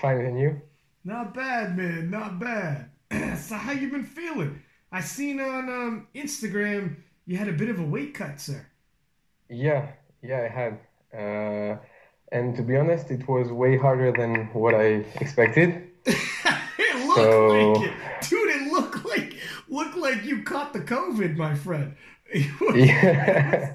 Fine, and you? Not bad, man. Not bad. so how you been feeling? I seen on um, Instagram you had a bit of a weight cut, sir. Yeah, yeah, I had. Uh, and to be honest, it was way harder than what I expected. it looked So- like it, dude. It looked like looked like you caught the COVID, my friend. yeah,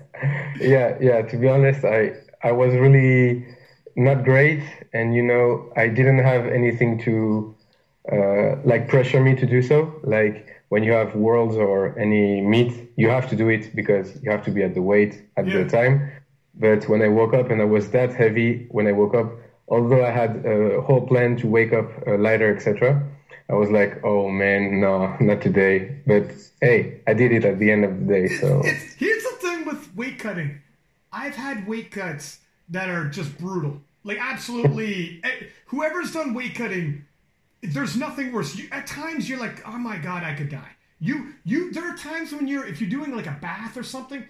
yeah, yeah. To be honest, I I was really not great, and you know, I didn't have anything to uh, like pressure me to do so. Like when you have worlds or any meet, you have to do it because you have to be at the weight at Yeah. the time. But when I woke up and I was that heavy, when I woke up, although I had a whole plan to wake up uh, lighter, etc., I was like, oh man, no, not today. But hey, I did it at the end of the day, so. It's, here's the thing with weight cutting. I've had weight cuts that are just brutal. Like absolutely, eh, whoever's done weight cutting, there's nothing worse. You, at times you're like, oh my god, I could die. You you there are times when you're if you're doing like a bath or something,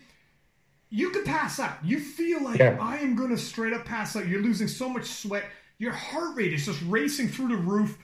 you could pass out. You feel like Yeah. I am gonna straight up pass out. You're losing so much sweat. Your heart rate is just racing through the roof.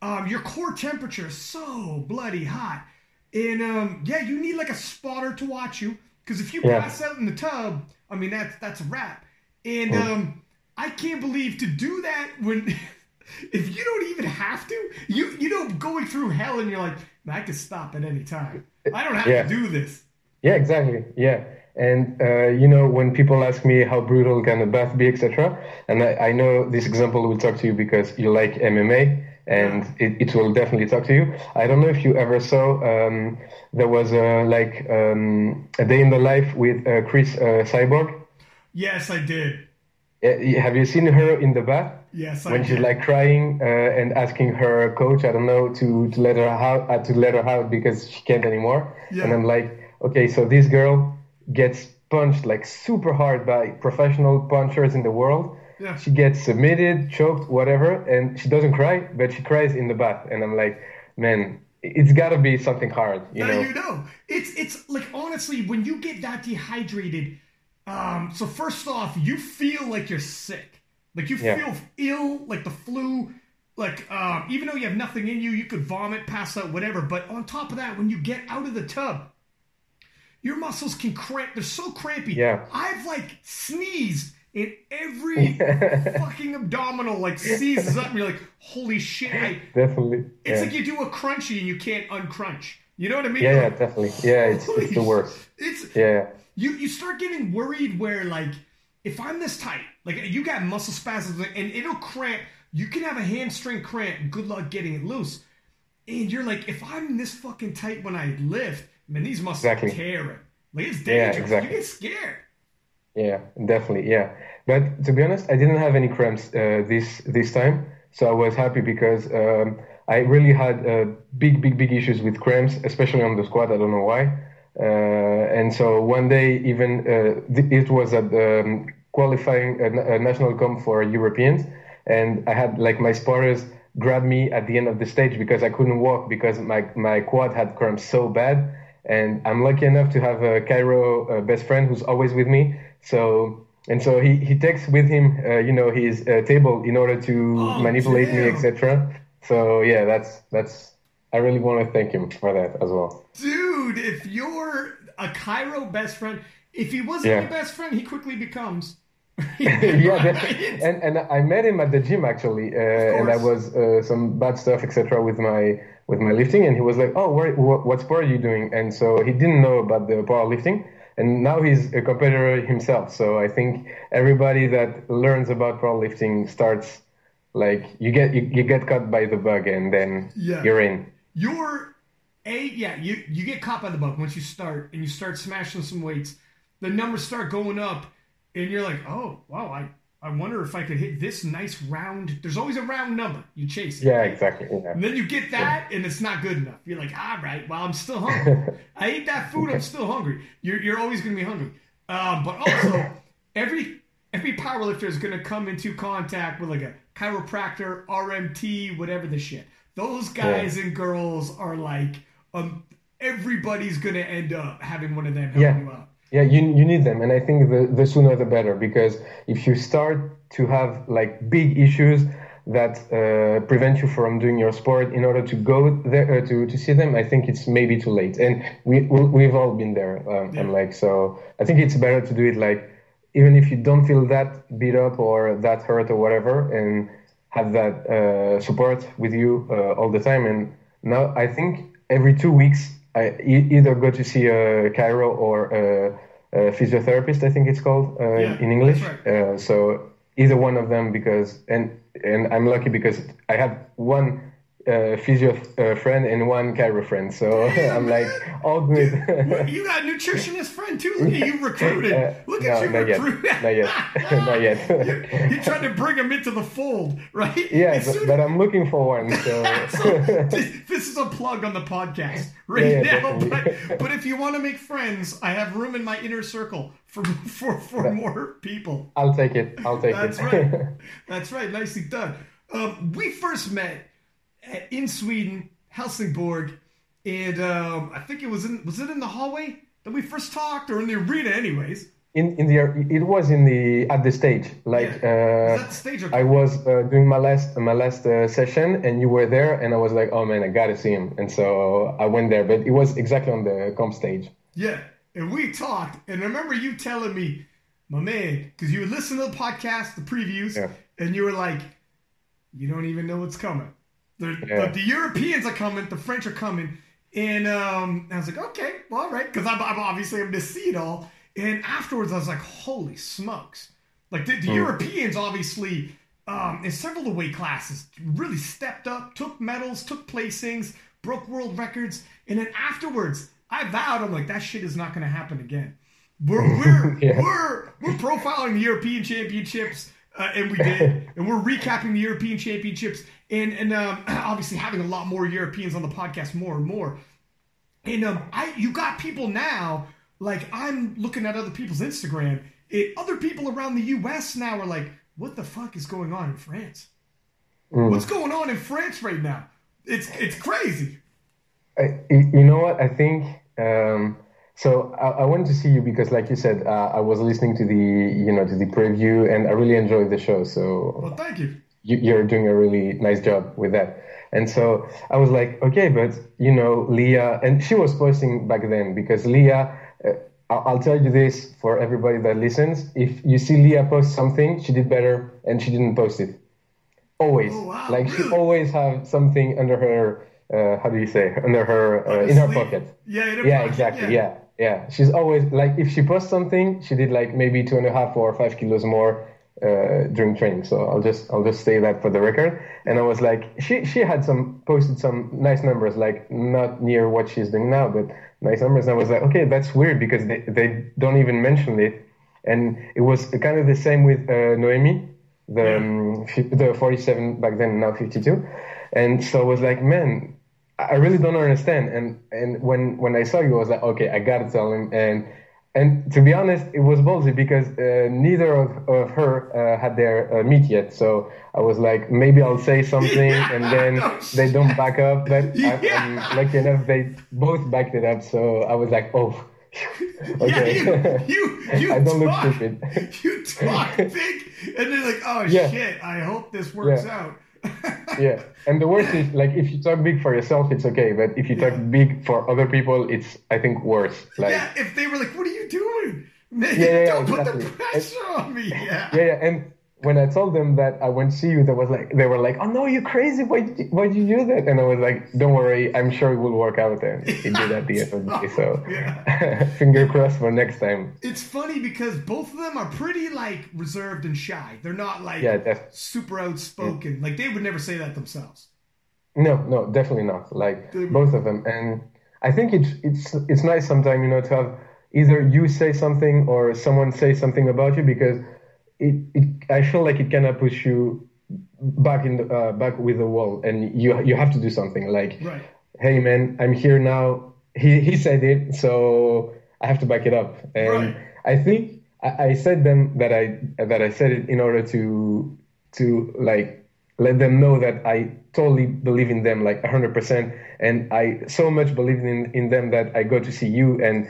Um, your core temperature is so bloody hot. And um, yeah, you need like a spotter to watch you because if you Yeah. pass out in the tub, I mean that's that's a wrap. And Oh. um, I can't believe to do that when if you don't even have to, you you know going through hell and you're like, I could stop at any time. I don't have Yeah. to do this. Yeah, exactly. Yeah. And, uh, you know, when people ask me how brutal can a bath be, etc., and I, I know this example will talk to you because you like MMA and it, it will definitely talk to you. I don't know if you ever saw, um, there was a, like um, a day in the life with uh, Cris uh, Cyborg. Yes, I did. Uh, have you seen her in the bath? Yes, I when did. she's like crying uh, and asking her coach, I don't know, to, to let her out, uh, to let her out because she can't anymore. Yeah. And I'm like, okay, so this girl gets punched like super hard by professional punchers in the world. Yeah. She gets submitted, choked, whatever, and she doesn't cry, but she cries in the bath. And I'm like, man, it's got to be something hard, you now know? you know. It's it's like honestly, when you get that dehydrated, um, so first off, you feel like you're sick. Like you Yeah. feel ill, like the flu. Like um, even though you have nothing in you, you could vomit, pass out, whatever. But on top of that, when you get out of the tub, your muscles can cramp. They're so crampy. Yeah. I've like sneezed in every fucking abdominal, like seizes up, and you're like, holy shit! I, Definitely. it's yeah. like you do a crunchy and you can't uncrunch. You know what I mean? yeah, yeah, definitely. Yeah, it's, it's the worst. It's Yeah. You. You start getting worried where like if I'm this tight, like you got muscle spasms and it'll cramp. You can have a hamstring cramp. Good luck getting it loose. And you're like, if I'm this fucking tight when I lift, man, these muscles Exactly. are tearing. Like it's Yeah, dangerous. exactly. You get scared. Yeah, definitely. Yeah, but to be honest, I didn't have any cramps uh, this this time, so I was happy because um, I really had uh, big, big, big issues with cramps, especially on the squat. I don't know why. Uh, and so one day, even uh, th- it was at the um, qualifying na- uh, national comp for Europeans, and I had like my spotters grab me at the end of the stage because I couldn't walk because my my quad had cramps so bad. And I'm lucky enough to have a chiro uh, best friend who's always with me. So and so he, he takes with him, uh, you know, his uh, table in order to Oh, manipulate me, etc. So yeah, that's that's. I really want to thank him for that as well. Dude, if you're a chiro best friend, if he wasn't Yeah. your best friend, he quickly becomes. yeah, that- and and I met him at the gym actually, uh, and I was uh, some bad stuff, etc. with my with my lifting, and he was like, "Oh, where, what, what sport are you doing?" And so he didn't know about the powerlifting, and now he's a competitor himself. So I think everybody that learns about powerlifting starts like you get you, you get caught by the bug, and then Yeah. you're in. you're a yeah you you get caught by the bug once you start and you start smashing some weights. The numbers start going up and you're like oh wow i i wonder if i could hit this nice round. There's always a round number. You chase it. Yeah, exactly. Yeah. and then you get that and it's not good enough. You're like all right well i'm still hungry. I ate that food i'm still hungry. You're, you're always going to be hungry. Um, but also every every powerlifter is going to come into contact with like a chiropractor rmt whatever the shit. Those guys and girls are like um everybody's going to end up having one of them helping Yeah. you out Yeah, you you need them, and I think the the sooner the better because if you start to have like big issues that uh, prevent you from doing your sport in order to go there uh, to to see them, I think it's maybe too late. And we we've all been there. Um, yeah. And like so, I think it's better to do it like even if you don't feel that beat up or that hurt or whatever, and have that uh, support with you uh, all the time. And now I think every two weeks I e- either go to see a chiro or a, a physiotherapist. I think it's called uh, yeah, in English. Right. Uh, so either one of them because and and I'm lucky because I have one uh, physio uh, friend and one chiro friend. So Damn, I'm like all good. you got a nutritionist friend too. Look at you recruited. Uh, Look at you not recruited. Yet. not yet. not yet. you're, you're, trying to bring him into the fold, right? Yeah, but, but, I'm looking for one. So, so this, this, is a plug on the podcast right yeah, yeah, now. But, but if you want to make friends, I have room in my inner circle for for for more people. I'll take it. I'll take That's it. That's right. That's right. Nicely done. Um, we first met in Sweden, Helsingborg, and um, I think it was in was it in the hallway that we first talked, or in the arena, anyways. In, in the it was in the at the stage like yeah. uh, stage I was uh, doing my last my last uh, session and you were there and I was like oh man I gotta see him and so I went there but it was exactly on the comp stage yeah and we talked and I remember you telling me my man because you would listen to the podcast the previews yeah. and you were like you don't even know what's coming yeah. the, the, Europeans are coming, the French are coming. And um, I was like, okay, well, all right, because I'm, I'm, obviously I'm to see it all. And afterwards, I was like, holy smokes! Like the, the mm. Europeans, obviously, um, in several of the weight classes, really stepped up, took medals, took placings, broke world records, and then afterwards, I vowed, I'm like, that shit is not going to happen again. We're we're, yeah. we're we're profiling the European Championships uh, and we did, and we're recapping the European Championships, and and um, obviously having a lot more Europeans on the podcast, more and more. And um, I, you got people now. Like I'm looking at other people's Instagram. It, other people around the U.S. now are like, "What the fuck is going on in France? Mm. What's going on in France right now? It's it's crazy." I, you know what? I think. Um, so I, I, wanted to see you because, like you said, uh, I was listening to the you know to the preview, and I really enjoyed the show. So well, thank you. You. are doing a really nice job with that. And so I was like, okay, but you know, Leah, and she was posting back then because Leah. Uh, I'll tell you this for everybody that listens: if you see Leah post something, she did better, and she didn't post it. Always, oh, wow, like she always have something under her. Uh, how do you say under her uh, in her pocket? Yeah, yeah, pocket, exactly. yeah. yeah yeah, she's always like if she posts something, she did like maybe two and a half or five kilos more uh, during training. So I'll just I'll just say that for the record. And I was like, she she had some posted some nice numbers, like not near what she's doing now, but nice numbers. And I was like, okay, that's weird because they they don't even mention it. And it was kind of the same with uh, Noemi, the um, the 47 back then, now 52. And so I was like, man, I really don't understand. And and when when I saw you, I was like, okay, I gotta tell him. And and to be honest, it was ballsy because uh, neither of, of her uh, had their uh, meet yet. So I was like, maybe I'll say something, and then they don't back up. But yeah. I, am lucky enough, they both backed it up. So I was like, oh. okay. Yeah, you, you, you I don't talk, look stupid. you talk big, and then like, oh yeah. shit, I hope this works out. Yeah, and the worst is like if you talk big for yourself, it's okay, but if you talk big for other people, it's I think worse. Like, yeah, if they were like, "What are you doing?" Man, yeah, yeah, don't put the pressure and, on me. Yeah. yeah, yeah, and when I told them that uh, I went to see you, they was like, they were like, "Oh no, you're crazy! Why did you, why did you do that?" And I was like, "Don't worry, I'm sure it will work out." And it did at the end of the day. So, yeah. finger crossed for next time. It's funny because both of them are pretty like reserved and shy. They're not like yeah, super outspoken. Mm. Like they would never say that themselves. No, no, definitely not. Like both of them, and I think it's it's it's nice sometimes you know to have either you say something or someone say something about you because it, it I feel like it kind of push you back in the, uh, back with the wall, and you you have to do something. Like, right. hey man, I'm here now. He he said it, so I have to back it up. And right. I think I, I said them that I that I said it in order to to like let them know that I totally believe in them like 100% and I so much believe in in them that I go to see you and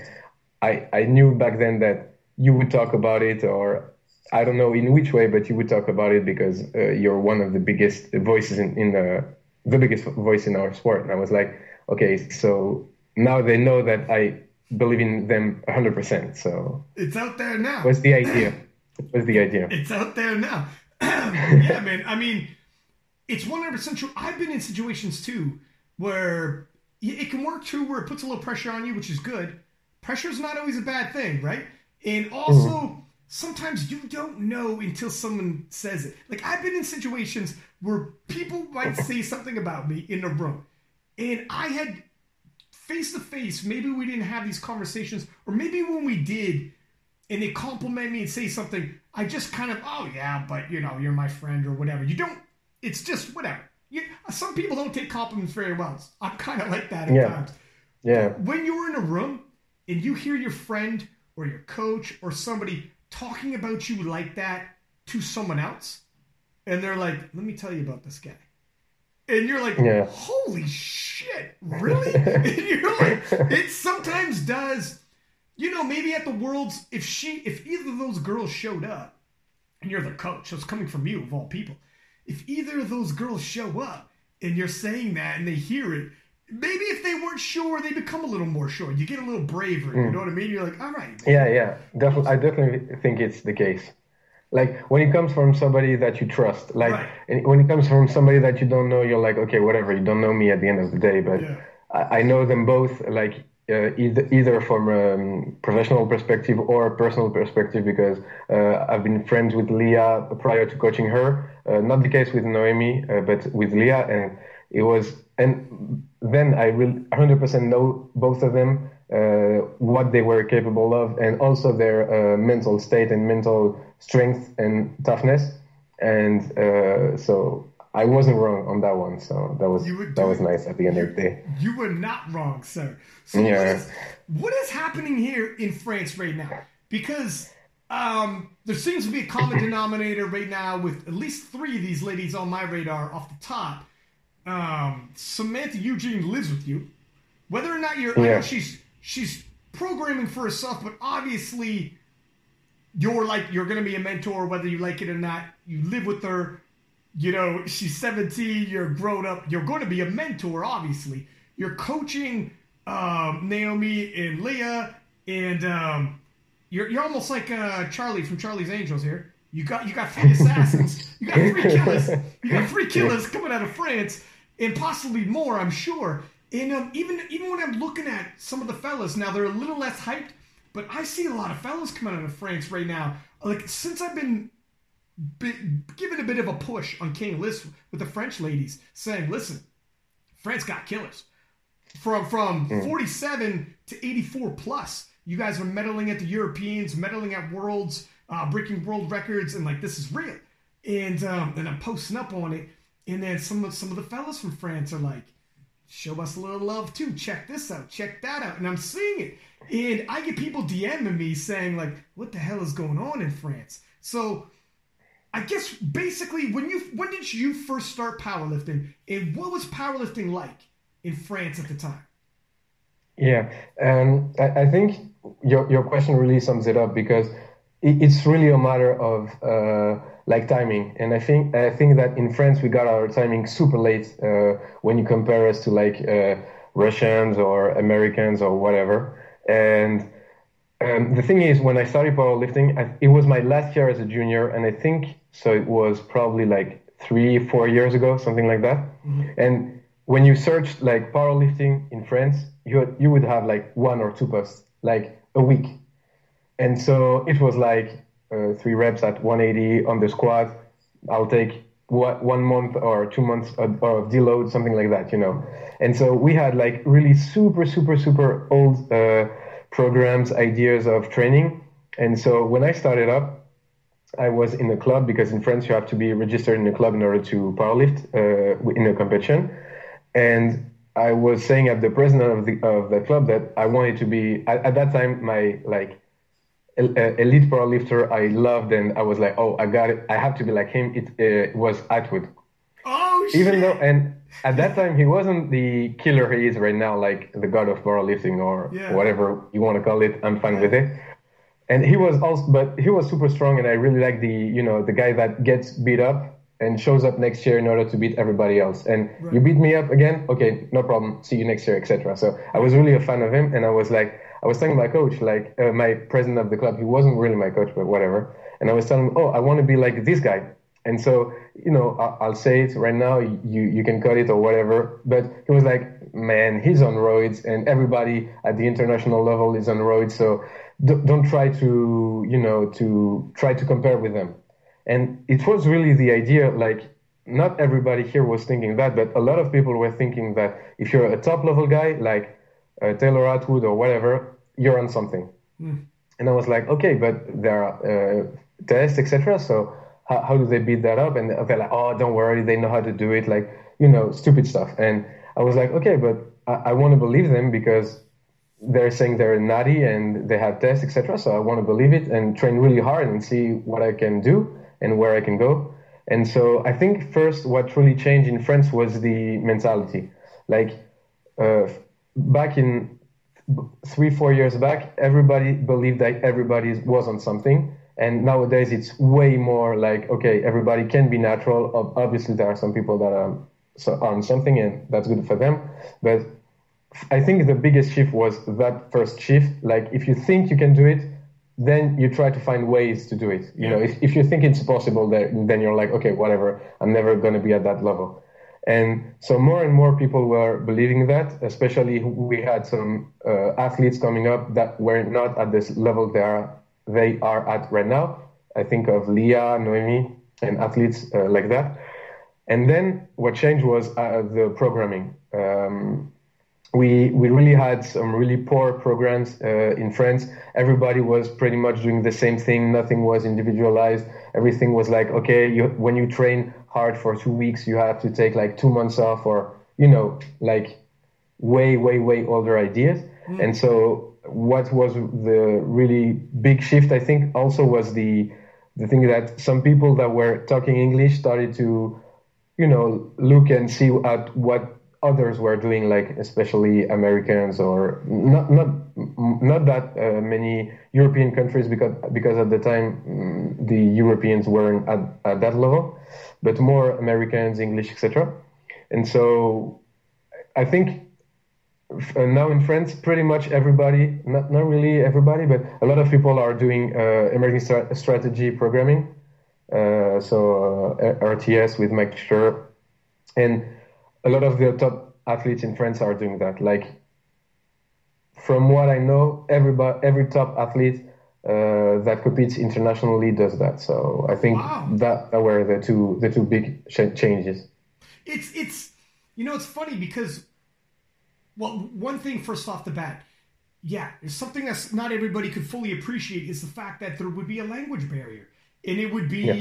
I I knew back then that you would talk about it, or I don't know in which way, but you would talk about it because uh, you're one of the biggest voices in, in the the biggest voice in our sport. And I was like, okay, so now they know that I believe in them 100%. So it's out there now. What's the idea? What's the idea? It's out there now. yeah, man. I mean, it's 100% true. I've been in situations too where it can work too, where it puts a little pressure on you, which is good. Pressure is not always a bad thing, right? And also, mm-hmm. Sometimes you don't know until someone says it. Like, I've been in situations where people might say something about me in a room, and I had face to face, maybe we didn't have these conversations, or maybe when we did, and they compliment me and say something, I just kind of, oh yeah, but you know, you're my friend or whatever. You don't. It's just whatever. You, some people don't take compliments very well. I'm kind of like that at yeah. times. Yeah. When you're in a room and you hear your friend or your coach or somebody talking about you like that to someone else, and they're like, "Let me tell you about this guy," and you're like, yeah. "Holy shit, really?" and you're like, it sometimes does you know, maybe at the Worlds, if she, if either of those girls showed up, and you're the coach, so it's coming from you of all people. If either of those girls show up and you're saying that and they hear it, maybe if they weren't sure, they become a little more sure. You get a little braver. Mm. You know what I mean? You're like, all right. Man. Yeah, yeah, definitely. I definitely think it's the case. Like when it comes from somebody that you trust, like right. when it comes from somebody that you don't know, you're like, okay, whatever. You don't know me at the end of the day, but yeah. I, I know them both. Like uh, either, either from a um, professional perspective or a personal perspective because uh, I've been friends with Leah prior to coaching her. Uh, not the case with Noemi, uh, but with Leah, and it was. And then I will 100% know both of them uh, what they were capable of, and also their uh, mental state and mental strength and toughness. And so I wasn't wrong on that one, so that was that was nice at the end you, of the day. You were not wrong, sir. So yeah. what, is, what is happening here in France right now? Because um, there seems to be a common denominator right now with at least three of these ladies on my radar off the top. Um, Samantha Eugene lives with you. Whether or not you're, yeah. I know she's she's programming for herself, but obviously you're like you're going to be a mentor, whether you like it or not. You live with her you know, she's 17, you're grown up, you're going to be a mentor, obviously. You're coaching um, Naomi and Leah, and um, you're, you're almost like uh, Charlie from Charlie's Angels here. You got you got three assassins, you got three killers, you got three killers coming out of France, and possibly more, I'm sure. And um, even even when I'm looking at some of the fellas now, they're a little less hyped, but I see a lot of fellas coming out of France right now. Like since I've been giving a bit of a push on King List with the French ladies, saying, "Listen, France got killers from from mm. 47 to 84 plus. You guys are medaling at the Europeans, medaling at Worlds, uh, breaking world records, and like this is real." And um, and I'm posting up on it, and then some of some of the fellas from France are like, "Show us a little love too. Check this out. Check that out." And I'm seeing it, and I get people DMing me saying like, "What the hell is going on in France?" So I guess basically when you when did you first start powerlifting and what was powerlifting like in France at the time? Yeah, and I, I think your your question really sums it up because it's really a matter of uh, like timing, and I think I think that in France we got our timing super late uh, when you compare us to like uh, Russians or Americans or whatever, and um, the thing is, when I started powerlifting, I, it was my last year as a junior, and I think so. It was probably like three, four years ago, something like that. Mm-hmm. And when you searched like powerlifting in France, you you would have like one or two posts like a week, and so it was like uh, three reps at 180 on the squat. I'll take what, one month or two months of, of deload, something like that, you know. And so we had like really super, super, super old. Uh, programs, ideas of training. And so when I started up, I was in a club because in France you have to be registered in a club in order to powerlift uh, in a competition. And I was saying at the president of the of the club that I wanted to be at, at that time my like elite powerlifter I loved and I was like oh I got it I have to be like him. It uh, was Atwood. Oh shit. Even though and at that time he wasn't the killer he is right now, like the god of powerlifting or Yeah. whatever you want to call it. I'm fine with it. And he was also, but he was super strong, and I really like the, you know, the guy that gets beat up and shows up next year in order to beat everybody else. And you beat me up again, okay, no problem. See you next year, etc. So I was really a fan of him, and I was like, I was telling my coach, like uh, my president of the club, he wasn't really my coach, but whatever. And I was telling him, oh, I want to be like this guy. And so, you know, I'll, I'll say it right now. You you can cut it or whatever. But he was like, man, he's on roids, and everybody at the international level is on roids. So d- don't try to, you know, to try to compare with them. And it was really the idea, like, not everybody here was thinking that, but a lot of people were thinking that if you're a top level guy, like uh, Taylor Atwood or whatever, you're on something. And I was like, okay, but there are uh, tests, etc. So how, how do they beat that up? And they're like, oh, don't worry, they know how to do it, like, you know, stupid stuff. And I was like, okay, but I, I want to believe them because they're saying they're natty and they have tests, etc. So I want to believe it and train really hard and see what I can do and where I can go. And so I think first what really changed in France was the mentality. Like uh, back in three, four years back, everybody believed that everybody was on something. And nowadays it's way more like, okay, everybody can be natural. Obviously, there are some people that are so on something and that's good for them. But I think the biggest shift was that first shift. Like, if you think you can do it, then you try to find ways to do it. You know, if, if you think it's possible, then then you're like, okay, whatever. I'm never going to be at that level. And so more and more people were believing that. Especially we had some uh, athletes coming up that were not at this level they are they are at right now. I think of Leah, Noemi, and athletes uh, like that. And then what changed was uh, the programming. Um, we we really had some really poor programs uh, in France. Everybody was pretty much doing the same thing. Nothing was individualized. Everything was like, okay, you, when you train hard for two weeks, you have to take like two months off, or you know, like way, way, way older ideas. And so, what was the really big shift? I think also was the the thing that some people that were talking English started to, you know, look and see at what others were doing, like especially Americans or not not not that uh, many European countries because because at the time mm, the Europeans weren't at, at that level, but more Americans, English, etc. And so I think uh, now in France, pretty much everybody, not, not really everybody, but a lot of people are doing uh, emerging stra- strategy programming. Uh, so uh, RTS with Mike Sure. And a lot of the top athletes in France are doing that. Like, from what I know, everybody, every top athlete uh, that competes internationally does that. So I think Wow. that, that were the two the two big ch- changes. It's it's you know it's funny because well one thing first off the bat yeah it's something that's not everybody could fully appreciate is the fact that there would be a language barrier and it would be Yeah.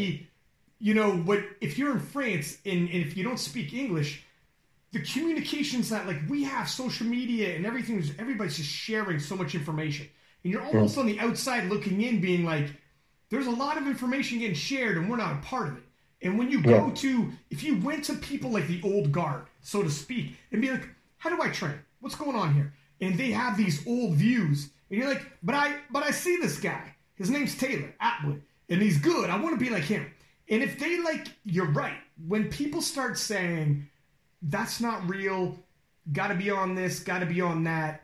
you know what if you're in France and, and if you don't speak English the communications that like we have social media and everything everybody's just sharing so much information and you're almost hmm. on the outside looking in being like there's a lot of information getting shared and we're not a part of it. And when you go Yeah. to if you went to people like the old guard so to speak and be like how do i train? What's going on here? And they have these old views and you're like but i but i see this guy. His name's taylor atwood and he's good. I want to be like him. And if they like you're right. When people start saying that's not real got to be on this got to be on that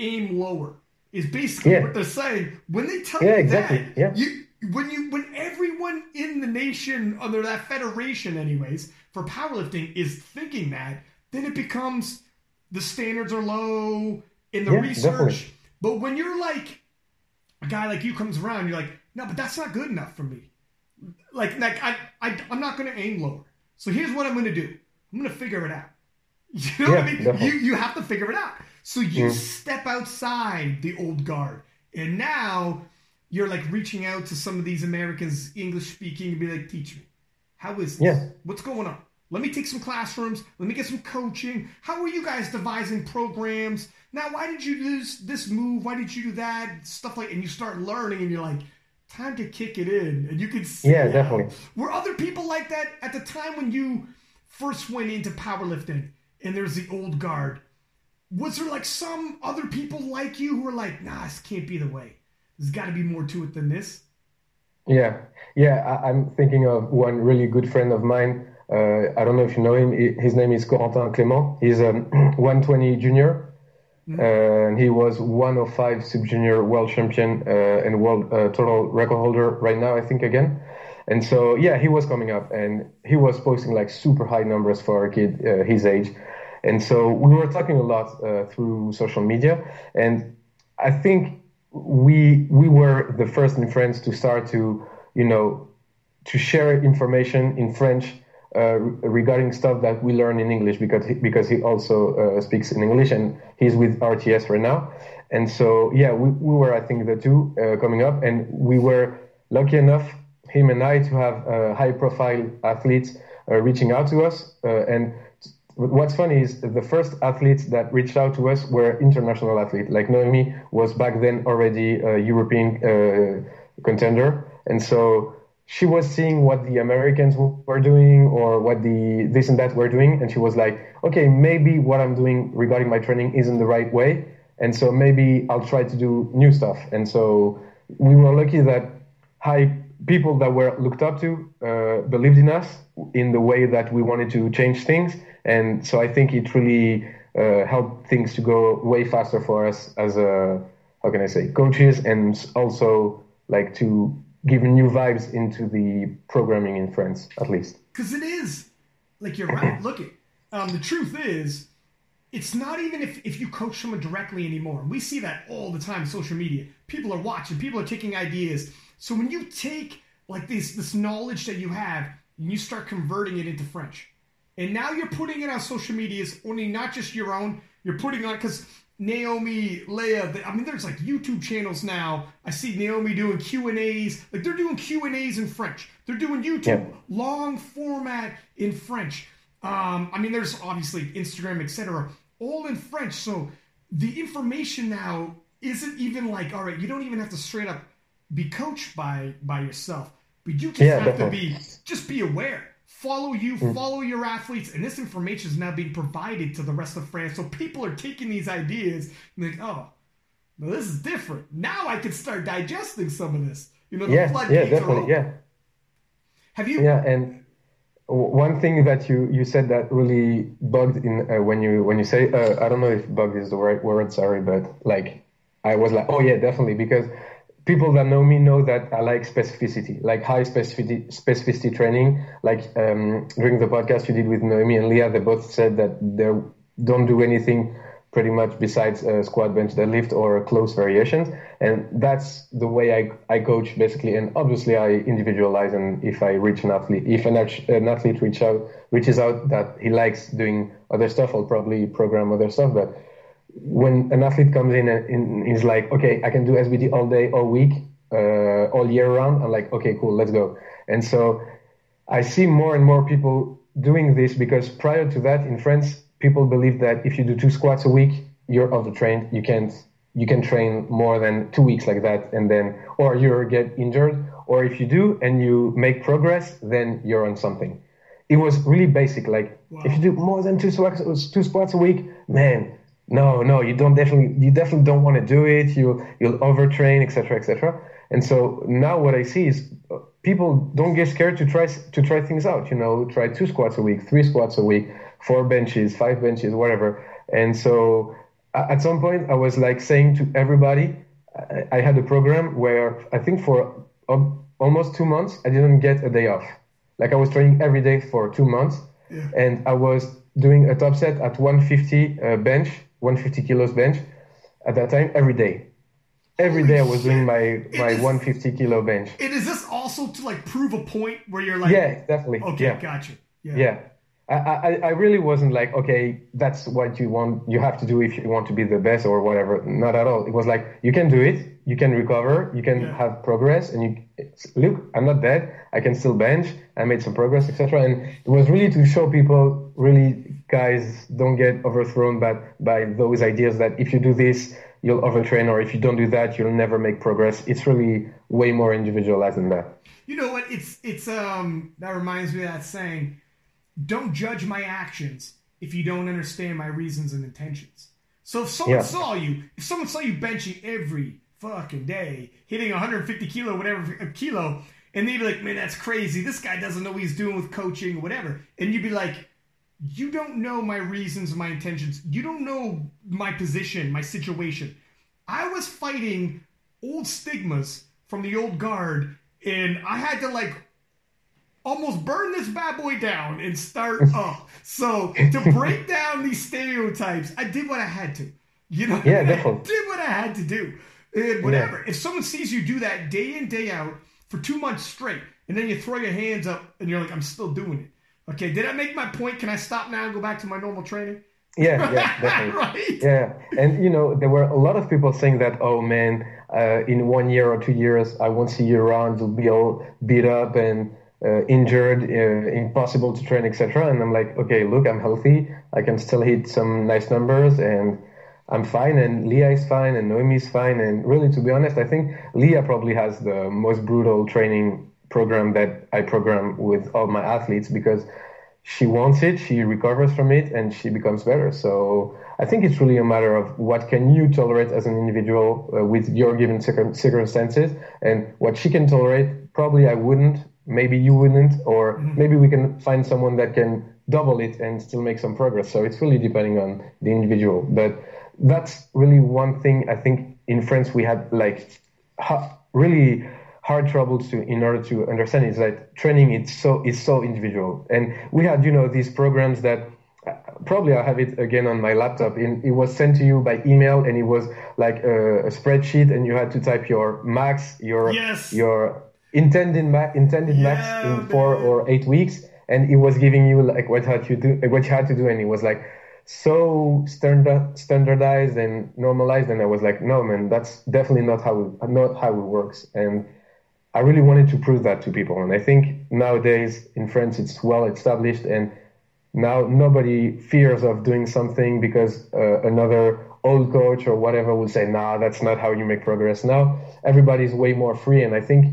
aim lower is basically Yeah. what they're saying when they tell Yeah, you exactly. that Yeah. you when you when everyone in the nation under that federation anyways for powerlifting is thinking that then it becomes the standards are low in the Yeah, research definitely. but when you're like a guy like you comes around you're like no but that's not good enough for me like like I, I i'm not going to aim lower so here's what i'm going to do i'm going to figure it out you know what i mean definitely. you you have to figure it out so you Mm. step outside the old guard and now you're like reaching out to some of these americans english speaking and be like teach me how is this? Yeah. what's going on? Let me take some classrooms. Let me get some coaching. How are you guys devising programs? Now why did you do this, move? Why did you do that? Stuff like and you start learning and you're like time to kick it in. And you can see Yeah, definitely. were other people like that at the time when you first went into powerlifting and there's the old guard, was there like some other people like you who were like, nah, this can't be the way. There's got to be more to it than this? Yeah, yeah. I, am thinking of one really good friend of mine. Uh, I don't know if you know him. His name is Corentin Clément. He's a 120 junior, mm-hmm. uh, and he was one of five sub junior world champion uh, and world uh, total record holder right now, I think again. And so, yeah, he was coming up and he was posting like super high numbers for a kid uh, his age. And so we were talking a lot uh, through social media. And I think we we were the first in France to start to, you know, to share information in French uh, regarding stuff that we learn in English because he, because he also uh, speaks in English and he's with RTS right now. And so, yeah, we, we were, I think, the two uh, coming up, and we were lucky enough him and I to have uh, high profile athletes uh, reaching out to us. And what's funny is the first athletes that reached out to us were international athletes. Like Noemi was back then already a European uh, contender. And so she was seeing what the Americans were doing or what the this and that were doing. And she was like, okay, maybe what I'm doing regarding my training isn't the right way. And so maybe I'll try to do new stuff. And so we were lucky that high people that were looked up to uh, believed in us in the way that we wanted to change things. And so I think it really uh, helped things to go way faster for us as a, how can I say, coaches and also like to give new vibes into the programming in France, at least. Because it is, like you're right. Look, it. Um, the truth is, it's not even if, if you coach someone directly anymore. We see that all the time social media. People are watching, people are taking ideas so when you take like this this knowledge that you have and you start converting it into French, and now you're putting it on social medias, only not just your own. You're putting on because Naomi, Leah. I mean, there's like YouTube channels now. I see Naomi doing Q and A's. Like they're doing Q and A's in French. They're doing YouTube yeah. long format in French. Um, I mean, there's obviously Instagram, etc., all in French. So the information now isn't even like, all right, you don't even have to straight up be coached by by yourself, but you just yeah, have definitely. to be just be aware. Follow you, mm. follow your athletes, and this information is now being provided to the rest of France. So people are taking these ideas and like, oh, well, this is different. Now I can start digesting some of this. You know, the yeah, yeah, definitely, yeah. Have you? Yeah, and one thing that you you said that really bugged in uh, when you when you say uh, I don't know if bug is the right word, sorry, but like I was like, oh yeah, definitely because people that know me know that I like specificity, like high specificity, specificity training. Like um, during the podcast you did with Noemi and Leah, they both said that they don't do anything pretty much besides uh, squat, bench, deadlift, or close variations. And that's the way I, I coach basically. And obviously I individualize. And if I reach an athlete, if an, an athlete reach out, reaches out that he likes doing other stuff, I'll probably program other stuff. But when an athlete comes in and is like, okay, I can do SBD all day, all week, uh, all year round, I'm like, okay, cool, let's go. And so I see more and more people doing this because prior to that in France, people believe that if you do two squats a week, you're overtrained. You can't you can train more than two weeks like that, and then or you get injured, or if you do and you make progress, then you're on something. It was really basic. Like wow. if you do more than two squats, two squats a week, man, no, no, you don't definitely, you definitely don't want to do it. You you'll overtrain, etc., etc. And so now what I see is uh, people don't get scared to try to try things out. You know, try two squats a week, three squats a week, four benches, five benches, whatever. And so at some point, I was like saying to everybody, I had a program where I think for almost two months I didn't get a day off. Like I was training every day for two months, yeah. and I was doing a top set at 150 uh, bench 150 kilos bench at that time every day. Every Holy day I was shit. doing my my is, 150 kilo bench. And is this also to like prove a point where you're like, yeah, definitely, okay, yeah. gotcha, yeah. yeah. I, I, I really wasn't like, okay, that's what you want, you have to do if you want to be the best or whatever. Not at all. It was like, you can do it, you can recover, you can yeah. have progress, and you look, I'm not dead, I can still bench, I made some progress, etc. And it was really to show people, really, guys, don't get overthrown by, by those ideas that if you do this, you'll overtrain, or if you don't do that, you'll never make progress. It's really way more individualized than that. You know what? It's, it's, um, that reminds me of that saying don't judge my actions if you don't understand my reasons and intentions. So if someone Yeah. saw you, if someone saw you benching every fucking day, hitting 150 kilo, whatever a kilo, and they'd be like, "Man, that's crazy. This guy doesn't know what he's doing with coaching or whatever," and you'd be like, "You don't know my reasons, my intentions. You don't know my position, my situation. I was fighting old stigmas from the old guard, and I had to like." almost burn this bad boy down and start up. So to break down these stereotypes, I did what I had to. You know, Yeah, I definitely. did what I had to do. And whatever. If someone sees you do that day in, day out for two months straight, and then you throw your hands up and you're like, I'm still doing it. Okay, did I make my point? Can I stop now and go back to my normal training? Yeah, yeah, definitely. right? Yeah, and you know there were a lot of people saying that, oh man, uh, in one year or two years, I won't see you around. You'll be all beat up and uh, injured, uh, impossible to train, etc. And I'm like, okay, look, I'm healthy. I can still hit some nice numbers, and I'm fine. And Leah is fine, and Noemi is fine. And really, to be honest, I think Leah probably has the most brutal training program that I program with all my athletes because she wants it, she recovers from it, and she becomes better. So I think it's really a matter of what can you tolerate as an individual uh, with your given circumstances, and what she can tolerate. Probably I wouldn't, maybe you wouldn't, or maybe we can find someone that can double it and still make some progress. So it's really depending on the individual. But that's really one thing I think in France we had like really hard troubles to in order to understand is that training is so is so individual. And we had you know these programs that uh, probably I have it again on my laptop. And it was sent to you by email and it was like a, a spreadsheet and you had to type your max your Yes. your intended ma- intended max Yeah, in four man. or eight weeks. And it was giving you like what had you do what you had to do. And it was like so standard, standardized and normalized. And I was like no man that's definitely not how it, not how it works. And I really wanted to prove that to people. And I think nowadays in France it's well established and now nobody fears of doing something because uh, another old coach or whatever will say nah that's not how you make progress. Now everybody's way more free. And I think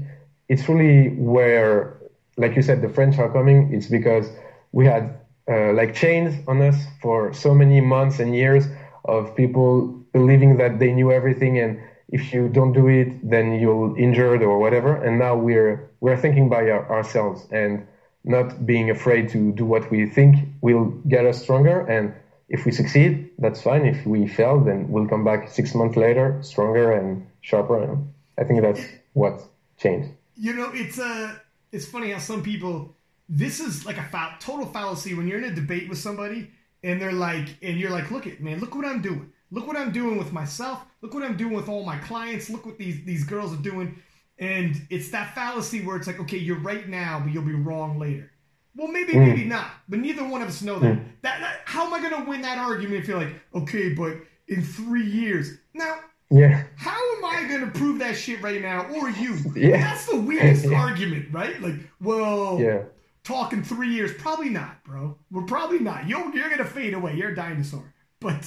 it's really where like you said the French are coming. It's because we had uh, like chains on us for so many months and years of people believing that they knew everything and if you don't do it then you'll injured or whatever and now we're we're thinking by our, ourselves and not being afraid to do what we think will get us stronger and if we succeed that's fine if we fail then we'll come back six months later stronger and sharper and i think that's what changed You know, it's uh, it's funny how some people. This is like a fa- total fallacy when you're in a debate with somebody and they're like, and you're like, look at man, look what I'm doing. Look what I'm doing with myself. Look what I'm doing with all my clients. Look what these these girls are doing. And it's that fallacy where it's like, okay, you're right now, but you'll be wrong later. Well, maybe, hmm. maybe not. But neither one of us know that. Hmm. that, that how am I going to win that argument if you're like, okay, but in three years? Now, yeah how am I going to prove that shit right now, or you? Yeah. That's the weirdest Yeah. argument, right? Like, well, yeah talking three years, probably not, bro. We're probably not. You're, you're going to fade away. You're a dinosaur. But,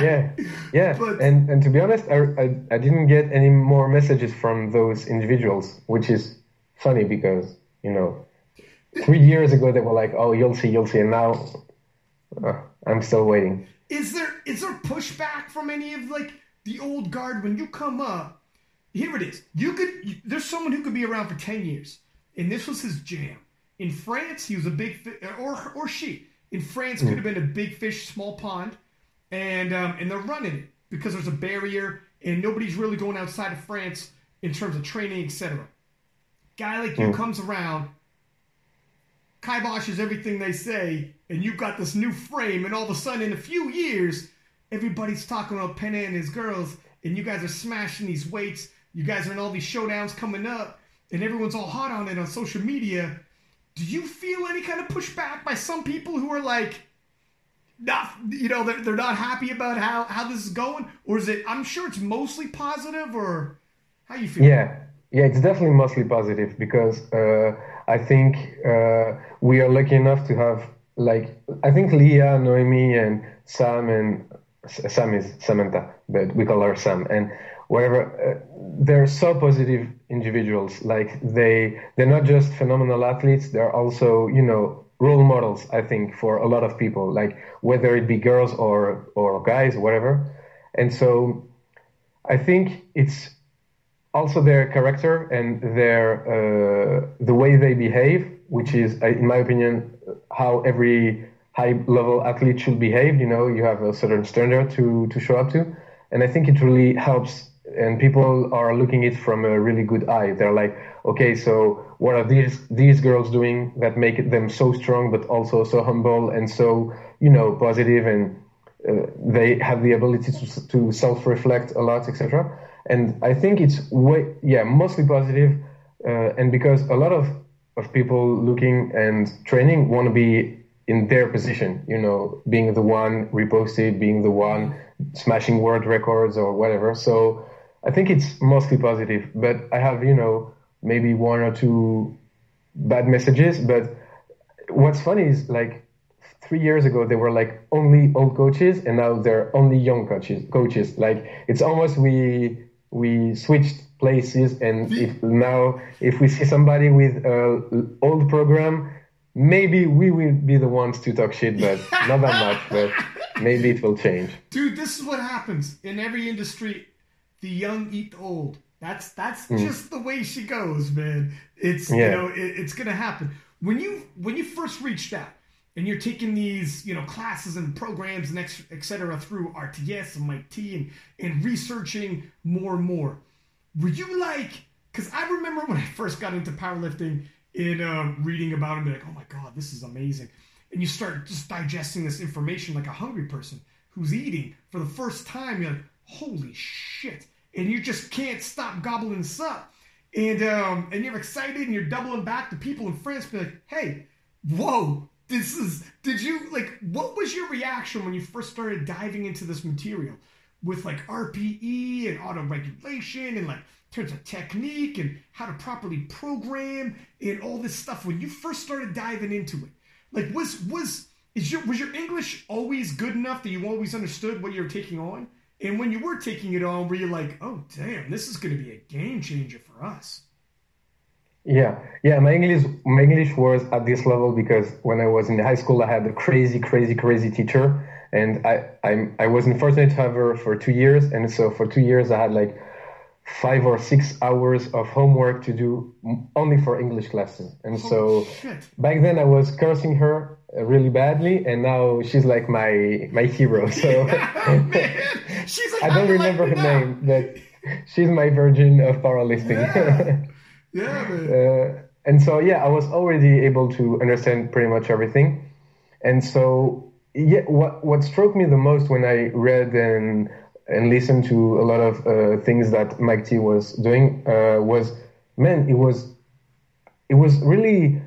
yeah yeah But- and and to be honest I, I i didn't get any more messages from those individuals which is funny because you know three years ago they were like oh you'll see you'll see and now uh, i'm still waiting is there is there pushback from any of like the old guard when you come up? Here it is. You could there's someone who could be around for ten years, and this was his jam. In France, he was a big fi- or or she in France could have been a big fish, small pond, and um, and they're running it because there's a barrier and nobody's really going outside of France in terms of training, etc. Guy like you comes around, kiboshes everything they say, and you've got this new frame, and all of a sudden, in a few years, everybody's talking about Pena and his girls, and you guys are smashing these weights. You guys are in all these showdowns coming up, and everyone's all hot on it on social media. Do you feel any kind of pushback by some people who are like, not, you know, they're, they're not happy about how, how this is going? Or is it, I'm sure it's mostly positive, or how you feel? Yeah, yeah, it's definitely mostly positive because uh, I think uh, we are lucky enough to have like I think Leah, Noemi, and Sam and Sam is Samantha, but we call her Sam and whatever. Uh, they're so positive individuals. Like they they're not just phenomenal athletes. They're also you know role models, I think, for a lot of people, like whether it be girls or or guys, whatever. And so, I think it's also their character and their uh, the way they behave, which is, in my opinion, how every high level athlete should behave. You know, you have a certain standard to to show up to, and I think it really helps. And people are looking it from a really good eye. They're like, okay, so what are these these girls doing that make them so strong, but also so humble and so you know positive, and uh, they have the ability to to self reflect a lot, etc. And I think it's way yeah mostly positive, uh, and because a lot of of people looking and training want to be in their position, you know, being the one reposted, being the one smashing world records or whatever. So I think it's mostly positive, but I have, you know, maybe one or two bad messages. But what's funny is like three years ago they were like only old coaches, and now they're only young coaches. Coaches like it's almost we we switched places, and if now if we see somebody with an old program. Maybe we will be the ones to talk shit, but not that much. But maybe it will change. Dude, this is what happens in every industry. The young eat the old. That's that's mm. just the way she goes, man. It's yeah. you know it, it's gonna happen. When you when you first reach out and you're taking these you know classes and programs and etc. through RTS and Mike T and and researching more and more, were you like? Because I remember when I first got into powerlifting in uh, reading about it, be like, oh my god, this is amazing, and you start just digesting this information like a hungry person who's eating for the first time. You're like, holy shit and you just can't stop gobbling this up. And um, and you're excited and you're doubling back to people in France, be like, hey, whoa, this is did you like what was your reaction when you first started diving into this material with like RPE and auto regulation and like terms of technique and how to properly program and all this stuff when you first started diving into it? Like was was is your was your English always good enough that you always understood what you were taking on? And when you were taking it on, were you like, oh, damn, this is going to be a game changer for us? Yeah, yeah. My English, my English was at this level because when I was in high school, I had a crazy, crazy, crazy teacher, and I, I, I was unfortunate to have her for two years, and so for two years I had like five or six hours of homework to do only for English classes, and so shit. back then I was cursing her really badly, and now she's like my my hero. So like, I don't remember her now. name, but she's my virgin of powerlifting. Yeah, yeah. Uh, and so yeah, I was already able to understand pretty much everything, and so yeah, what what struck me the most when I read and and listened to a lot of uh, things that Mike T was doing uh, was man, it was it was really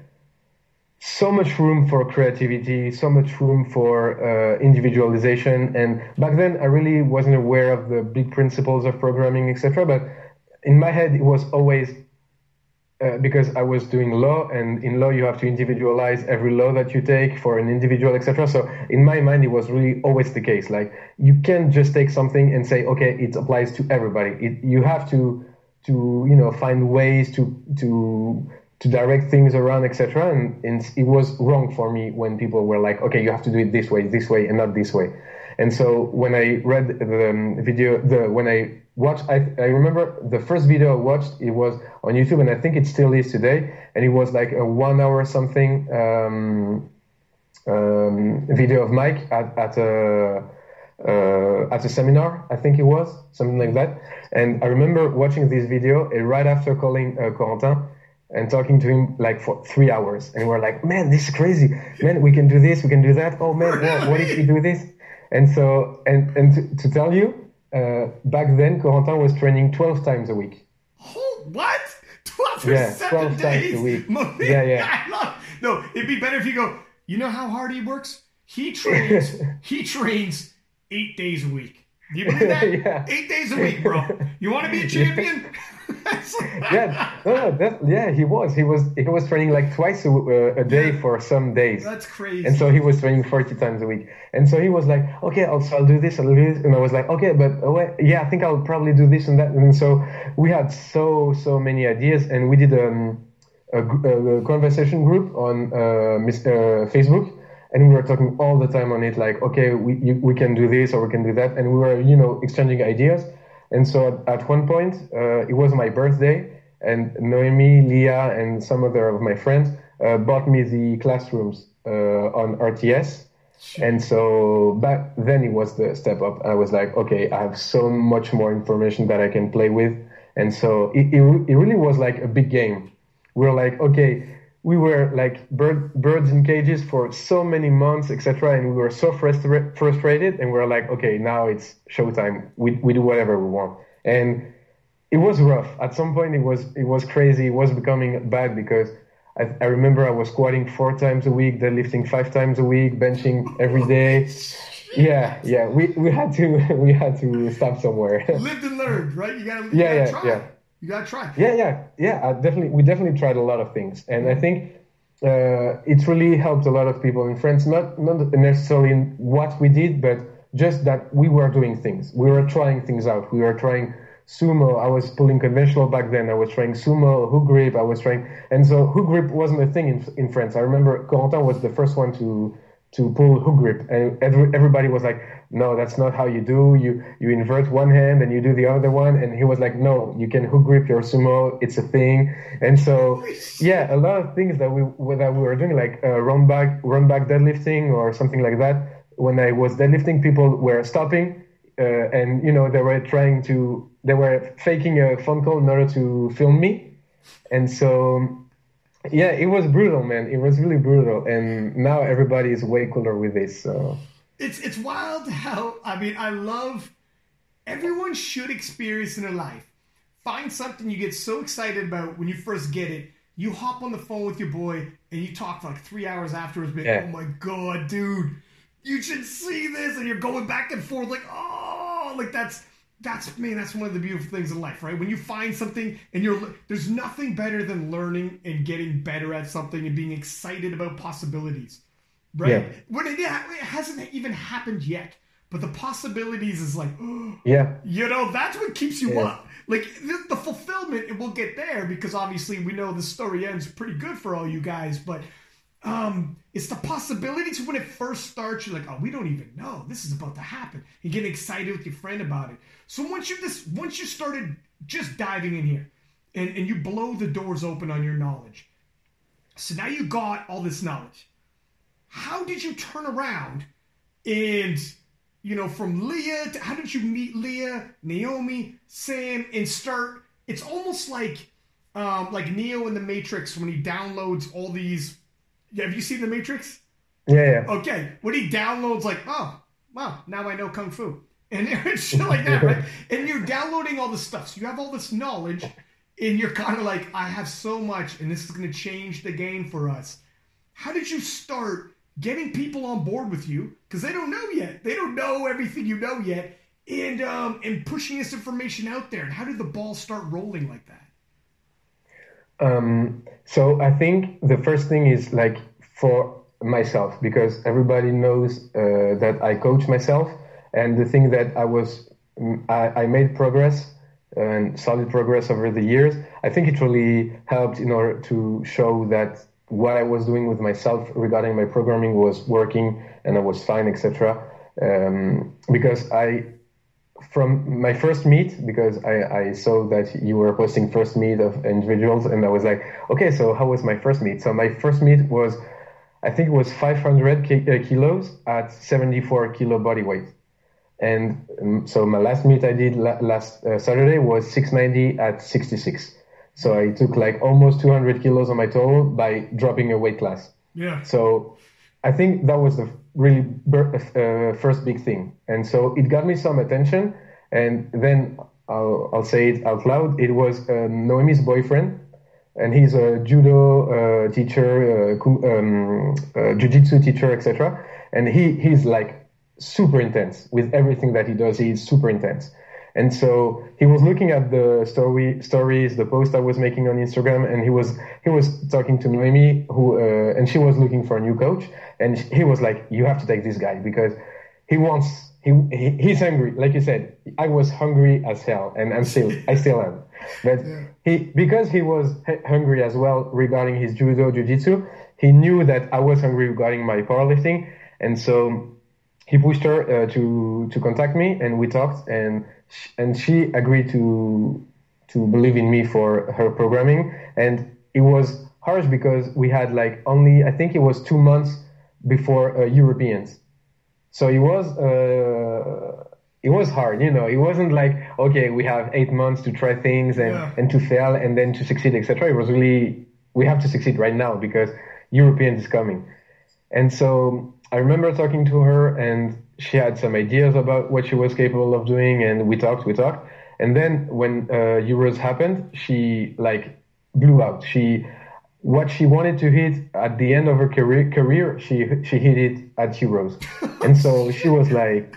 so much room for creativity, so much room for uh, individualization. And back then, I really wasn't aware of the big principles of programming, etc. But in my head, it was always uh, because I was doing law, and in law you have to individualize every law that you take for an individual, etc. So in my mind, it was really always the case. Like you can't just take something and say, okay, it applies to everybody. It, you have to to you know find ways to to to direct things around, etc. And, and, it was wrong for me when people were like, okay, you have to do it this way, this way, and not this way. And so when I read the um, video, the when I watched, I, I remember the first video I watched, it was on YouTube, and I think it still is today. And it was like a one hour something um, um, video of Mike at, at a uh, at a seminar, I think it was something like that. And I remember watching this video, and right after calling uh, Corentin and talking to him like for three hours. And we're like, man, this is crazy. Man, we can do this, we can do that. Oh man, what if we do this? And so, and, and to, to tell you, uh, back then, Corentin was training 12 times a week. Oh, what? 12 for yeah, 12 days? times a week. yeah, yeah. Love, no, it'd be better if you go, you know how hard he works? He trains, he trains eight days a week. Do you believe that? yeah. Eight days a week, bro. You want to be a champion? Yeah, no, no, yeah, he was. He was. He was training like twice a, uh, a day yeah. for some days. That's crazy. And so he was training forty times a week. And so he was like, okay, I'll, so I'll do this, I'll do this, and I was like, okay, but uh, wait, yeah, I think I'll probably do this and that. And so we had so so many ideas, and we did um, a, a conversation group on uh, Facebook, and we were talking all the time on it. Like, okay, we you, we can do this or we can do that, and we were you know exchanging ideas. And so at, at one point, uh, it was my birthday, and Noemi, Leah, and some other of my friends uh, bought me the classrooms uh, on RTS. And so back then it was the step up. I was like, okay, I have so much more information that I can play with. And so it, it, it really was like a big game. We were like, okay, we were like bird, birds in cages for so many months, etc. And we were so frustra- frustrated. And we were like, okay, now it's showtime. We, we do whatever we want. And it was rough. At some point, it was it was crazy. It was becoming bad because I, I, remember I was squatting four times a week, deadlifting five times a week, benching every day. Yeah, yeah. We, we had to we had to stop somewhere. Lived and learned, right? You gotta, you yeah, gotta yeah, try. yeah. You gotta try. Yeah, yeah, yeah. I definitely, we definitely tried a lot of things, and I think uh, it's really helped a lot of people in France. Not not necessarily in what we did, but just that we were doing things. We were trying things out. We were trying sumo. I was pulling conventional back then. I was trying sumo, hook grip. I was trying, and so hook grip wasn't a thing in in France. I remember Corentin was the first one to to pull hook grip, and every, everybody was like, "No, that's not how you do. You you invert one hand and you do the other one." And he was like, "No, you can hook grip your sumo. It's a thing." And so, yeah, a lot of things that we that we were doing, like uh, run back run back deadlifting or something like that. When I was deadlifting, people were stopping uh, and you know they were trying to they were faking a phone call in order to film me and so yeah it was brutal man. It was really brutal. And now everybody is way cooler with this so. It's it's wild how i mean i love everyone should experience in their life. Find something you get so excited about when you first get it. You hop on the phone with your boy and you talk for like three hours afterwards but yeah. oh my god dude you should see this. And you're going back and forth like oh like that's that's man that's one of the beautiful things in life right when you find something and you're there's nothing better than learning and getting better at something and being excited about possibilities right yeah. when it, it hasn't even happened yet but the possibilities is like oh, yeah you know that's what keeps you yeah. up like the, the fulfillment it will get there because obviously we know the story ends pretty good for all you guys but um, it's the possibilities when it first starts. You're like, oh, we don't even know this is about to happen. You get excited with your friend about it. So once you this, once you started just diving in here, and and you blow the doors open on your knowledge. So now you got all this knowledge. How did you turn around and you know from Leah to how did you meet Leah, Naomi, Sam, and start? It's almost like um, like Neo in the Matrix when he downloads all these have you seen The Matrix? Yeah, yeah. Okay. When he downloads, like, oh, wow, now I know Kung Fu. And shit like that, right? And you're downloading all this stuff. So you have all this knowledge, and you're kind of like, I have so much, and this is going to change the game for us. How did you start getting people on board with you? Because they don't know yet. They don't know everything you know yet. And um, and pushing this information out there. And how did the ball start rolling like that? Um, so I think the first thing is like for myself because everybody knows uh, that I coach myself, and the thing that I was I, I, made progress and solid progress over the years. I think it really helped in order to show that what I was doing with myself regarding my programming was working and I was fine, etc. Um, because I from my first meet because I, I saw that you were posting first meet of individuals and I was like, okay, so how was my first meet? So my first meet was, I think it was 500 ki- uh, kilos at 74 kilo body weight. And um, so my last meet I did la- last uh, Saturday was 690 at 66. So I took like almost 200 kilos on my total by dropping a weight class. Yeah. So I think that was the really uh, first big thing. And so it got me some attention. And then I'll, I'll say it out loud. It was uh, Noemi's boyfriend, and he's a judo uh, teacher, uh, um, uh, jiu-jitsu teacher, etc. And he he's like super intense with everything that he does. He's super intense. And so he was looking at the story stories, the post I was making on Instagram, and he was he was talking to Noemi, who uh, and she was looking for a new coach, and he was like, "You have to take this guy because he wants he, he he's hungry." Like you said, I was hungry as hell, and I'm still I still am. But yeah. he, because he was hungry as well regarding his judo, jiu-jitsu, he knew that I was hungry regarding my powerlifting. And so he pushed her uh, to, to contact me and we talked and, and she agreed to, to believe in me for her programming. And it was harsh because we had like only, I think it was two months before uh, Europeans. So it was, uh, it was hard, you know. It wasn't like okay, we have eight months to try things and yeah. and to fail and then to succeed, etc. It was really we have to succeed right now because Europeans is coming. And so I remember talking to her, and she had some ideas about what she was capable of doing, and we talked, we talked. And then when uh, Euros happened, she like blew out. She what she wanted to hit at the end of her career, career she she hit it at Euros, and so she was like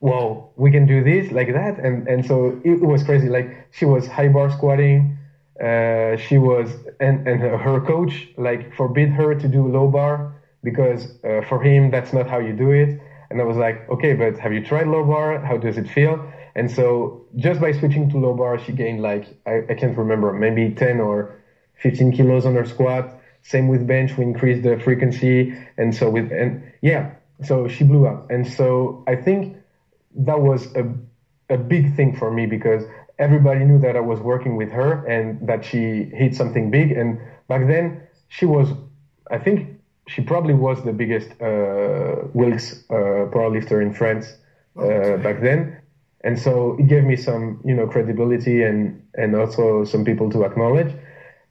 whoa, we can do this like that. And, and so it, it was crazy. Like she was high bar squatting. Uh, she was, and, and her coach like forbid her to do low bar because uh, for him, that's not how you do it. And I was like, okay, but have you tried low bar? How does it feel? And so just by switching to low bar, she gained like, I, I can't remember, maybe 10 or 15 kilos on her squat. Same with bench, we increased the frequency. And so with, and yeah, so she blew up. And so I think that was a, a big thing for me because everybody knew that I was working with her and that she hit something big. And back then, she was, I think, she probably was the biggest uh, Wilks uh, powerlifter in France uh, okay. back then. And so it gave me some, you know, credibility and and also some people to acknowledge.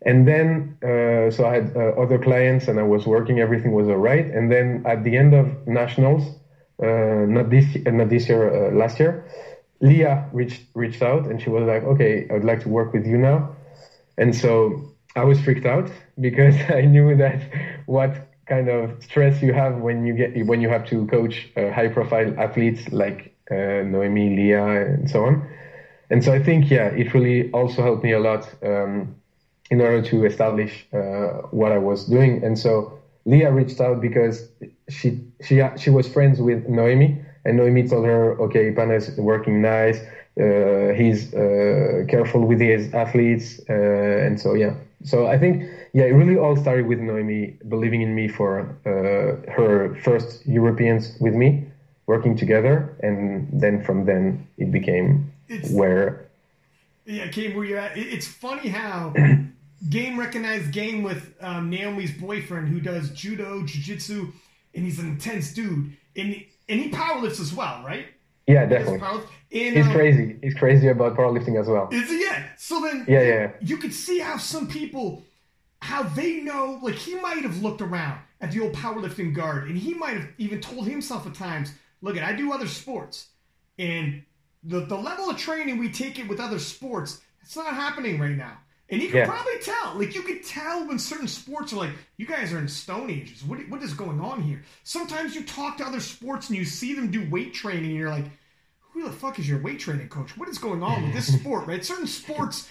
And then, uh, so I had uh, other clients and I was working, everything was all right. And then at the end of nationals, uh, not this not this year, uh, last year. Leah reached reached out and she was like, "Okay, I would like to work with you now." And so I was freaked out because I knew that what kind of stress you have when you get when you have to coach uh, high profile athletes like uh, Noemi, Leah, and so on. And so I think yeah, it really also helped me a lot um, in order to establish uh, what I was doing. And so Leah reached out because she she she was friends with Noemi, and Noemi told her, "Okay, Pana is working nice. Uh, he's uh, careful with his athletes, uh, and so yeah. So I think yeah, it really all started with Noemi believing in me for uh, her first Europeans with me, working together, and then from then it became it's, where. Yeah, came where you're at. It's funny how game recognized game with um, Naomi's boyfriend who does judo, jiu-jitsu, and he's an intense dude. And and he powerlifts as well, right? Yeah, definitely. And, he's um, crazy. He's crazy about powerlifting as well. Is he? Yeah. So then, yeah, yeah. You could see how some people, how they know. Like he might have looked around at the old powerlifting guard, and he might have even told himself at times, "Look, at I do other sports, and the the level of training we take it with other sports, it's not happening right now." And you can yeah. probably tell, like you could tell when certain sports are like, you guys are in stone ages. What what is going on here? Sometimes you talk to other sports and you see them do weight training, and you're like, who the fuck is your weight training coach? What is going on with this sport? Right? Certain sports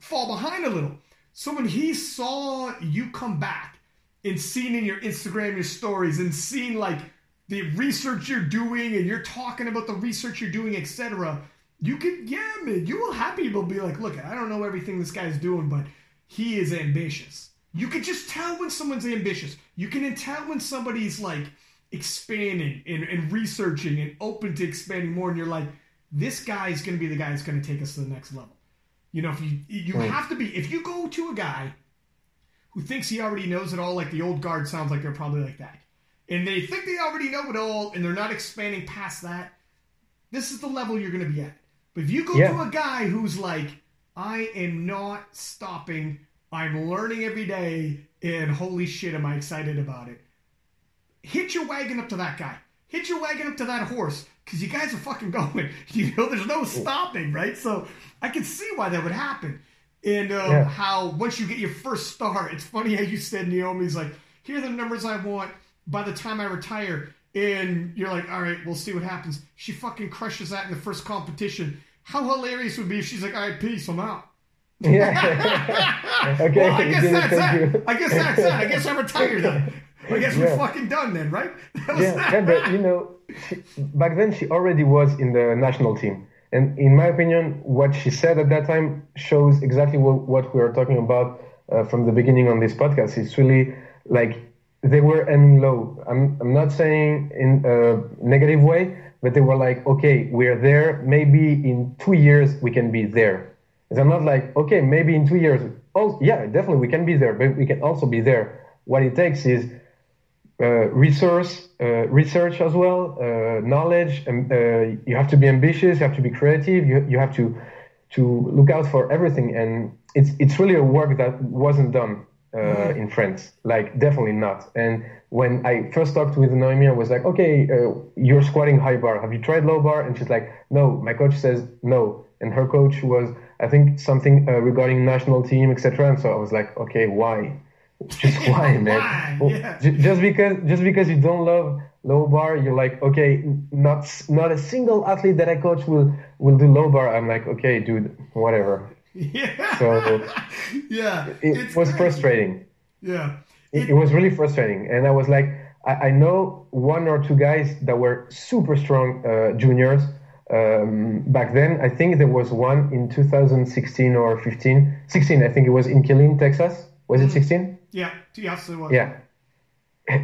fall behind a little. So when he saw you come back and seen in your Instagram your stories and seeing like the research you're doing and you're talking about the research you're doing, etc you could, yeah, man, you will have people be like, look, I don't know everything this guy's doing, but he is ambitious. You could just tell when someone's ambitious. You can tell when somebody's like expanding and, and researching and open to expanding more, and you're like, this guy is going to be the guy that's going to take us to the next level. You know, if you you right. have to be if you go to a guy who thinks he already knows it all, like the old guard sounds like they're probably like that, and they think they already know it all, and they're not expanding past that. This is the level you're going to be at. If you go yeah. to a guy who's like, I am not stopping, I'm learning every day, and holy shit, am I excited about it. Hit your wagon up to that guy. Hit your wagon up to that horse, because you guys are fucking going. You know, there's no stopping, right? So I can see why that would happen. And um, yeah. how once you get your first start, it's funny how you said Naomi's like, here are the numbers I want by the time I retire and you're like, all right, we'll see what happens. She fucking crushes that in the first competition. How hilarious would be if she's like, all right, peace, I'm out. Yeah. okay. Well, I guess that's that. I guess that's that. I guess I'm retired then. I guess yeah. we're fucking done then, right? yeah, that. yeah, but you know, she, back then she already was in the national team, And in my opinion, what she said at that time shows exactly what, what we are talking about uh, from the beginning on this podcast. It's really like they were aiming low. I'm, I'm not saying in a negative way, but they were like, okay, we're there. Maybe in two years we can be there. And I'm not like, okay, maybe in two years. Oh, yeah, definitely we can be there, but we can also be there. What it takes is uh, resource, uh, research as well, uh, knowledge. And uh, you have to be ambitious. You have to be creative. You, you have to to look out for everything. And it's it's really a work that wasn't done uh, mm-hmm. in France. Like definitely not. And when I first talked with Noemi, I was like, okay, uh, you're squatting high bar. Have you tried low bar? And she's like, no. My coach says no. And her coach was, I think, something uh, regarding national team, etc. And so I was like, okay, why? Just why, man? Why? Yeah. Just because, just because you don't love low bar, you're like, okay, not not a single athlete that I coach will will do low bar. I'm like, okay, dude, whatever. Yeah. So yeah, it was crazy. frustrating. Yeah. It, it, was really frustrating, and I was like, I, I, know one or two guys that were super strong uh, juniors um, back then. I think there was one in 2016 or 15, 16. I think it was in Killeen, Texas. Was it 16? Mm. Yeah, yes, it was. Yeah.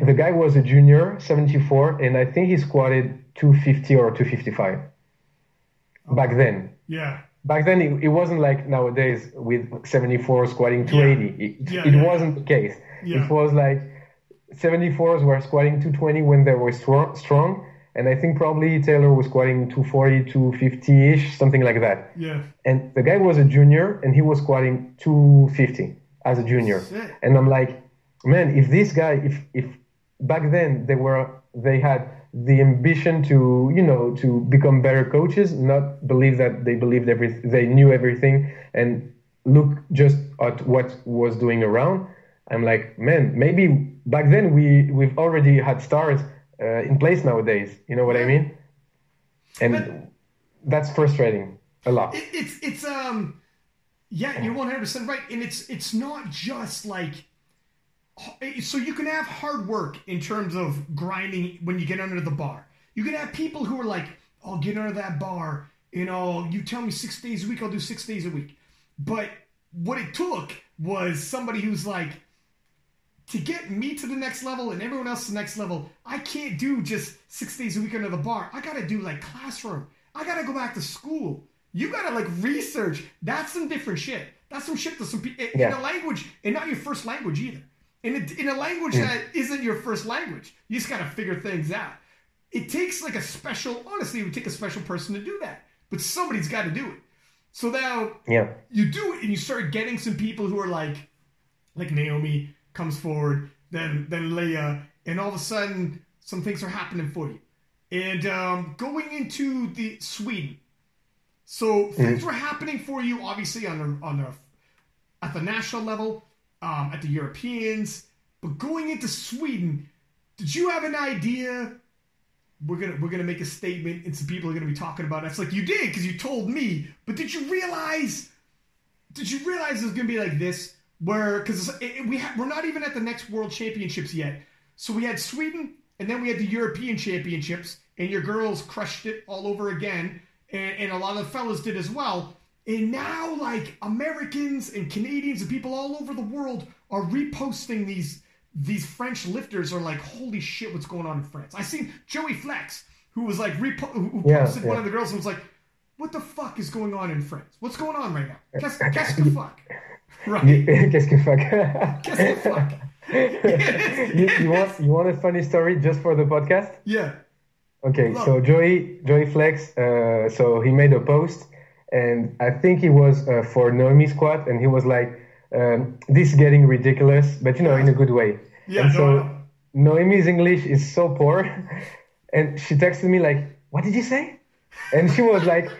The guy was a junior, 74, and I think he squatted 250 or 255 back then. Yeah back then it, it, wasn't like nowadays with 74 squatting 280 yeah. it, yeah, it yeah, wasn't the case it was like 74s were squatting 220 when they were strong, and i think probably taylor was squatting 240 250ish something like that. Yeah. And the guy was a junior and he was squatting 250 as a junior. Shit. and i'm like man if this guy if if back then they were they had the ambition to you know to become better coaches not believe that they believed every they knew everything and look just at what was doing around i'm like man maybe back then we we've already had stars uh, in place nowadays you know what i mean and but that's frustrating a lot it, it's it's um yeah you're 100% right and it's it's not just like so you can have hard work in terms of grinding when you get under the bar. You can have people who are like, "I'll get under that bar." You know, you tell me six days a week, I'll do six days a week. But what it took was somebody who's like, to get me to the next level and everyone else to the next level, I can't do just six days a week under the bar. I gotta do like classroom. I gotta go back to school. You gotta like research. That's some different shit. That's some shit to some people yeah. in a language and not your first language either in a, in a language mm. that isn't your first language. You just got to figure things out. It takes like a special, honestly, it would take a special person to do that, but somebody's got to do it. So now yeah. you do it and you start getting some people who are like, like Naomi comes forward, then then Leah, and all of a sudden some things are happening for you. And um, going into the Sweden, so things mm. were happening for you, obviously on the on the at the national level um, at the Europeans. But going into Sweden, did you have an idea? We're gonna we're gonna make a statement, and some people are gonna be talking about it. It's like you did because you told me. But did you realize? Did you realize it was gonna be like this? Where because we ha- we're not even at the next World Championships yet. So we had Sweden, and then we had the European Championships, and your girls crushed it all over again, and, and a lot of the fellas did as well. And now, like Americans and Canadians and people all over the world are reposting these these French lifters are like, holy shit, what's going on in France? I seen Joey Flex, who was like repo- who posted yeah. one of the girls and was like, what the fuck is going on in France? What's going on right now? Qu'est-ce, qu'est-ce fuck? Right. Qu'est-ce que fuck? Qu'est-ce que fuck? you, you, want you want a funny story just for the podcast? Yeah. Okay, Love so Joey Joey Flex, uh, so he made a post and I think he was uh, for Noemi Squad, and he was like, um, "This is getting ridiculous," but you know, in a good way. Yeah. And so Noemi's English is so poor, and she texted me like, "What did you say?" And she was like.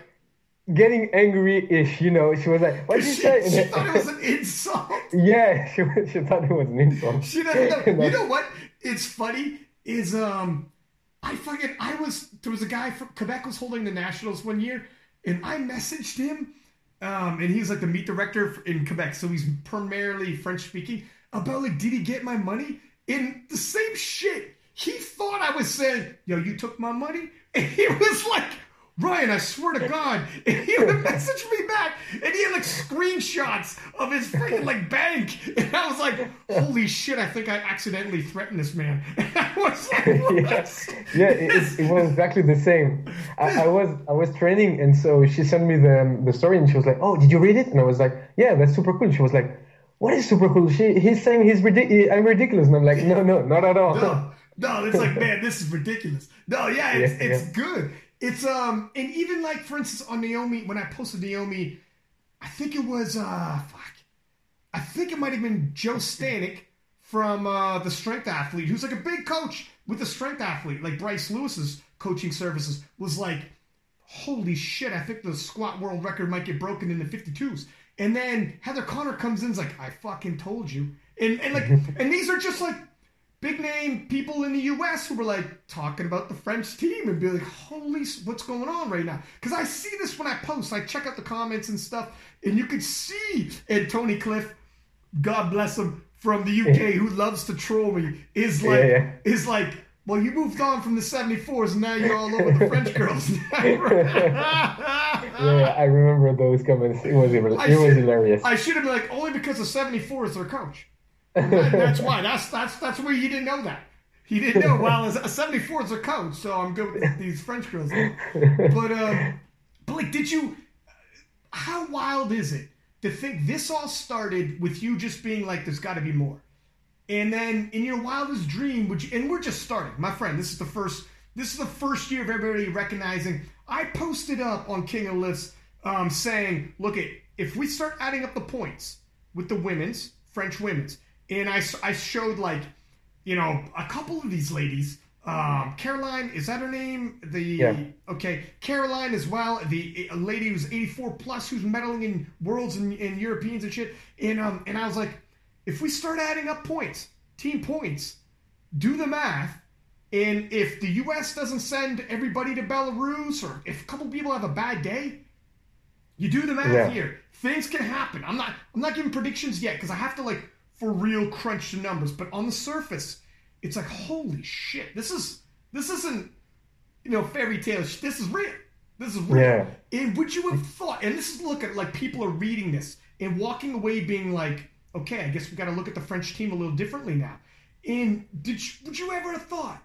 Getting angry-ish, you know. She was like, "What did you she, say?" She thought it was an insult. yeah, she, she thought it was an insult. She doesn't know. You know what? It's funny. Is um, I fucking I was there was a guy from Quebec was holding the nationals one year, and I messaged him, um, and he's like the meet director in Quebec, so he's primarily French speaking. About like, did he get my money? In the same shit, he thought I was saying, "Yo, you took my money," and he was like, Ryan, I swear to God. And he would message me back and he had like screenshots of his freaking like bank. And I was like, holy shit, I think I accidentally threatened this man. And I was like, yes. yeah, it, it, was exactly the same. I, I, was I was training and so she sent me the um, the story and she was like, Oh, did you read it? And I was like, Yeah, that's super cool. She was like, What is super cool? She he's saying he's ridiculous I'm ridiculous. And I'm like, No, no, not at all. No, no, it's like, man, this is ridiculous. No, yeah, it's yeah, it's yeah. good. It's um and even like for instance on Naomi when I posted Naomi, I think it was uh fuck. I think it might have been Joe Stanek from uh, the strength athlete, who's like a big coach with the strength athlete, like Bryce Lewis's coaching services, was like, holy shit, I think the squat world record might get broken in the 52s. And then Heather Connor comes in, is like, I fucking told you. And, and like, and these are just like big name people in the U.S. who were like talking about the French team and be like, "Holy, what's going on right now?" Because I see this when I post. I check out the comments and stuff, and you could see. And Tony Cliffe, God bless him, from the UK, who loves to troll me, is like, yeah, yeah. is like. Well, you moved on from the 74s and now you're all over the French girls. yeah, I remember those comments. It was, it was hilarious. I should have been like, only because the 74 is their coach that's why. That's that's that's where he didn't know that. He didn't know. Well, a 74 is a code, so I'm good with these French girls. But but like, did you? How wild is it to think this all started with you just being like, "There's got to be more," and then in your wildest dream, would you? And we're just starting, my friend. This is the first. This is the first year of everybody recognizing. I posted up on King of Lifts um, saying, "Look at if we start adding up the points with the women's French women's." And I, I showed like you know a couple of these ladies. Um, Caroline is that her name? The yeah. okay. Caroline as well the lady who's 84 plus who's medaling in worlds and, and Europeans and shit. And um and I was like if we start adding up points team points do the math. And if the US doesn't send everybody to Belarus or if a couple people have a bad day you do the math yeah. here. Things can happen. I'm not I'm not giving predictions yet because I have to like for real crunch the numbers. But on the surface, it's like holy shit. This is this isn't you know fairy tale. This is real. This is real. Yeah. And would you have thought? And this is look at like people are reading this and walking away being like, okay, I guess we got to look at the French team a little differently now. And did you, would you ever have thought?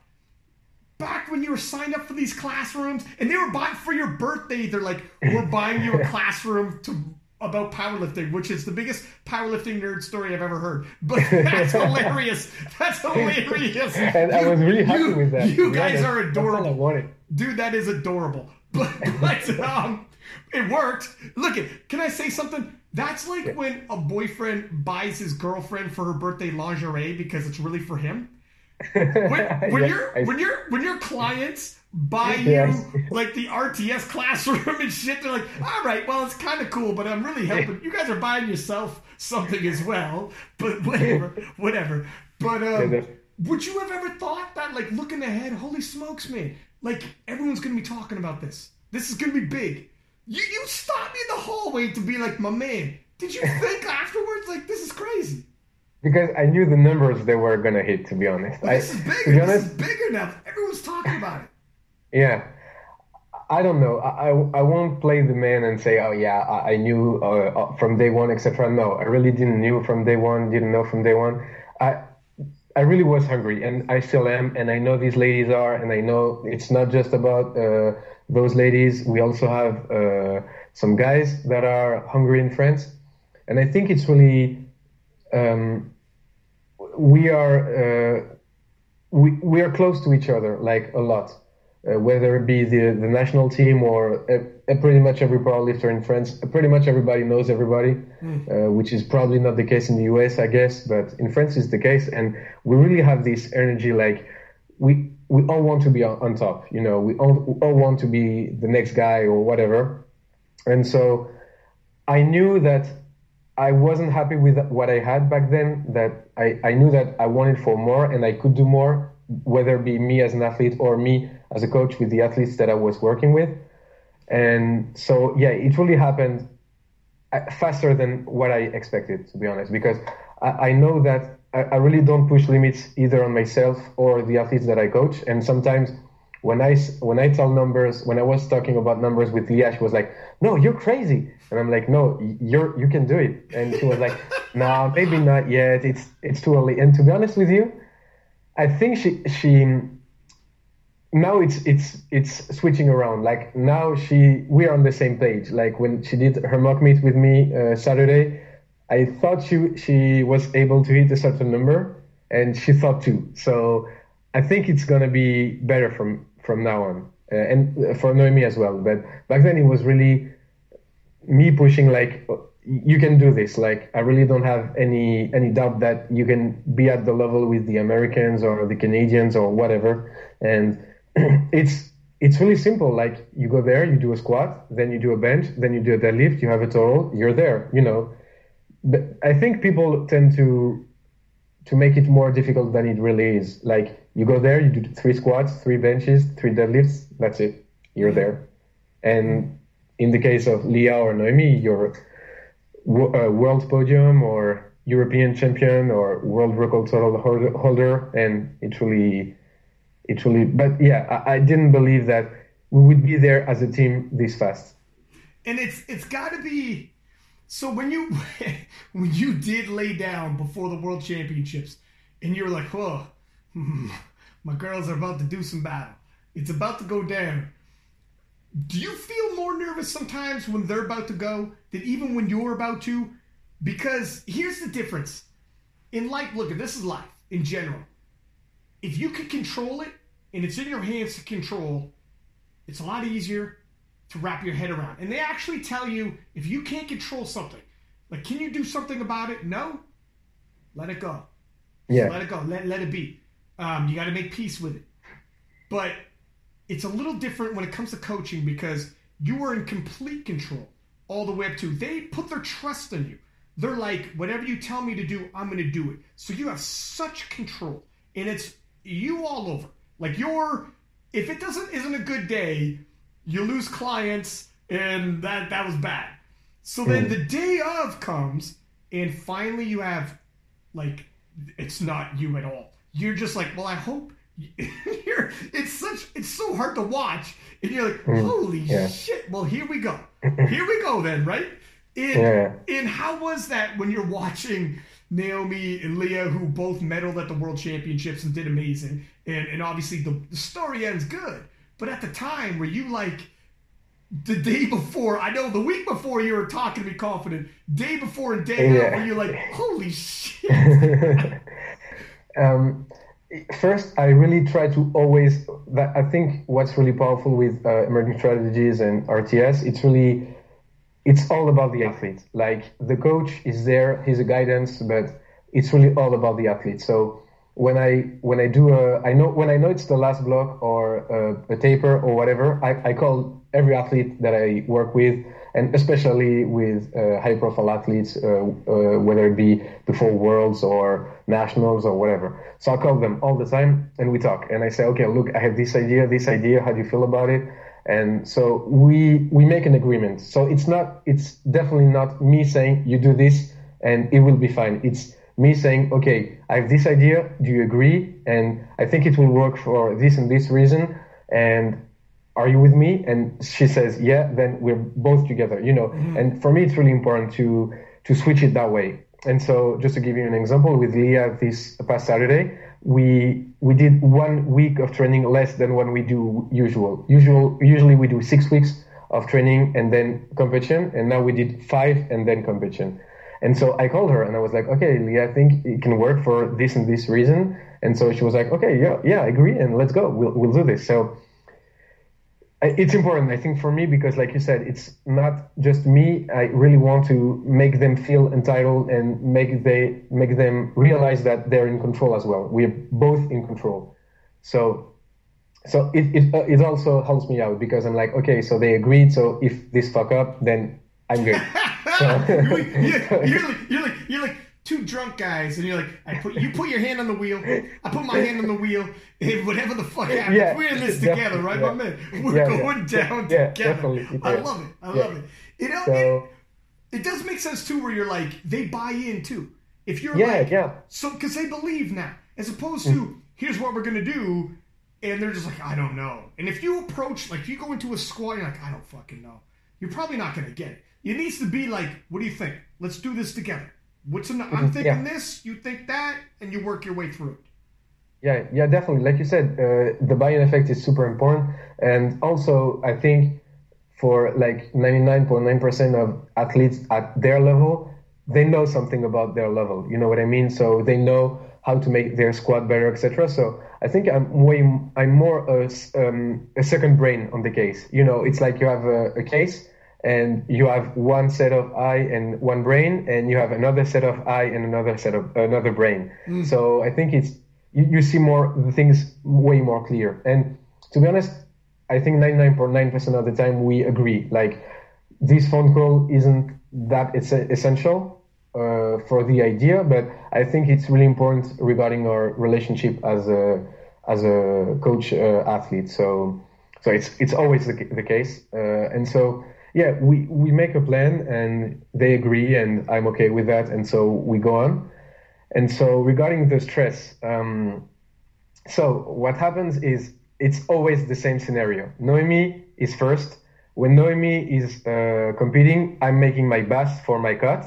Back when you were signed up for these classrooms and they were buying for your birthday, they're like, we're buying you a classroom to about powerlifting, which is the biggest powerlifting nerd story I've ever heard. But that's hilarious. That's hilarious. And you, I was really happy you, with that. You guys are adorable. Dude, that is adorable. But, but um, it worked. Look at. Can I say something? That's like yeah. when a boyfriend buys his girlfriend for her birthday lingerie because it's really for him. When, when yeah, you're I, when you're when your clients buy you like the RTS classroom and shit. They're like, all right, well, it's kind of cool, but I'm really helping. You guys are buying yourself something as well, but whatever, whatever. But um, would you have ever thought that, like, looking ahead, holy smokes, man, like everyone's gonna be talking about this. This is gonna be big. You you stopped me in the hallway to be like, my man. Did you think afterwards, like, this is crazy? Because I knew the numbers they were gonna hit. To be honest, well, this I, is bigger. This honest, is bigger now. Everyone's talking about it. Yeah. I don't know. I, I won't play the man and say, oh yeah, I, I knew uh, uh from day one, etc. No, I really didn't knew from day one. Didn't know from day one. I I really was hungry, and I still am. And I know these ladies are, and I know it's not just about uh, those ladies. We also have uh, some guys that are hungry in France, and I think it's really um, we are uh, we we are close to each other like a lot uh, whether it be the, the national team or uh, pretty much every powerlifter in France. Pretty much everybody knows everybody, mm. uh, which is probably not the case in the US, I guess, but in France it's the case. And we really have this energy like we we all want to be on, on top, you know, we all, we all want to be the next guy or whatever. And so I knew that I wasn't happy with what I had back then, that I, I knew that I wanted for more and I could do more, whether it be me as an athlete or me as a coach with the athletes that I was working with. And so, yeah, it really happened uh, faster than what I expected, to be honest, because I, I know that I, I, really don't push limits either on myself or the athletes that I coach. And sometimes when I when I tell numbers, when I was talking about numbers with Leah, she was like, "No, you're crazy," and I'm like, "No, you're you can do it." And she was like, "No, nah, maybe not yet. It's it's too early." And to be honest with you, I think she she now it's it's it's switching around. Like now she we're on the same page. Like when she did her mock meet with me uh, Saturday, I thought she she was able to hit a certain number, and she thought too. So I think it's gonna be better from from now on, uh, and for Noemi as well. But back then it was really me pushing like you can do this. Like I really don't have any any doubt that you can be at the level with the Americans or the Canadians or whatever. And it's it's really simple. Like you go there, you do a squat, then you do a bench, then you do a deadlift, you have a total, you're there. You know, but I think people tend to to make it more difficult than it really is. Like you go there, you do three squats, three benches, three deadlifts. That's it. You're there. And in the case of Leah or Noemi, you're a uh, world podium or European champion or world record total holder, and it really it really, but yeah, I, I didn't believe that we would be there as a team this fast. And it's it's got to be so when you when you did lay down before the World Championships, and you were like, "Oh, my girls are about to do some battle. It's about to go down." Do you feel more nervous sometimes when they're about to go than even when you're about to? Because here's the difference. In life, look, at this is life in general. If you can control it, and it's in your hands to control, it's a lot easier to wrap your head around. And they actually tell you if you can't control something, like, can you do something about it? No, let it go. Yeah. Let it go. Let, let it be. Um, you got to make peace with it. But it's a little different when it comes to coaching because you are in complete control all the way up to they put their trust in you. They're like, whatever you tell me to do, I'm going to do it. So you have such control, and it's you all over. Like you're, if it doesn't isn't a good day, you lose clients, and that that was bad. So then the day of comes, and finally you have, like, it's not you at all. You're just like, well, I hope. you're, it's such it's so hard to watch, and you're like, mm. holy yeah. shit! Well, here we go. Here we go then, right? And, yeah. and how was that when you're watching Naomi and Leah, who both medaled at the World Championships and did amazing. And, and obviously the, the story ends good. But at the time, were you like the day before? I know the week before you were talking to me confident. Day before and day yeah. out, were you like, holy shit? um, first, I really try to always. I think what's really powerful with uh, emerging strategies and RTS, it's really it's all about the athlete. Like the coach is there, he's a guidance, but it's really all about the athlete. So when I when I do a I know when I know it's the last block or a, a taper or whatever, I, I call every athlete that I work with, and especially with uh, high profile athletes, uh, uh, whether it be before worlds or nationals or whatever. So I call them all the time and we talk. And I say, okay, look, I have this idea, this idea. How do you feel about it? And so we we make an agreement. So it's not it's definitely not me saying you do this and it will be fine. It's me saying okay i have this idea. Do you agree? And i think it will work for this and this reason. And are you with me? And she says yeah then we're both together you know. Mm-hmm. and for me it's really important to to switch it that way. And so just to give you an example with leah this past saturday we we did one week of training less than what we do usual. Usual usually we do six weeks of training and then competition, and now we did five and then competition. And so I called her and I was like, okay, Leah, I think it can work for this and this reason. And so she was like, okay, yeah, yeah, I agree, and let's go. We'll we'll do this. So it's important i think for me because like you said it's not just me. I really want to make them feel entitled and make they make them realize that they're in control as well. We're both in control. So so it, it, uh, it also helps me out because i'm like okay so they agreed so if this fuck up then i'm good. So, you're, like, you're, you're, like, you're like you're like two drunk guys, and you're like, I put you put your hand on the wheel, I put my hand on the wheel, and whatever the fuck happens, yeah, we're in this together, right, yeah. my man? We're yeah, going down together. I love it. I love it. You know, so, it, it, does make sense too, where you're like, they buy in too. If you're yeah, like, yeah, so because they believe now, as opposed to mm. here's what we're gonna do. and they're just like, I don't know. And if you approach, like, if you go into a squad, you're like, I don't fucking know. You're probably not going to get it. It needs to be like, what do you think? Let's do this together. What's in the, I'm Mhm, thinking yeah. this, you think that, and you work your way through it. Yeah, yeah, definitely. Like you said, uh, the buy-in effect is super important, and also I think for like 99.9% of athletes at their level, they know something about their level. You know what I mean? So they know how to make their squat better, etc. So I think I'm way, I'm more a, um, a second brain on the case. You know, it's like you have a, a case. And you have one set of eye and one brain, and you have another set of eye and another set of another brain. So I think it's you, you see more the things way more clear. And to be honest, I think 99.9% of the time we agree. Like this phone call isn't that it's essential uh, for the idea, but I think it's really important regarding our relationship as a as a coach uh, athlete. So so it's it's always the, the case. Uh, and so yeah, we we make a plan and they agree, and I'm okay with that, and so we go on. And so regarding the stress, um, so what happens is it's always the same scenario. Noemi is first. When Noemi is uh, competing, I'm making my best for my cut.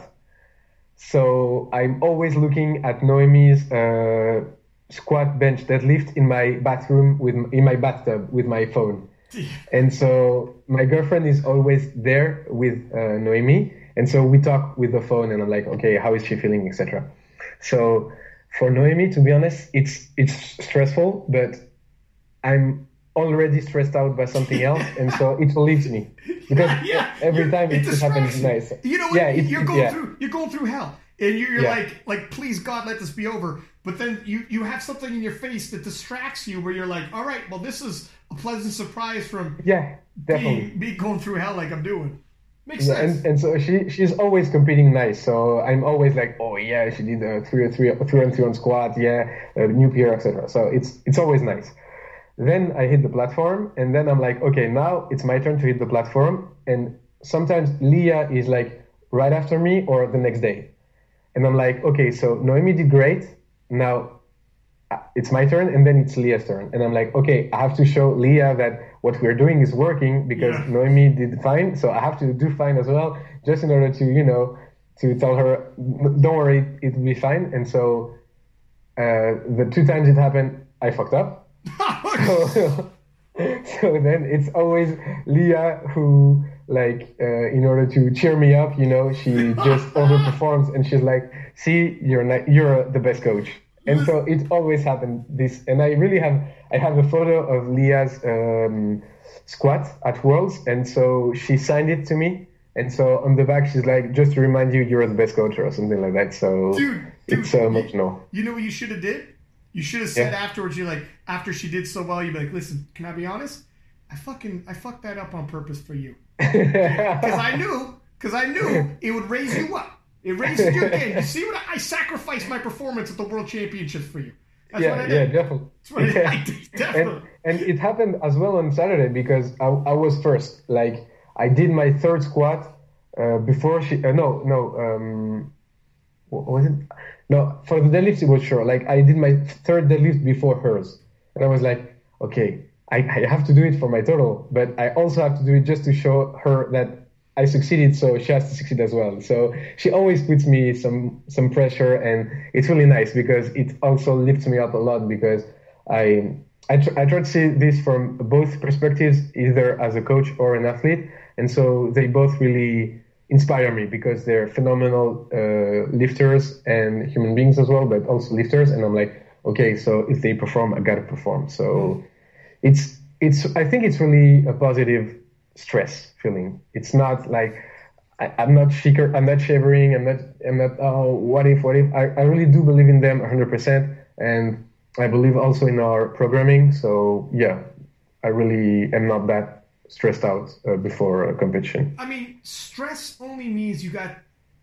So I'm always looking at Noemi's uh, squat, bench, deadlift in my bathroom with in my bathtub with my phone. And so my girlfriend is always there with uh, Noemi, and so we talk with the phone, and I'm like, okay, how is she feeling, etc. So for Noemi, to be honest, it's it's stressful, but I'm already stressed out by something else, and so it relieves me because every you're- time it, just happens nice. you. Know what? Yeah, it's- you're going yeah. through you're going through hell, and you're, you're Yeah. like like please God let this be over. But then you you have something in your face that distracts you, where you're like, all right, well this is a pleasant surprise from Yeah, definitely. being me going through hell like I'm doing. Makes Yeah, sense. and, and so she she's always competing nice. So I'm always like, oh yeah, she did a three or three three and three on squat, yeah, a new PR, etc. So it's it's always nice. Then I hit the platform, and then I'm like, okay, now it's my turn to hit the platform. And sometimes Leah is like right after me or the next day, and I'm like, okay, so Noemi did great. Now it's my turn and then it's Leah's turn. And I'm like, okay, I have to show Leah that what we're doing is working because Yeah. Noemi did fine. So I have to do fine as well, just in order to, you know, to tell her, don't worry, it will be fine. And so uh, the two times it happened, I fucked up. So, so then it's always Leah who, like, uh, in order to cheer me up, you know, she just overperforms and she's like, see, you're, not, you're the best coach. And so it always happened this, and I really have I have a photo of Leah's um, squat at Worlds, and so she signed it to me, and so on the back she's like, just to remind you, you're the best coach or something like that. So Dude, dude, it's uh, you- emotional. You know what you should have did? You should have said Yeah. afterwards. You're like, after she did so well, you'd be like, listen, can I be honest? I fucking I fucked that up on purpose for you because I knew because I knew it would raise you up. It raises your game. You see what I, I sacrificed my performance at the World Championships for you. That's what yeah, yeah, definitely. That's what Yeah. I did, definitely. and, and it happened as well on Saturday because I, I was first. Like I did my third squat uh, before she. Uh, no, no. Um, what was it? No, for the deadlifts it was sure. Like I did my third deadlift before hers, and I was like, okay, I, I have to do it for my total, but I also have to do it just to show her that I succeeded, so she has to succeed as well. So she always puts me some some pressure, and it's really nice because it also lifts me up a lot because I I, tr- I try to see this from both perspectives, either as a coach or an athlete, and so they both really inspire me because they're phenomenal uh, lifters and human beings as well, but also lifters. And I'm like, okay, so if they perform, I gotta perform. So it's it's I think it's really a positive stress feeling. It's not like I, I'm not shaker, I'm not shivering, I'm not I'm not oh what if what if I, I really do believe in them 100 percent and I believe also in our programming. So yeah, I really am not that stressed out uh, before a competition. I mean, stress only means you got.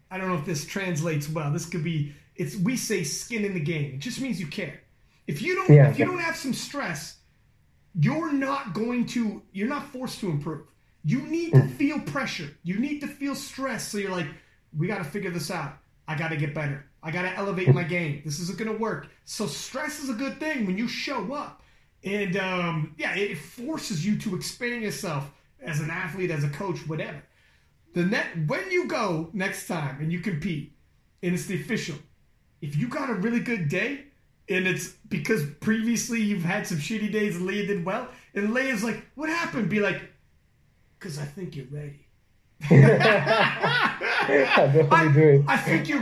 I don't know if this translates well. This could be. It's we say skin in the game. It just means you care. If you don't, Yeah, if you yeah. don't have some stress, you're not going to. You're not forced to improve. You need to feel pressure. You need to feel stress. So you're like, we got to figure this out. I got to get better. I got to elevate my game. This isn't going to work. So stress is a good thing when you show up. and um, yeah, it forces you to expand yourself as an athlete, as a coach, whatever. The net when you go next time and you compete, and it's the official. If you got a really good day, and it's because previously you've had some shitty days and Leah did well, and Leah's like, "What happened?" Be like, "Cause I think you're ready." I do. I think you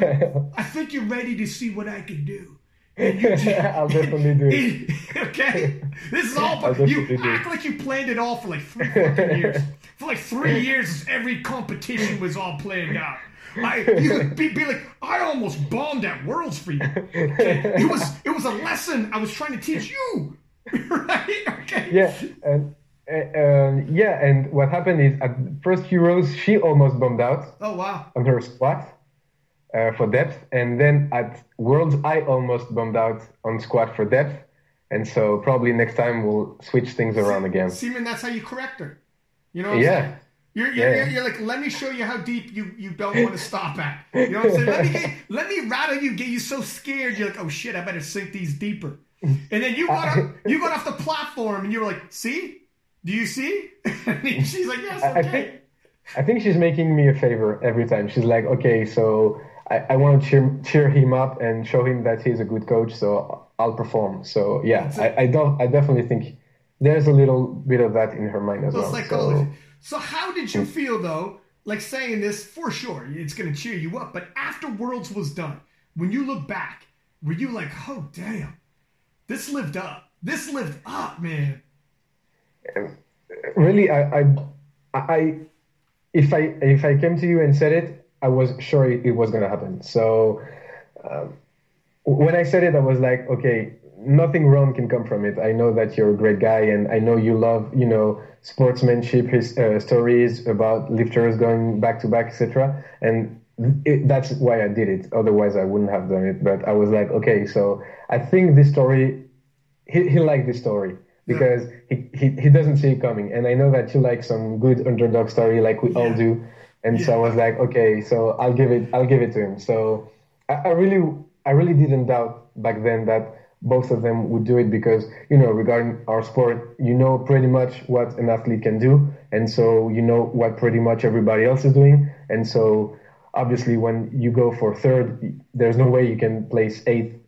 I think you're ready to see what I can do. I'll definitely do it. okay, this is all. I'll You act like you planned it all for like three fucking years. For like three years, every competition was all planned out. I, you be, be like, I almost bombed at Worlds for you. Okay? It was it was a lesson I was trying to teach you. right? Okay. Yeah, and uh, um, yeah, and what happened is at first few rows, she almost bombed out Oh wow. on her squat uh, for depth, and then at Worlds, I almost bombed out on squat for depth, and so probably next time we'll switch things around again. Seaman, that's how you correct her. You know what I'm Yeah. saying? You're, you're, Yeah. you're, you're like, let me show you how deep you, you don't want to stop at. You know what I'm saying? Let me, get, let me rattle you, get you so scared. You're like, oh shit, I better sink these deeper. And then you got off, you got off the platform and you were like, see? Do you see? She's like, yes, I okay. think I think she's making me a favor every time. She's like, okay, so I, I want to cheer, cheer him up and show him that he's a good coach, so I'll perform. So yeah, I, I don't I definitely think there's a little bit of that in her mind as well. it's So, psychology. So how did you hmm. feel though? Like saying this for sure, it's going to cheer you up. But after Worlds was done, when you look back, were you like, oh damn, this lived up. This lived up, man. Really, I, I, I, if I if I came to you and said it, I was sure it, it was gonna happen. So um, when I said it, I was like, okay, nothing wrong can come from it. I know that you're a great guy, and I know you love, you know, sportsmanship, his uh, stories about lifters going back to back, etc. And it, that's why I did it. Otherwise, I wouldn't have done it. But I was like, okay, so I think this story, he, he liked this story because he, he, he doesn't see it coming. And I know that you like some good underdog story, like we all do. And so I was like, okay, so I'll give it, I'll give it to him. So I, I really, I really didn't doubt back then that both of them would do it because you know regarding our sport you know pretty much what an athlete can do and so you know what pretty much everybody else is doing and so obviously when you go for third there's no way you can place eighth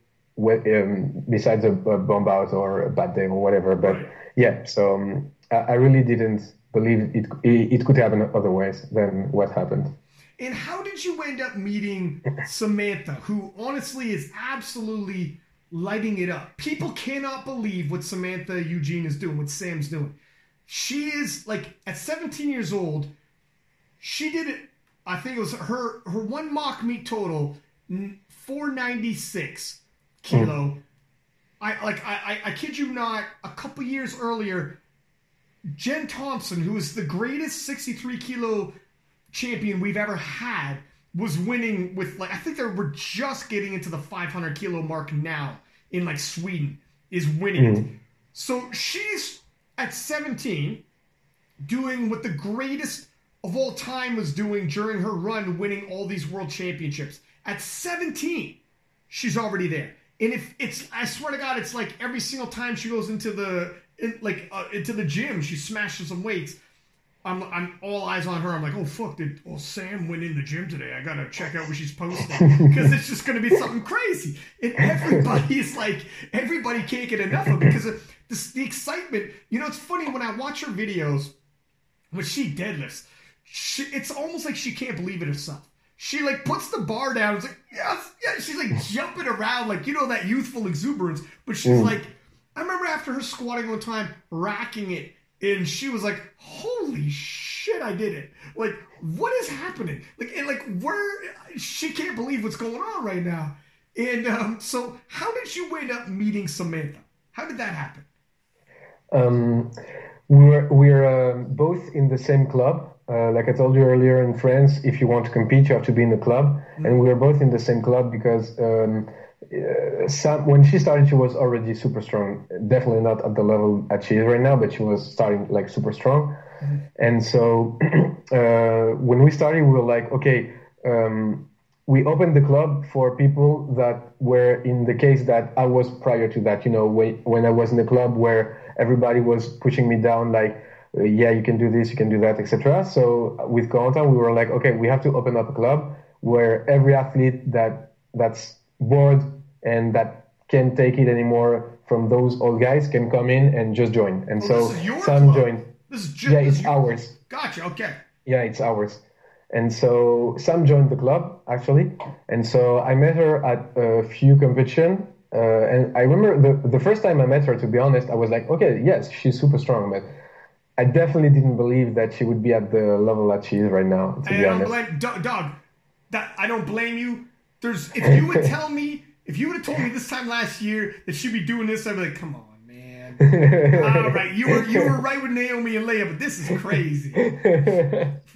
um, besides a, a bomb out or a bad day or whatever but yeah so um, I, I really didn't believe it, it it could happen otherwise than what happened And how did you end up meeting Samantha, who honestly is absolutely lighting it up? People cannot believe what Samantha Eugene is doing, what Sam's doing. She is like at 17 years old. She did it. I think it was her her one mock meet total, 496 Hmm. kilo. I like I, I I kid you not. A couple years earlier, Jen Thompson, who is the greatest 63 kilo champion we've ever had was winning with like I think they were just getting into the 500 kilo mark now in like Sweden is winning it. Hmm. So she's at 17 doing what the greatest of all time was doing during her run winning all these world championships. At 17, she's already there. And if it's I swear to god it's like every single time she goes into the in, like uh, into the gym, she smashes some weights. I'm, I'm all eyes on her. I'm like, oh fuck, did oh Sam went in the gym today? I gotta check out what she's posting because it's just gonna be something crazy. And everybody's like, everybody can't get enough of it because of this, the excitement. You know, it's funny when I watch her videos when she deadlifts. She, it's almost like she can't believe it herself. She like puts the bar down. It's like yes, yeah. She's like jumping around, like you know that youthful exuberance. But she's like, I remember after her squatting one time, racking it, and she was like, "Holy shit, I did it!" Like, what is happening? Like, and like where she can't believe what's going on right now. And um, so, how did you end up meeting Samantha? How did that happen? Um, we're we're um, both in the same club. Uh, like I told you earlier, in France, if you want to compete, you have to be in the club, and we were both in the same club because um, uh, Sam, when she started, she was already super strong. Definitely not at the level that she is right now, but she was starting like super strong. And so uh, when we started, we were like, okay, um, we opened the club for people that were in the case that I was prior to that. You know, when when I was in the club where everybody was pushing me down, like, yeah, you can do this, you can do that, etc. So with Corentin, we were like, okay, we have to open up a club where every athlete that that's bored and that can't take it anymore from those old guys can come in and just join. And Oh, so some club. joined. This is just Yeah, it's ours. Gotcha. Okay. Yeah, it's ours. And so Sam joined the club actually, and so I met her at a few competition. Uh, and I remember the the first time I met her. To be honest, I was like, okay, yes, she's super strong, but I definitely didn't believe that she would be at the level that she is right now. To And be honest, blame dog, dog. That I don't blame you. There's if you would tell me if you would have told me this time last year that she'd be doing this, I'd be like, come on, man. All right, you were you were right with Naomi and Leia, but this is crazy.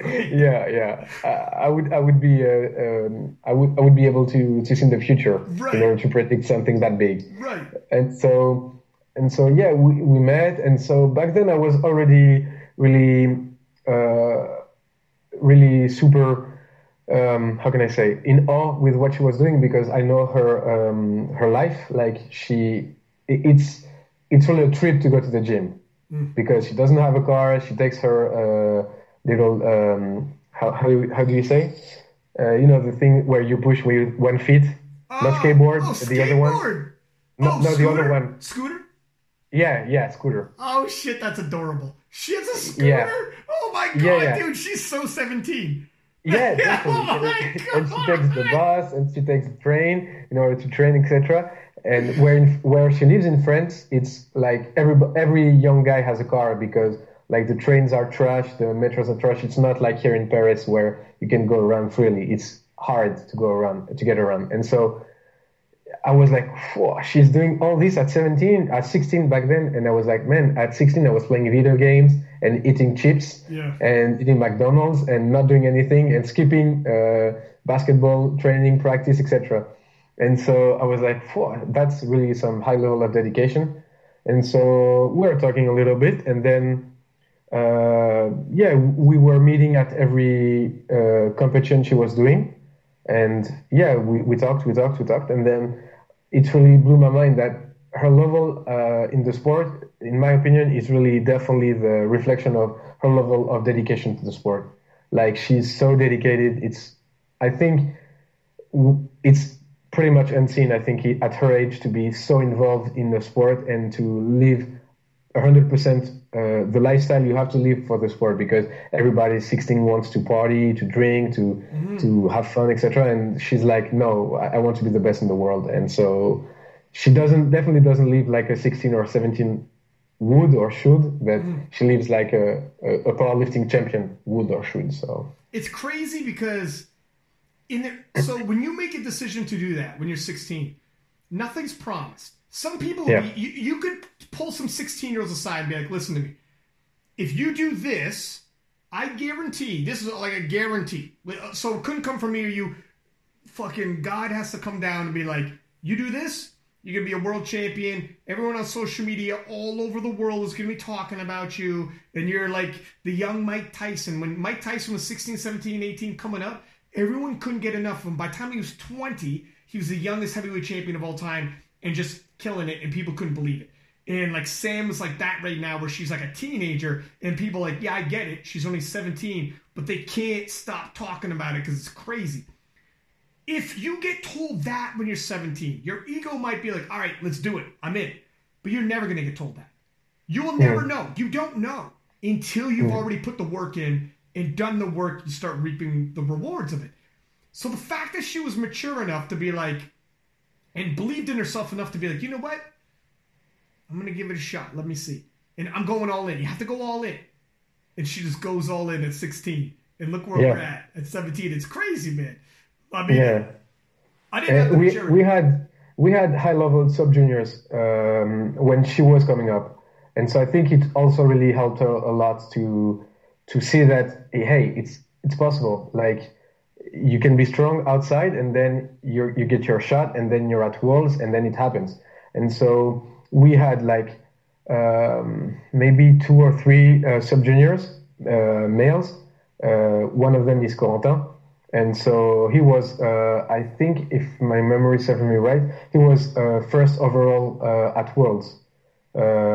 yeah, yeah. I, I would, I would be, uh, um, I would, I would be able to to see in the future Right. in order to predict something that big. Right. and so and so yeah we, we met. And so back then i was already really uh, really super um, how can i say in awe with what she was doing because i know her um, her life. Like she it's it's really a trip to go to the gym because she doesn't have a car. She takes her uh, little um, how, how, do you- how do you say? Uh, you know the thing where you push with one feet? Not skateboard Oh, the other one? skateboard. no, oh, no the other one. Scooter. Yeah, yeah, scooter. Oh shit, that's adorable. She has a scooter. Yeah. Oh my god, Yeah, yeah. dude, she's so seventeen. Yeah, definitely. oh and she takes the bus and she takes the train in order to train, etc. And where in, where she lives in France, it's like every every young guy has a car because like the trains are trash, the metros are trash. It's not like here in Paris where you can go around freely. It's hard to go around to get around, and so I was like, Whoa, she's doing all this at 17, at 16 back then. And I was like, man, at 16, I was playing video games and eating chips Yeah. and eating McDonald's and not doing anything and skipping uh, basketball training, practice, etc. And so I was like, Whoa, that's really some high level of dedication. And so we were talking a little bit. And then, uh, yeah, we were meeting at every uh, competition she was doing and yeah we, we talked we talked we talked and then it really blew my mind that her level uh, in the sport in my opinion is really definitely the reflection of her level of dedication to the sport. Like she's so dedicated. It's i think it's pretty much unseen i think at her age to be so involved in the sport and to live 100% uh, the lifestyle you have to live for the sport because everybody 16 wants to party to drink to to have fun etc and she's like no I, I want to be the best in the world. And so she doesn't definitely doesn't live like a 16 or 17 would or should but she lives like a, a, a powerlifting champion would or should so. It's crazy because in the, so when you make a decision to do that when you're 16, nothing's promised. Some people Yeah. you, you could pull some 16 year olds aside and be like, listen to me. If you do this, I guarantee this is like a guarantee. Uh, so it couldn't come from me or you. Fucking God has to come down and be like, you do this, you're gonna be a world champion. Everyone on social media all over the world is gonna be talking about you. And you're like the young Mike Tyson. When Mike Tyson was 16, 17, 18 coming up, everyone couldn't get enough of him. By the time he was 20, he was the youngest heavyweight champion of all time and just killing it, and people couldn't believe it. And like Sam is like that right now, where she's like a teenager, and people like, yeah, I get it. She's only 17, but they can't stop talking about it because it's crazy if you get told that when you're 17, your ego might be like, all right, let's do it. I'm in. But you're never going to get told that. You will never know. You don't know until you've already put the work in and done the work, you start reaping the rewards of it. So the fact that she was mature enough to be like, and believed in herself enough to be like, you know what? I'm going to give it a shot. Let me see. And I'm going all in. You have to go all in. And she just goes all in at 16. And look where Yeah. we're at at 17. It's crazy, man. I mean, yeah I didn't have Uh, the we maturity. we had we had high level sub juniors um, when she was coming up, and so I think it also really helped her a lot to to see that hey, it's it's possible. Like you can be strong outside, and then you you get your shot, and then you're at Worlds, and then it happens. And so we had like um, maybe two or three uh, sub juniors uh, males. Uh, one of them is Corentin And so he was, uh, I think, if my memory serves me right, he was uh, first overall uh, at Worlds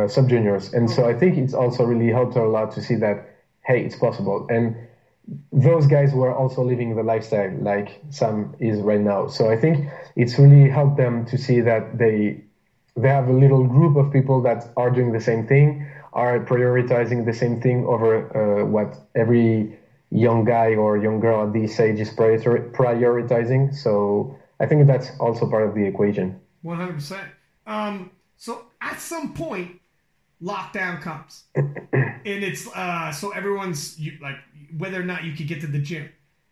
sub juniors. And so I think it's also really helped a lot to see that, hey, it's possible. And those guys were also living the lifestyle like Sam is right now. So I think it's really helped them to see that they they have a little group of people that are doing the same thing, are prioritizing the same thing over uh, what every young guy or young girl at this age is prioritizing. So I think that's also part of the equation. One hundred percent. Um, so at some point, lockdown comes, and it's uh, so everyone's you, like whether or not you could get to the gym.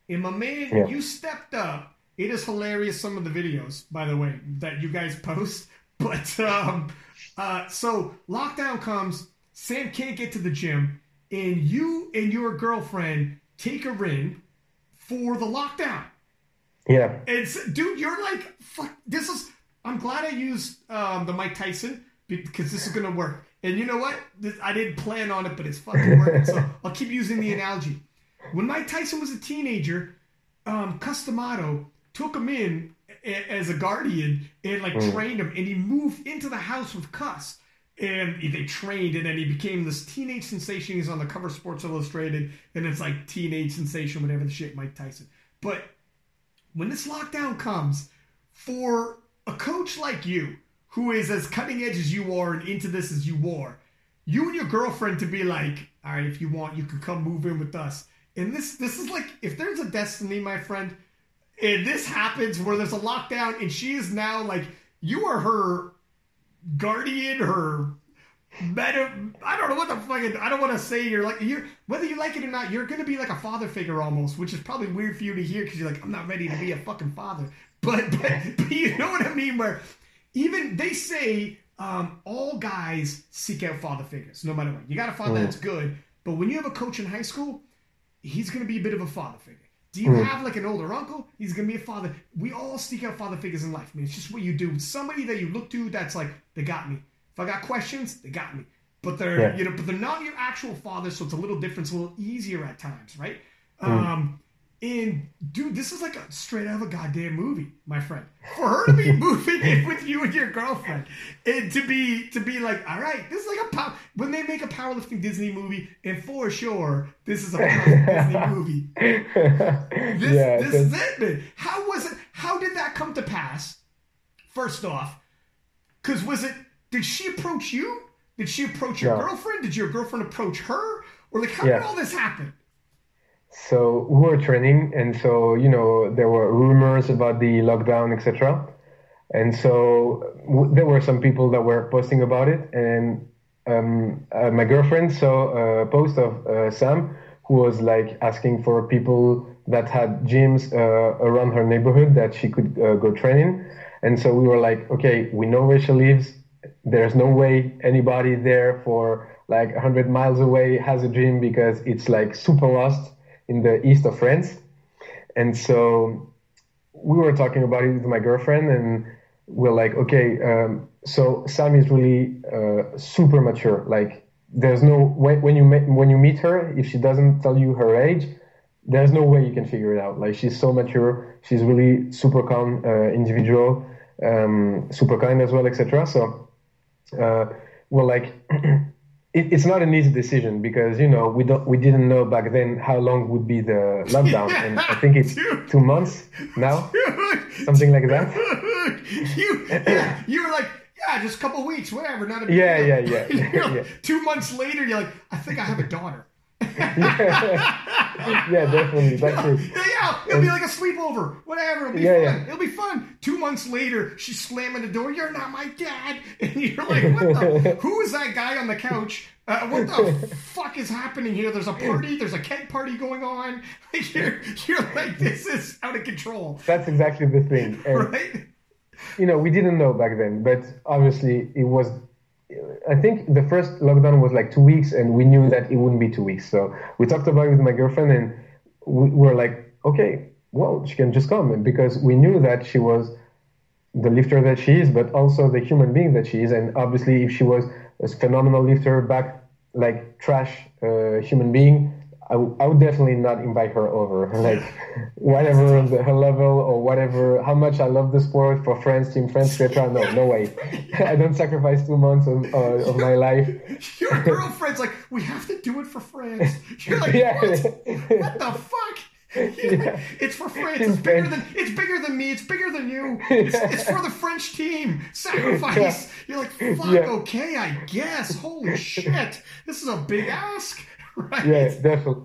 And my man, yeah. you stepped up. It is hilarious. Some of the videos, by the way, that you guys post. But um, uh, so lockdown comes. Sam can't get to the gym, and you and your girlfriend take her in for the lockdown. Yeah. It's dude, you're like, fuck. This is. I'm glad I used um, the Mike Tyson because this is gonna work. And you know what? This, I didn't plan on it, but it's fucking working. so I'll keep using the analogy. When Mike Tyson was a teenager, um, Cus D'Amato took him in a, as a guardian and like mm. trained him, and he moved into the house with Cus. And they trained, and then he became this teenage sensation. He's on the cover of Sports Illustrated, and it's like teenage sensation, whatever the shit, Mike Tyson. But when this lockdown comes, for a coach like you, who is as cutting edge as you are and into this as you are, you and your girlfriend to be like, all right, if you want, you can come move in with us. And this this is like if there's a destiny, my friend, and this happens where there's a lockdown and she is now like you are her guardian, her meta I don't know what the fucking I don't want to say you're like you're whether you like it or not, you're gonna be like a father figure almost, which is probably weird for you to hear because you're like, I'm not ready to be a fucking father. But, but, but you know what I mean? Where even they say um, all guys seek out father figures, no matter what. You got a father mm. that's good, but when you have a coach in high school, he's going to be a bit of a father figure. Do you mm. have like an older uncle? He's going to be a father. We all seek out father figures in life. I mean, it's just what you do. Somebody that you look to that's like, they got me. If I got questions, they got me. But they're yeah. you know, but they're not your actual father, so it's a little different. It's a little easier at times, right? Mm. Um, and dude, this is like a straight out of a goddamn movie, my friend. For her to be moving in with you and your girlfriend, and to be to be like, all right, this is like a pop. When they make a powerlifting Disney movie, and for sure, this is a Disney movie. This, yeah, this is it, man. How was it? How did that come to pass? First off, because was it? Did she approach you? Did she approach your no. girlfriend? Did your girlfriend approach her? Or like, how yeah. did all this happen? So we were training, and so you know there were rumors about the lockdown, etc. And so w- there were some people that were posting about it, and um, uh, my girlfriend saw a post of uh, Sam who was like asking for people that had gyms uh, around her neighborhood that she could uh, go training. And so we were like, okay, we know where she lives. There's no way anybody there for like 100 miles away has a gym because it's like super lost in the east of France. And so we were talking about it with my girlfriend, and we're like, okay, um, so Sam is really uh, super mature. Like, there's no when, when you when you meet her, if she doesn't tell you her age, there's no way you can figure it out. Like, she's so mature. She's really super calm uh, individual, um, super kind as well, etc. So uh, we're like. it, it's not an easy decision because you know we don't we didn't know back then how long would be the lockdown, yeah, and I think it's dude, two months now, dude, something like that. you you were like. Yeah, just a couple weeks, whatever. Not a big yeah, yeah, yeah, yeah, yeah. Two months later, you're like, I think I have a daughter. yeah, definitely. That's. Yeah, yeah, it'll be like a sleepover. Whatever. It'll be yeah, fun. Yeah. It'll be fun. Two months later, she's slamming the door. You're not my dad. And you're like, what the? who is that guy on the couch? Uh, what the fuck is happening here? There's a party. There's a keg party going on. You're, you're like, this is out of control. That's exactly the thing. And, right? You know, we didn't know back then, but obviously it was I think the first lockdown was like two weeks, and we knew that it wouldn't be two weeks. So we talked about it with my girlfriend, and we were like, okay, well, she can just come, because we knew that she was the lifter that she is, but also the human being that she is. And obviously, if she was a phenomenal lifter, back like trash uh, human being, I, w- I would definitely not invite her over. Like, whatever the, her level or whatever, how much I love the sport for friends, team friends, etc. No, no way. I don't sacrifice two months of, uh, of my life. Your girlfriend's like, we have to do it for France. You're like, Yeah. what? what the fuck? Yeah. It's for France. It's bigger than it's bigger than me. It's bigger than you. It's, it's for the French team. Sacrifice. You're like, fuck. Yeah. Okay, I guess. Holy shit, this is a big ask, right? yeah, definitely.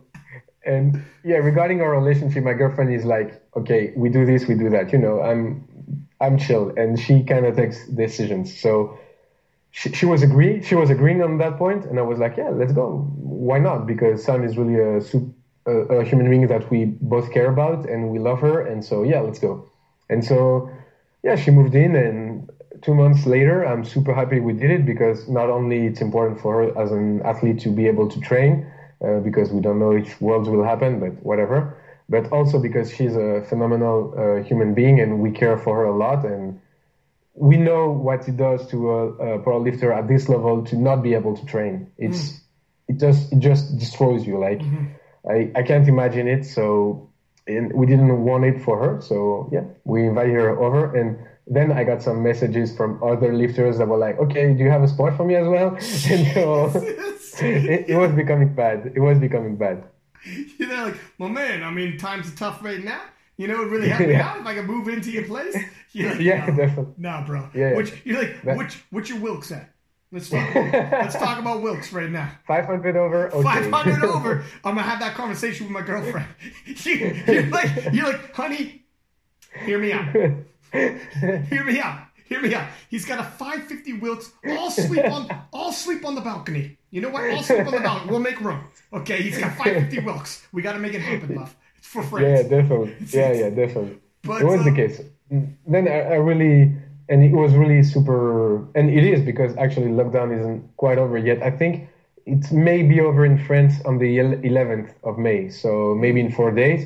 And yeah, regarding our relationship, my girlfriend is like, okay, we do this, we do that. You know, I'm I'm chill, and she kind of takes decisions. So she, she was agree she was agreeing on that point, and I was like, yeah, let's go. Why not? Because Sam is really a a, a human being that we both care about, and we love her, and so yeah, let's go. And so yeah, she moved in, and two months later, I'm super happy we did it because not only it's important for her as an athlete to be able to train, uh, because we don't know if worlds will happen, but whatever. But also because she's a phenomenal uh, human being and we care for her a lot, and we know what it does to a, a powerlifter at this level to not be able to train. It's it just it just destroys you. Like I I can't imagine it. So and we didn't want it for her. So yeah, we invited her over and. Then I got some messages from other lifters that were like, "Okay, do you have a spot for me as well?" And it, it was becoming bad. It was becoming bad. You're there like, well, man, I mean, times are tough right now. You know, it really helped me Yeah. out if I could move into your place. Like, Yeah, no, definitely. Nah, bro. Yeah. Which you're like, That- which what's your Wilks at? Let's talk. let's talk about Wilks right now. 500 over. Okay. Five hundred over. I'm gonna have that conversation with my girlfriend. You, you're like, you're like, honey, hear me out. Hear me out. Hear me out. He's got a 550 Wilks. All sleep on. All sleep on the balcony. You know what? All sleep on the. We'll make room. Okay. He's got 550 Wilks. We got to make it happen, love. It's for yeah, definitely. Yeah, yeah, definitely. But, it was uh, the case. Then I, I really, and it was really super, and it is because actually lockdown isn't quite over yet. I think it may be over in France on the 11th of May, so maybe in four days.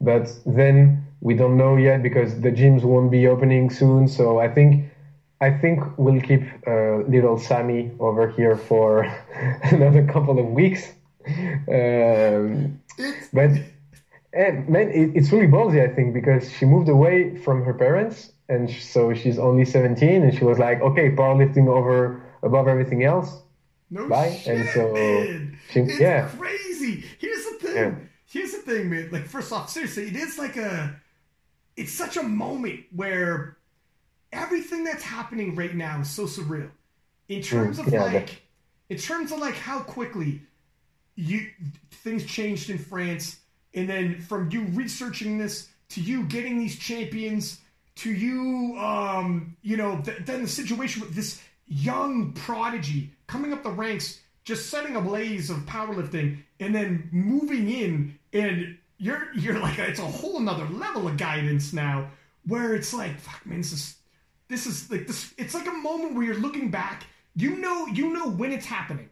But then we don't know yet because the gyms won't be opening soon. So I think. I think we'll keep uh, little Sammy over here for another couple of weeks. Um, but and man, it, it's really ballsy, I think, because she moved away from her parents, and so she's only 17, and she was like, okay, powerlifting over above everything else. no Bye. shit, And so man. she- it's yeah. crazy. Here's the thing. Yeah. Here's the thing, man. Like, first off, seriously, it is like a. It's such a moment where everything that's happening right now is so surreal. In terms of yeah, like, in terms of like how quickly you things changed in France, and then from you researching this to you getting these champions to you, um, you know, th- then the situation with this young prodigy coming up the ranks, just setting a blaze of powerlifting, and then moving in, and you're you're like it's a whole nother level of guidance now, where it's like, fuck, man, this is this is like this. It's like a moment where you're looking back. You know, you know when it's happening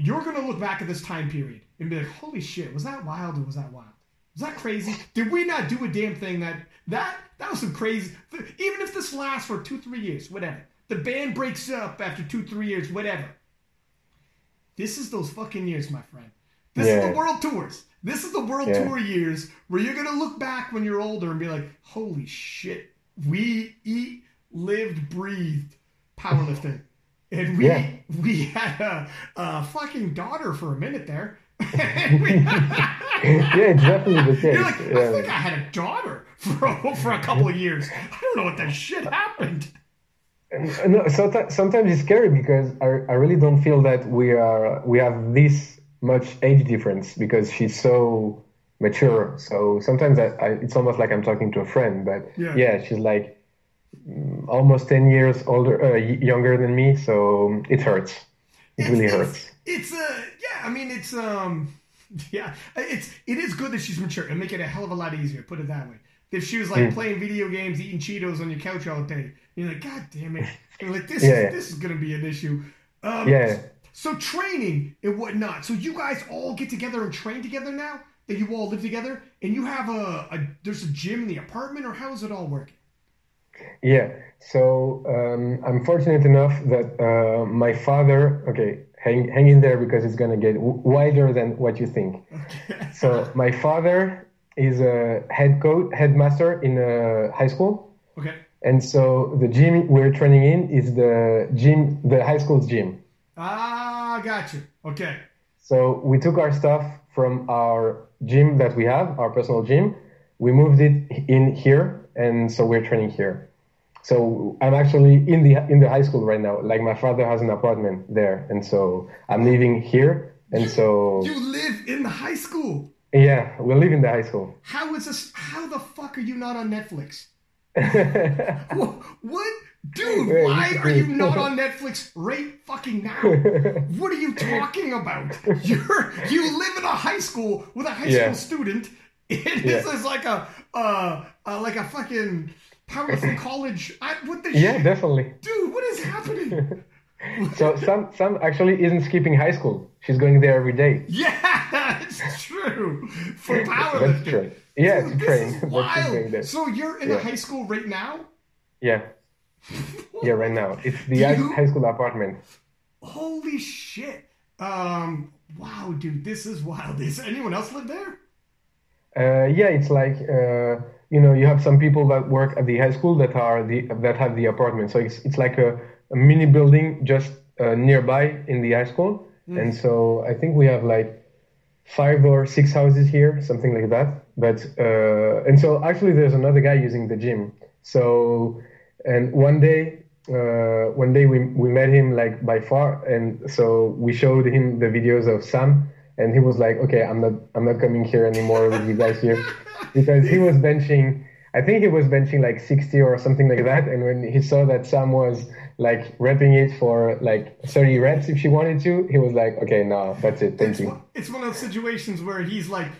you're gonna look back at this time period and be like, "Holy shit, was that wild or was that wild? Was that crazy? Did we not do a damn thing that that that was some crazy? Even if this lasts for two, three years, whatever. The band breaks up after two, three years, whatever. This is those fucking years, my friend. This is the world tours. This is the world Yeah. tour years where you're gonna look back when you're older and be like, "Holy shit, we eat, lived, breathed powerlifting." And we Yeah. we had a, a fucking daughter for a minute there. Yeah, it's definitely the case. You're like, I think I had a daughter for a, for a couple of years. I don't know what that shit happened. Uh, no, sometimes, sometimes it's scary because I, I really don't feel that we are we have this much age difference because she's so mature. So sometimes I, I, it's almost like I'm talking to a friend. But Yeah. yeah, she's like mm, almost ten years older, uh, younger than me. So it hurts. It really it's, hurts. It's, it's uh yeah, I mean it's um yeah, it's it is good that she's mature and make it a hell of a lot easier. Put it that way. If she was like playing video games, eating Cheetos on your couch all day, you're like, God damn it! You're like, this Yeah, is this is gonna be an issue. Um, Yeah. So training and whatnot. So you guys all get together and train together now that you all live together, and you have a, a there's a gym in the apartment, or how is it all working? Yeah. So um, I'm fortunate enough that uh, my father. Okay, hang hang in there because it's gonna get w- wider than what you think. Okay. So my father is a head coach, headmaster in a high school, Okay. and so the gym we're training in is the gym, the high school's gym. Ah, got you. Okay. So we took our stuff from our gym that we have, our personal gym. We moved it in here, and so we're training here. So I'm actually in the in the high school right now. Like my father has an apartment there, and so I'm living here. And so You live in the high school. yeah, we live in the high school. How is this? How the fuck are you not on Netflix? What? what? Dude, why are you not on Netflix right fucking now? What are you talking about? You're you live in a high school with a high Yeah. school student. And Yeah. this is like a uh, uh like a fucking powerful college. I, what the yeah, shit? definitely. Dude, what is happening? So Sam Sam actually isn't skipping high school. She's going there every day. yeah, it's true. For That's powerlifting. true. Yeah, Dude, to this train. is wild. So you're in a high school right now? Yeah, yeah, right now. It's the high you- high school apartment. Holy shit. Um, wow, dude, this is wild. Does anyone else live there? Uh, yeah, it's like uh, you know you have some people that work at the high school that are the that have the apartment. So it's it's like a, a mini building just uh, nearby in the high school. And so I think we have like five or six houses here, something like that. But uh, and so actually there's another guy using the gym. So and one day uh, one day we we met him like by far, and so we showed him the videos of Sam, and he was like, okay, I'm not I'm not coming here anymore with you guys here, because he was benching. I think he was benching like 60 or something like that, and when he saw that Sam was like repping it for like 30 reps if she wanted to, he was like, okay, no, that's it, thank It's you. one, it's one of those situations where he's like,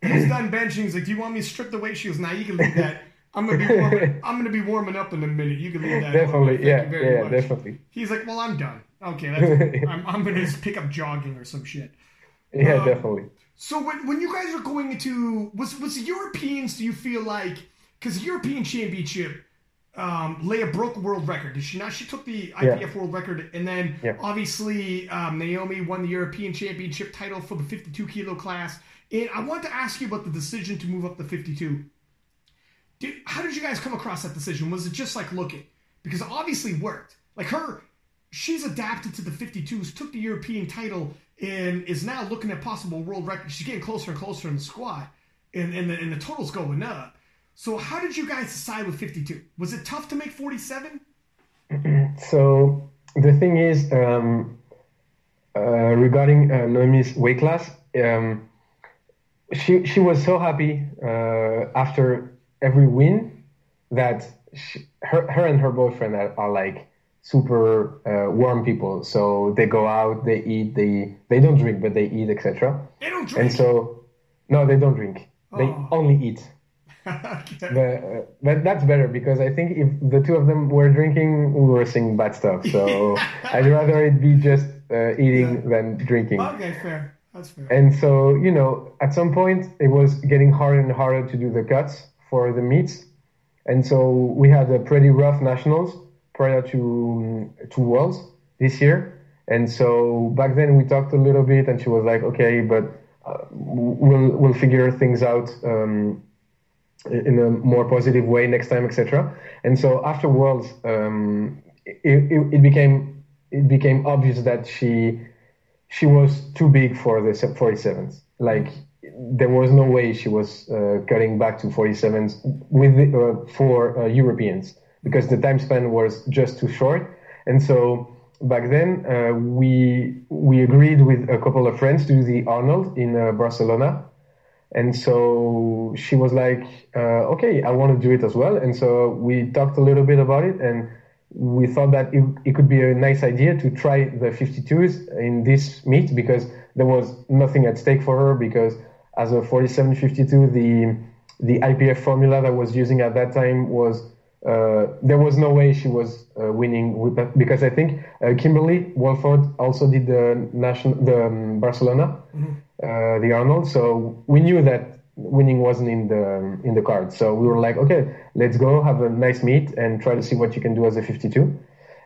he's done benching. He's like, "Do you want me to strip the weight shoes?" Now you can leave that. I'm gonna be warming, I'm gonna be warming up in a minute. You can leave that. Definitely, yeah, yeah, much. definitely, He's like, "Well, I'm done. Okay, that's, I'm, I'm gonna just pick up jogging or some shit." yeah, Um, definitely. So when, when you guys are going into was was the Europeans? Do you feel like because the European Championship, um, Leia broke a world record. Did she not? She took the IPF world record, and then Yeah. obviously um, Naomi won the European Championship title for the 52 kilo class. And I want to ask you about the decision to move up to 52. Did, how did you guys come across that decision? Was it just like looking? Because obviously worked. Like her, she's adapted to the 52s, took the European title, and is now looking at possible world records. She's getting closer and closer in the squat, and, and, the, and the total's going up. So how did you guys decide with 52? Was it tough to make 47? So the thing is, um, uh, regarding uh, Noemi's weight class, um, she she was so happy uh, after every win that she, her her and her boyfriend are, are like super uh, warm people. So they go out, they eat, they they don't drink, but they eat, etc. They don't drink. And so no, they don't drink. They Oh. only eat. okay. But, uh, but that's better because I think if the two of them were drinking, we were seeing bad stuff. So I'd rather it be just uh, eating than drinking. okay, fair. That's fair. And so, you know, at some point it was getting harder and harder to do the cuts for the meets. And so we had a pretty rough nationals prior to to Worlds this year. And so back then we talked a little bit, and she was like, "Okay, but uh, we'll we'll figure things out um, in a more positive way next time, etc." And so after Worlds, um, it, it, it became it became obvious that she she was too big for the 47s. Like there was no way she was uh, cutting back to 47s with the, uh, for uh, Europeans because the time span was just too short. And so back then uh, we we agreed with a couple of friends to do the Arnold in uh, Barcelona. And so she was like, uh, okay, I want to do it as well. And so we talked a little bit about it and we thought that it, it could be a nice idea to try the 52s in this meet because there was nothing at stake for her because as a 4752, the the IPF formula that was using at that time was uh, there was no way she was uh, winning with that because I think uh, Kimberly Walford also did the national the um, Barcelona uh, the Arnold so we knew that winning wasn't in the in the card. So we were like, okay, let's go have a nice meet and try to see what you can do as a 52.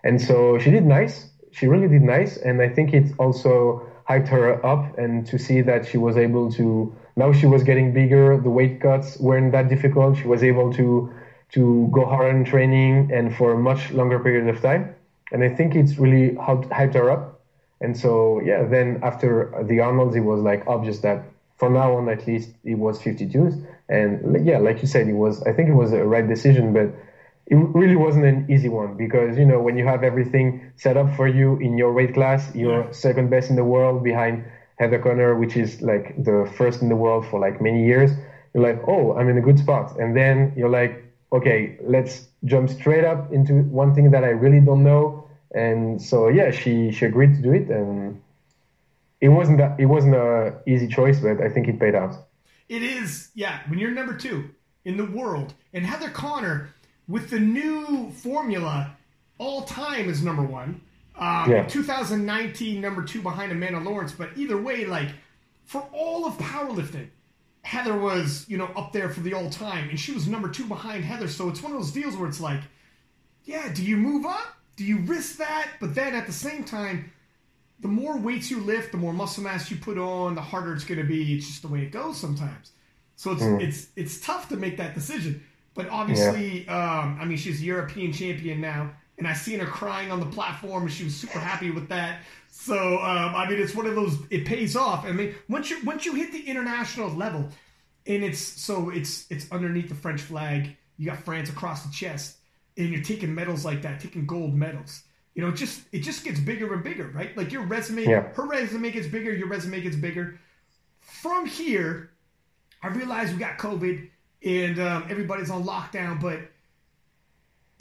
And so she did nice. she really did nice, and I think it also hyped her up and to see that she was able to now she was getting bigger the weight cuts weren't that difficult. She was able to to go hard in training and for a much longer period of time. And i think it's really hyped her up. And so yeah then after the arnolds it was like obvious that from now on at least it was 52s and yeah like you said it was i think it was a right decision but it really wasn't an easy one because you know when you have everything set up for you in your weight class, you're yeah. second best in the world behind Heather Connor, which is like the first in the world for like many years. You're like, oh, I'm in a good spot, and then you're like, okay, let's jump straight up into one thing that I really don't know. And so yeah, she she agreed to do it, and it wasn't that it wasn't a easy choice, but I think it paid out. It is, yeah. When you're number two in the world, and Heather Connor with the new formula, all time is number one. Um, yeah. 2019, number two behind Amanda Lawrence. But either way, like for all of powerlifting, Heather was you know up there for the all time, and she was number two behind Heather. So it's one of those deals where it's like, yeah, do you move up? Do you risk that? But then at the same time, the more weights you lift, the more muscle mass you put on, the harder it's going to be. It's just the way it goes sometimes. So it's mm. it's it's tough to make that decision. But obviously, yeah. um, I mean, she's European champion now, and I seen her crying on the platform, and she was super happy with that. So, um, I mean, it's one of those. It pays off. I mean, once you once you hit the international level, and it's so it's it's underneath the French flag. You got France across the chest, and you're taking medals like that, taking gold medals. You know, it just it just gets bigger and bigger, right? Like your resume, yeah. her resume gets bigger, your resume gets bigger. From here, I realize we got COVID and um, everybody's on lockdown. But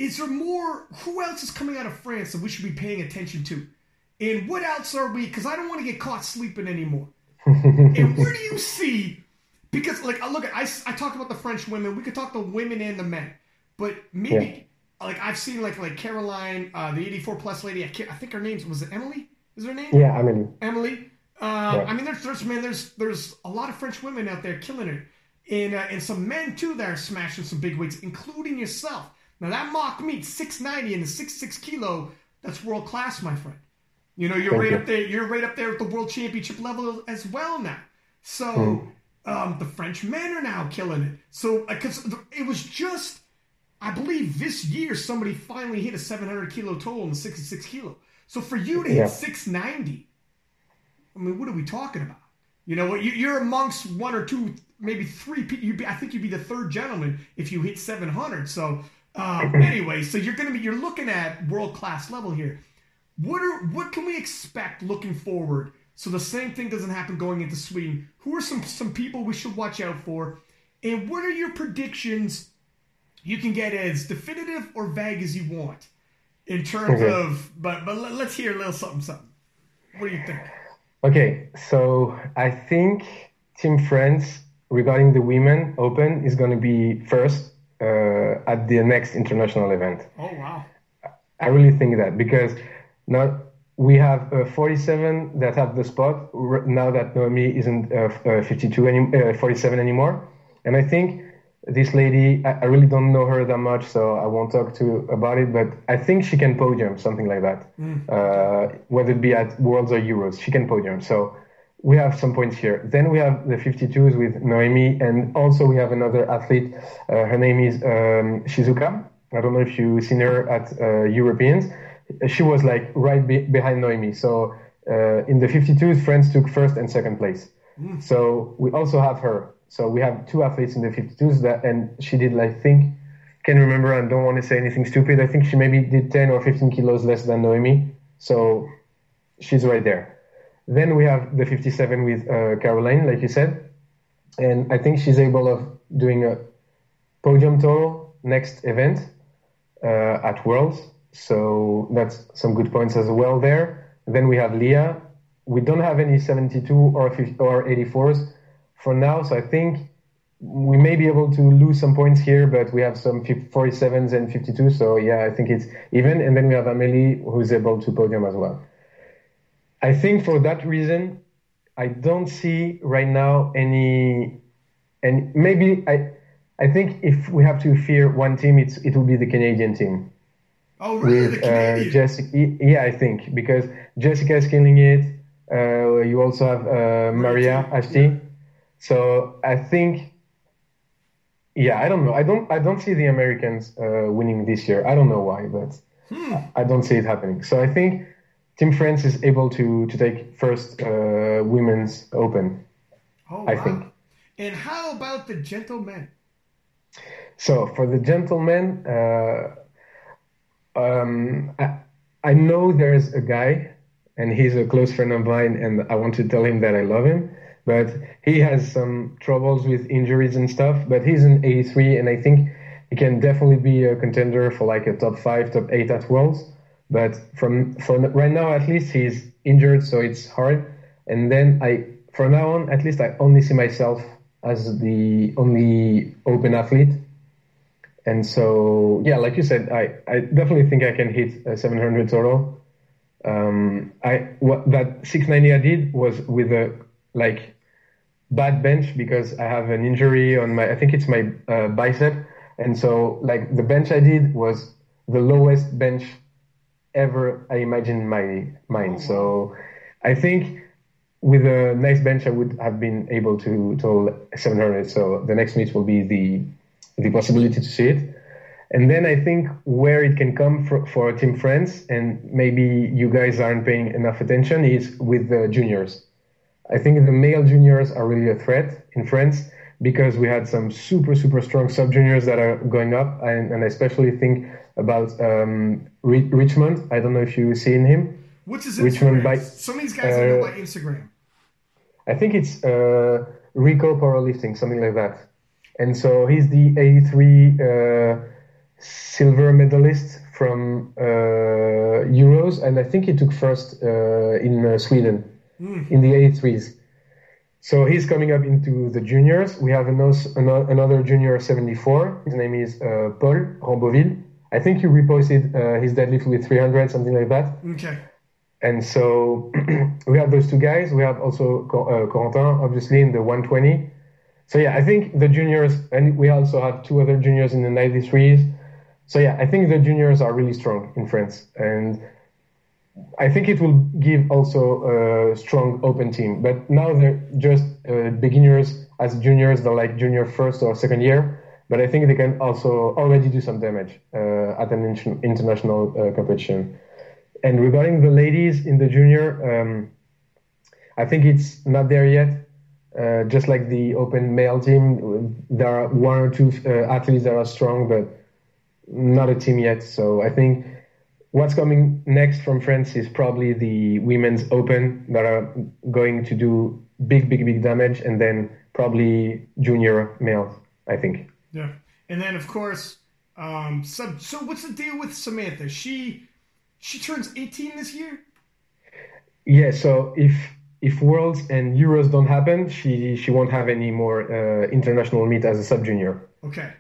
is there more? Who else is coming out of France that we should be paying attention to? And what else are we? Because I don't want to get caught sleeping anymore. and where do you see? Because like I look at I, I talk about the French women. We could talk the women and the men, but maybe yeah. like I've seen like like Caroline, uh, the 84 plus lady. I, I think her name was it Emily? Is her name? Yeah, Emily. Emily. Uh, yeah. I mean, there's, there's man, there's there's a lot of French women out there killing it and, uh, and some men too that are smashing some big weights, including yourself. Now that mock meet, 690 and the 66 kilo, that's world class, my friend. You know, you're Thank right you. up there. You're right up there at the world championship level as well now. So hmm. um, the French men are now killing it. So because uh, it was just, I believe this year somebody finally hit a 700 kilo total in the 66 kilo. So for you to hit yeah. 690, I mean, what are we talking about? You know what? You're amongst one or two, maybe three. I think you'd be the third gentleman if you hit 700. So um, anyway, so you're gonna be you're looking at world class level here. What are what can we expect looking forward? So the same thing doesn't happen going into Sweden. Who are some some people we should watch out for? And what are your predictions? You can get as definitive or vague as you want in terms okay. of. But but let's hear a little something something. What do you think? Okay, so I think Team France regarding the Women Open is going to be first uh, at the next international event. Oh wow! I really think that because now we have uh, 47 that have the spot now that Noemi isn't uh, uh 52 any, uh, 47 anymore, and I think this lady, I, I, really don't know her that much, so I won't talk to about it. But I think she can podium, something like that. Mm. Uh, whether it be at Worlds or Euros, she can podium. So we have some points here. Then we have the 52s with Noemi, and also we have another athlete. Uh, her name is um, Shizuka. I don't know if you've seen her at uh, Europeans. She was like right be- behind Noemi. So uh, in the 52s, France took first and second place. Mm. So we also have her. So we have two athletes in the 52s that, and she did, I think, can remember and don't want to say anything stupid. I think she maybe did 10 or 15 kilos less than Noemi. So she's right there. Then we have the 57 with uh, Caroline, like you said. And I think she's able of doing a podium total next event uh, at Worlds. So that's some good points as well there. Then we have Leah. We don't have any 72 or 50, or 84s for now. So I think we may be able to lose some points here, but we have some 47s and 52. So yeah, I think it's even. And then we have Amelie who's able to podium as well. I think for that reason, I don't see right now any, and maybe I, I think if we have to fear one team, it's it will be the Canadian team. Oh, really? with the uh, Jessica. Yeah, I think because Jessica is killing it. Uh, you also have uh, Maria Ashti. So I think, yeah, I don't know. I don't. I don't see the Americans uh, winning this year. I don't know why, but Hmm. I don't see it happening. So I think Team France is able to to take first uh, women's open. oh, I wow. think. And how about the gentlemen? So for the gentleman, uh, um, I, I know there's a guy, and he's a close friend of mine, and I want to tell him that I love him. But he has some troubles with injuries and stuff. But he's an 83, and I think he can definitely be a contender for like a top five, top eight at Worlds. But from for right now, at least he's injured, so it's hard. And then I, from now on, at least I only see myself as the only open athlete. And so, yeah, like you said, I, I definitely think I can hit a 700 total. Um, I what that 690 I did was with a like bad bench because I have an injury on my I think it's my uh, bicep, and so like the bench I did was the lowest bench ever I imagined in my mind. So oh, I think with a nice bench I would have been able to total 700. So the next meet will be the the possibility to see it. And then I think where it can come for, for Team France, and maybe you guys aren't paying enough attention, is with the juniors. I think the male juniors are really a threat in France because we had some super, super strong sub juniors that are going up. And, and I especially think about um, Ri- Richmond. I don't know if you've seen him. What's his Richmond Instagram? bike- Some of these guys I know uh, by Instagram. I think it's uh, Rico Powerlifting, something like that. And so he's the 83 uh, silver medalist from uh, Euros, and I think he took first uh, in uh, Sweden in the 83s. So he's coming up into the juniors. We have another, another junior 74. His name is uh, Paul Ramboville. I think you reposted uh, his deadlift with 300, something like that. Okay. And so we have those two guys. We have also uh, Corentin, obviously, in the 120. So yeah, I think the juniors, and we also have two other juniors in the 93s. So yeah, I think the juniors are really strong in France, and I think it will give also a strong open team. But now they're just uh, beginners as juniors. They're like junior first or second year. But I think they can also already do some damage uh, at an inter- international uh, competition. And regarding the ladies in the junior, um, I think it's not there yet. Uh, just like the open male team, there are one or two uh, athletes that are strong, but not a team yet. So I think what's coming next from France is probably the women's open that are going to do big, big, big damage, and then probably junior males. I think. Yeah. And then of course, um, sub. So what's the deal with Samantha? She she turns 18 this year. Yeah. So if if Worlds and Euros don't happen, she she won't have any more uh, international meet as a sub junior. Okay.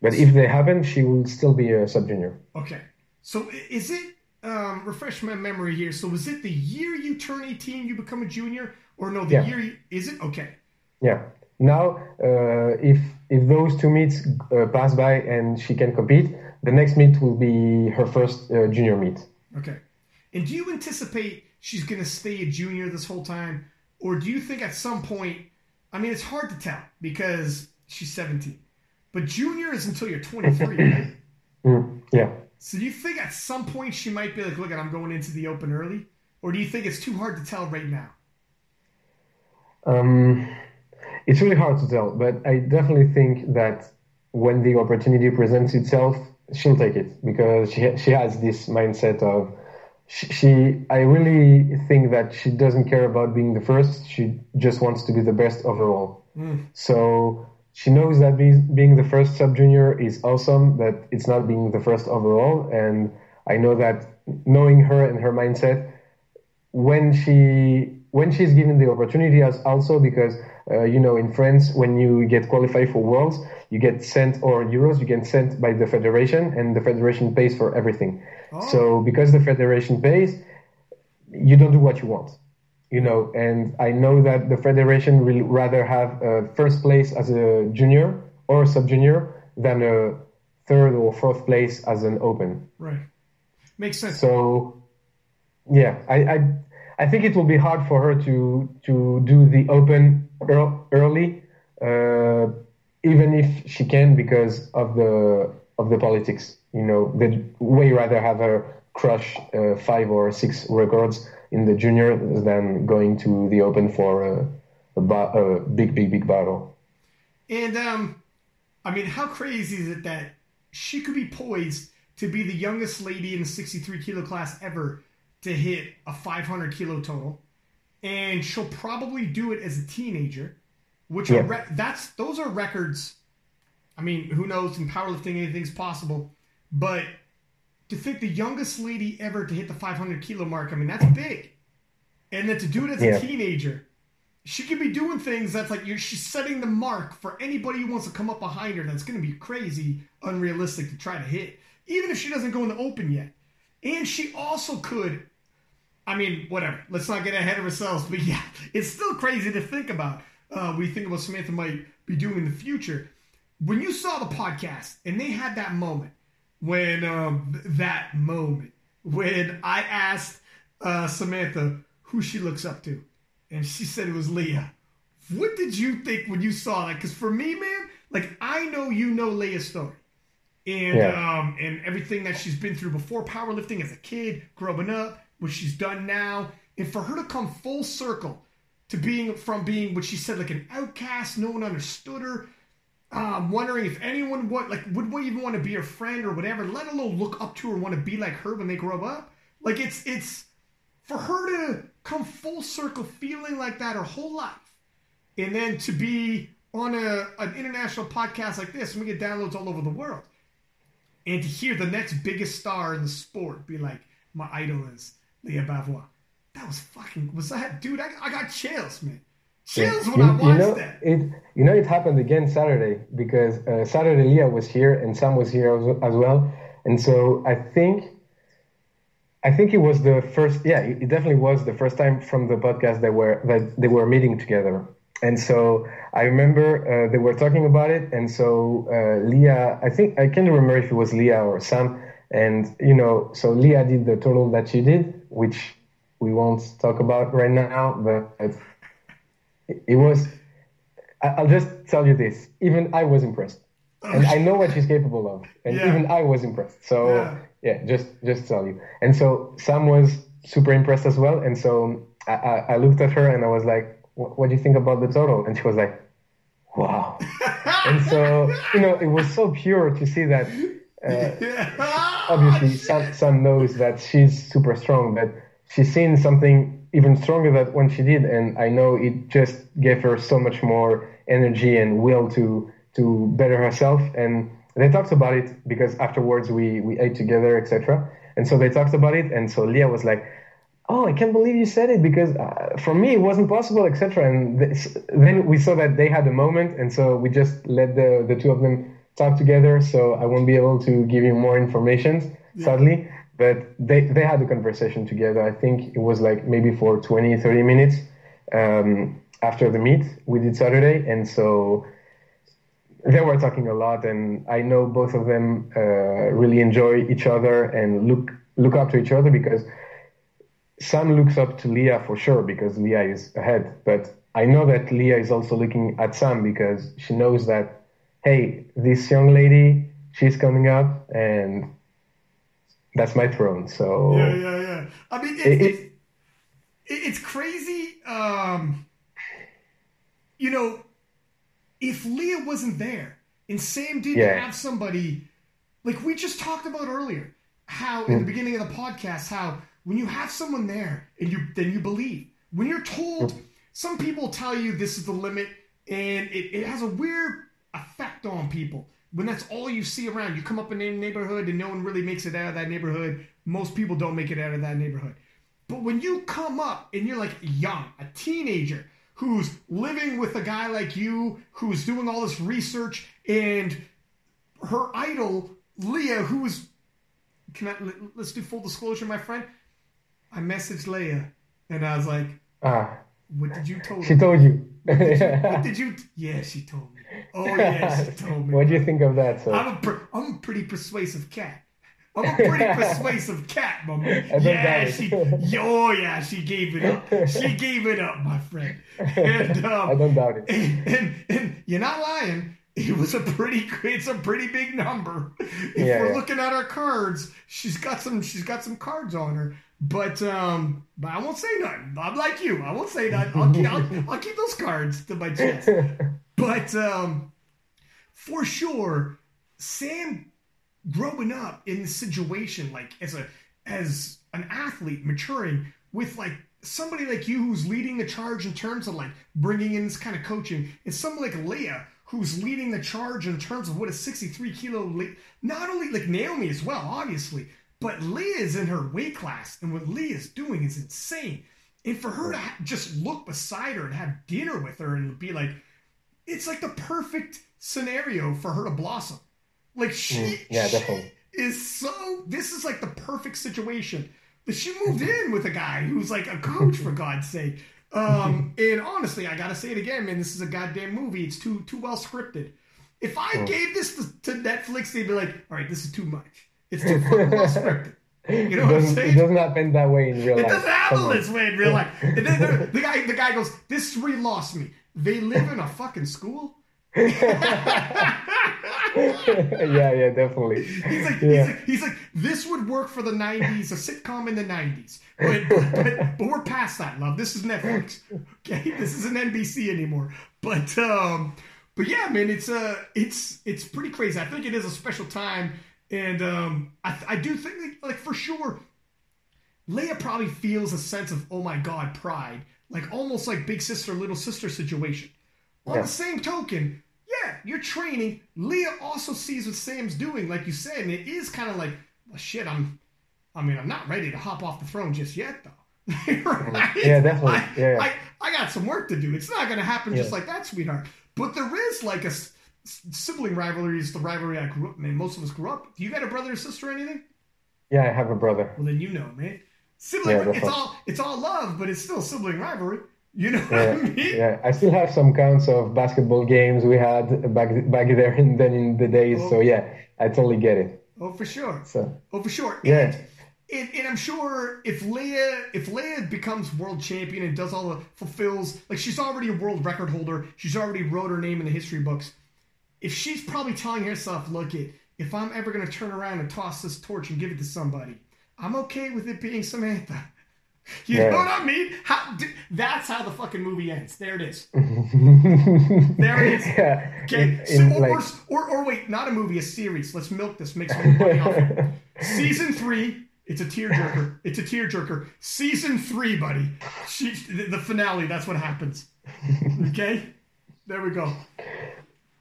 But if they happen, she will still be a sub junior. Okay. So is it um, refresh my memory here? So was it the year you turn 18 you become a junior, or no? The Yeah. year you, is it? Okay. Yeah. Now, uh, if if those two meets uh, pass by and she can compete, the next meet will be her first uh, junior meet. Okay. And do you anticipate she's going to stay a junior this whole time? Or do you think at some point, I mean, it's hard to tell because she's 17, but junior is until you're 23, right? Mm, yeah. So do you think at some point she might be like, look, I'm going into the open early? Or do you think it's too hard to tell right now? Um, it's really hard to tell, but I definitely think that when the opportunity presents itself, she'll take it because she she has this mindset of she, she. I really think that she doesn't care about being the first. She just wants to be the best overall. Hmm. So she knows that being, being the first sub junior is awesome, but it's not being the first overall. And I know that knowing her and her mindset, when she when she's given the opportunity as also because uh, you know in France when you get qualified for worlds you get sent or euros you get sent by the federation and the federation pays for everything so because the federation pays you don't do what you want you know and i know that the federation will rather have a first place as a junior or sub junior than a third or fourth place as an open Right. Makes sense. So, yeah, I, I I think it will be hard for her to to do the open early, uh, even if she can because of the of the politics. You know, they'd way rather have her crush uh, five or six records in the junior than going to the open for a, a, a big, big, big battle. And um, I mean, how crazy is it that she could be poised to be the youngest lady in the 63 kilo class ever to hit a 500 kilo total, and she'll probably do it as a teenager, which yeah. are re- that's those are records. I mean, who knows? In powerlifting, anything's possible, but to think the youngest lady ever to hit the 500 kilo mark, I mean, that's big, and then to do it as yeah. a teenager. She could be doing things that's like she's setting the mark for anybody who wants to come up behind her. That's going to be crazy, unrealistic to try to hit, even if she doesn't go in the open yet. And she also could, I mean, whatever. Let's not get ahead of ourselves, but yeah, it's still crazy to think about. Uh, we think about Samantha might be doing in the future. When you saw the podcast and they had that moment, when um, that moment when I asked uh, Samantha who she looks up to, and she said it was Leah. What did you think when you saw that? Because for me, man, like I know you know Leah's story and yeah. um, and everything that she's been through before powerlifting as a kid, growing up, what she's done now, and for her to come full circle to being from being what she said like an outcast, no one understood her. Um, wondering if anyone would like would even want to be her friend or whatever, let alone look up to her, want to be like her when they grow up. Like it's it's for her to come full circle, feeling like that her whole life, and then to be on a an international podcast like this, and we get downloads all over the world and to hear the next biggest star in the sport be like, my idol is Leah Bavoil. That was fucking, was that, dude, I, I got chills, man. Chills yeah. when you, I watched you know, that. It, you know, it happened again Saturday because uh, Saturday Leah was here and Sam was here as, as well. And so I think, I think it was the first, yeah, it definitely was the first time from the podcast that were, that they were meeting together. And so I remember uh, they were talking about it, and so uh, Leah, I think I can't remember if it was Leah or Sam, and you know, so Leah did the total that she did, which we won't talk about right now, but it, it was. I'll just tell you this: even I was impressed, and I know what she's capable of, and yeah. even I was impressed. So yeah. yeah, just just tell you. And so Sam was super impressed as well, and so I, I, I looked at her and I was like what do you think about the total? And she was like, wow. and so, you know, it was so pure to see that. Uh, obviously, Sam, Sam knows that she's super strong, but she's seen something even stronger than when she did. And I know it just gave her so much more energy and will to, to better herself. And they talked about it because afterwards we, we ate together, etc. And so they talked about it. And so Leah was like, oh, I can't believe you said it because uh, for me it wasn't possible, etc. And this, then we saw that they had a moment, and so we just let the the two of them talk together. So I won't be able to give you more information, yeah. sadly. But they, they had a conversation together. I think it was like maybe for 20, 30 minutes um, after the meet we did Saturday. And so they were talking a lot. And I know both of them uh, really enjoy each other and look look up to each other because Sam looks up to Leah for sure because Leah is ahead. But I know that Leah is also looking at Sam because she knows that, hey, this young lady, she's coming up and that's my throne. So yeah, yeah, yeah. I mean, it's, it, it's, it, it's crazy. Um, you know, if Leah wasn't there and Sam didn't yeah. have somebody like we just talked about earlier, how in mm. the beginning of the podcast, how when you have someone there and you then you believe. When you're told, some people tell you this is the limit, and it, it has a weird effect on people. When that's all you see around, you come up in a neighborhood and no one really makes it out of that neighborhood. Most people don't make it out of that neighborhood. But when you come up and you're like young, a teenager who's living with a guy like you, who's doing all this research, and her idol, Leah, who's can I, let's do full disclosure, my friend. I messaged Leah and I was like, ah, "What did you told?" She me? told you. What did you, what did you yeah, she told me. Oh yeah, she told me. what do you think of that? So I'm a I'm a pretty persuasive cat. I'm a pretty persuasive cat, my man. Yeah, she, oh yeah, she gave it up. She gave it up, my friend. And um, I don't doubt it. And, and, and you're not lying. It was a pretty, it's a pretty big number. If Yeah, we're yeah. looking at our cards, she's got some, she's got some cards on her. But um, but I won't say nothing. I'm like you. I won't say nothing. I'll keep, I'll, I'll keep those cards to my chest. But um, for sure, Sam growing up in this situation, like as a as an athlete maturing with like somebody like you who's leading the charge in terms of like bringing in this kind of coaching, and someone like Leah who's leading the charge in terms of what a 63 kilo, le- not only like Noemi as well, obviously, but Leah is in her weight class, and what Leah's doing is insane. And for her to ha- just look beside her and have dinner with her and be like, it's like the perfect scenario for her to blossom. Like she, Mm, yeah, she definitely. is so. This is like the perfect situation. That she moved in with a guy who's like a coach for God's sake. Um, and honestly, I gotta say it again, man. This is a goddamn movie. It's too too well scripted. If I Mm. gave this to, to Netflix, they'd be like, "All right, this is too much. It's too fucking well scripted." it, know what I'm saying? it doesn't happen that way in real It life. doesn't happen Come on. this way in real life. The, guy, the guy goes, "This he lost me. They live in a fucking school." yeah, yeah, definitely. He's like, Yeah. he's like, he's like, this would work for the '90s, a sitcom in the '90s, but, but, but, but we're past that, love. This is Netflix. Okay, this isn't NBC anymore. But um, but yeah, man, it's uh, it's it's pretty crazy. I think it is a special time, and um, I, I do think like, like for sure, Leia probably feels a sense of oh my god pride, like almost like big sister little sister situation. On Yeah. the same token, yeah, you're training. Leah also sees what Sam's doing, like you said, and it is kind of like, well, shit. I'm, I mean, I'm not ready to hop off the throne just yet, though. Right? Yeah, definitely. I, Yeah, yeah. I, I got some work to do. It's not going to happen just like that, sweetheart. But there is like a sibling rivalry. Is the rivalry I grew up. Man, most of us grew up. Do you got a brother or sister or anything? Yeah, I have a brother. Well, then you know, man. Sibling, Yeah, it's all it's all love, but it's still sibling rivalry. You know what I mean? yeah. I still have some counts of basketball games we had back back there and then in the days. So oh. yeah, I totally get it. Oh, for sure. So Oh, for sure. Yeah. And, and, and I'm sure if Leia if Leia becomes world champion and does all the fulfills like she's already a world record holder, she's already wrote her name in the history books. If she's probably telling herself, look it, if I'm ever gonna turn around and toss this torch and give it to somebody, I'm okay with it being Samantha. You Yeah. know what I mean? How, d- that's how the fucking movie ends. There it is. There it is. yeah, Okay, in- so, in, or, like or, or wait, not a movie, a series. Let's milk this, make some money off it. Season three, it's a tearjerker. It's a tearjerker. Season three, buddy. She, the, the finale, that's what happens. Okay? There we go.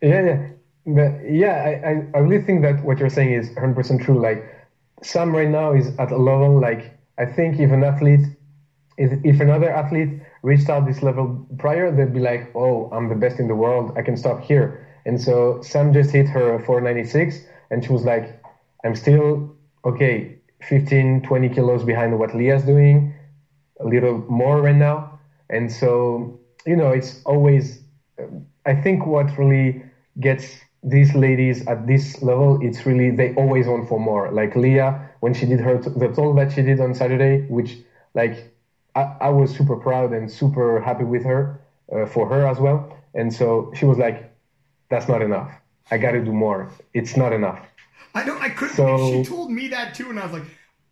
Yeah, yeah. But yeah, I, I, I really think that what you're saying is 100% true. Like, Sam right now is at a level, like, I think if an athlete, if, if another athlete reached out this level prior, they'd be like, oh, I'm the best in the world. I can stop here. And so Sam just hit her 496, and she was like, I'm still, okay, 15, 20 kilos behind what Leah's doing, a little more right now. And so, you know, it's always, I think what really gets these ladies at this level, it's really, they always want for more. Like Leah, when she did her, the toll that she did on Saturday, which, like, I, I was super proud and super happy with her, uh, for her as well. And so she was like, that's not enough. I got to do more. It's not enough. I know, I couldn't So- she told me that too, and I was like,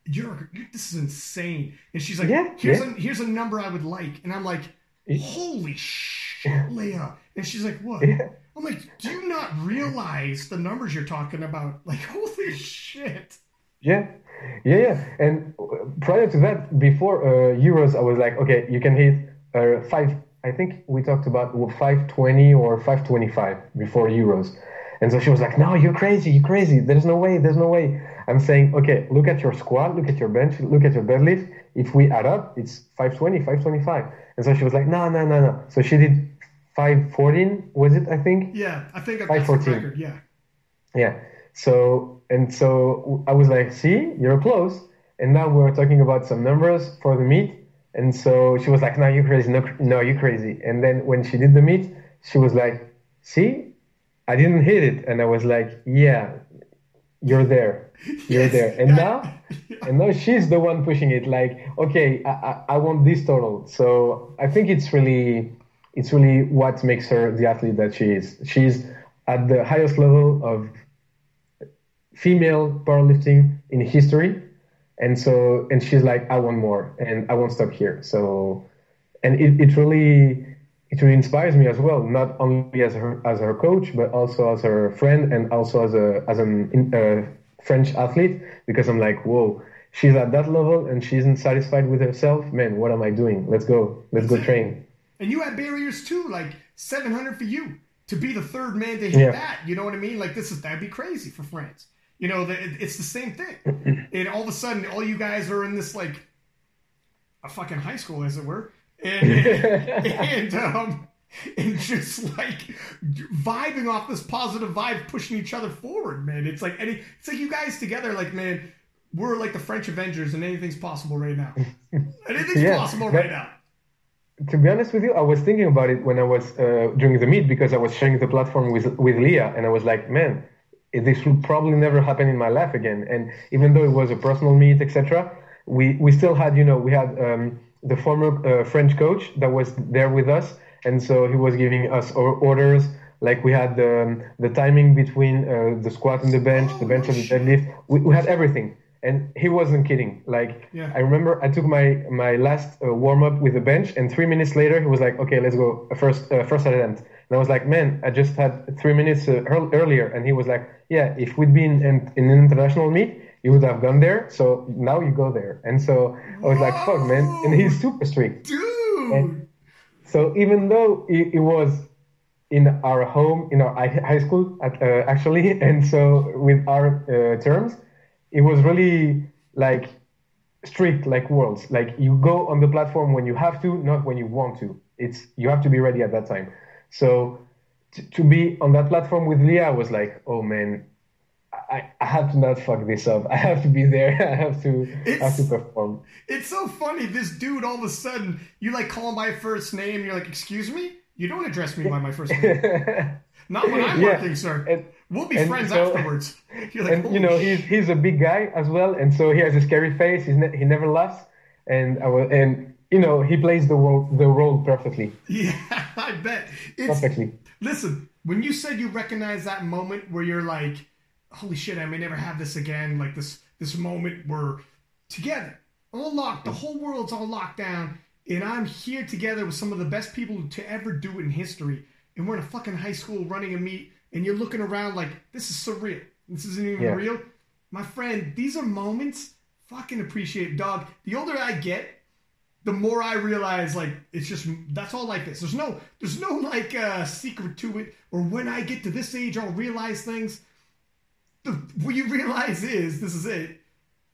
you're, this is insane. And she's like, Yeah, here's, yeah. A, here's a number I would like. And I'm like, holy shit, Leah!" And she's like, what? Yeah. I'm like, do you not realize the numbers you're talking about? Like, holy shit. Yeah, yeah, yeah. And prior to that, before uh, Euros, I was like, okay, you can hit uh, five. I think we talked about 520 or 525 before Euros. And so she was like, no, you're crazy, you're crazy. There's no way, there's no way. I'm saying, okay, look at your squat, look at your bench, look at your deadlift. If we add up, it's 520, 525. And so she was like, no, no, no, no. So she did 514, was it, I think? Yeah, I think 514. record. Yeah. Yeah. So and so I was like, see, you're close. And now we're talking about some numbers for the meet. And so she was like, no, you're crazy. No, no, you're crazy. And then when she did the meet, she was like, see, I didn't hit it. And I was like, yeah, you're there, you're Yes, there, and that- now, and now she's the one pushing it. Like, okay, I, I, I want this total. So I think it's really, it's really what makes her the athlete that she is. She's at the highest level of female powerlifting in history, and so, and she's like, I want more, and I won't stop here. So, and it, it really it really inspires me as well, not only as her as her coach, but also as her friend and also as a as an uh, French athlete. Because I'm like, whoa, she's at that level and she isn't satisfied with herself. Man, what am I doing? Let's go, let's go train. And you had barriers too, like 700 for you to be the third man to hit Yeah. that. You know what I mean? Like this is that'd be crazy for France. You know, the, it, it's the same thing. and all of a sudden, all you guys are in this like a fucking high school, as it were, and and um and just like vibing off this positive vibe, pushing each other forward, man. It's like any, it's like you guys together, like man. We're like the French Avengers, and anything's possible right now. Anything's Yeah, possible right now. To be honest with you, I was thinking about it when I was uh, during the meet because I was sharing the platform with with Leah, and I was like, man, this will probably never happen in my life again. And even though it was a personal meet, etc., we we still had, you know, we had um, the former uh, French coach that was there with us, and so he was giving us orders. Like we had the the timing between uh, the squat and the bench, the bench and the deadlift. We, we had everything. And he wasn't kidding. Like Yeah. I remember, I took my my last uh, warm up with the bench, and three minutes later, he was like, "Okay, let's go first uh, first attempt." And I was like, "Man, I just had three minutes uh, earl- earlier." And he was like, "Yeah, if we'd been in, in an international meet, you would have gone there. So now you go there." And so I was like, "Fuck, man!" And he's super strict. Dude. And so even though it, it was in our home, in our high school, at, uh, actually, and so with our uh, terms, it was really like strict, like worlds. Like you go on the platform when you have to, not when you want to. It's you have to be ready at that time. So t- to be on that platform with Leah, I was like, oh man. I, I have to not fuck this up. I have to be there. I have to I have to It's- perform. It's so funny. This dude, all of a sudden, you like call by first name. You're like, "Excuse me, you don't address me by my first name. Not when I'm Yeah. working, sir. We'll be and friends so- afterwards." You're like, and you know he's he's a big guy as well, and so he has a scary face. He's ne- he never laughs, and I will, and you know he plays the role the role perfectly, yeah, I bet. It's perfectly. listen. When you said you recognize that moment where you're like, "Holy shit, I may never have this again." Like this this moment where together, all locked, the whole world's all locked down, and I'm here together with some of the best people to ever do it in history, and we're in a fucking high school running a meet, and you're looking around like this is surreal. This isn't even Yeah. real. My friend, these are moments. Fucking appreciate, dog. The older I get, the more I realize like it's just that's all life is. There's no there's no like uh, secret to it. Or when I get to this age, I'll realize things. The, what you realize is this is it.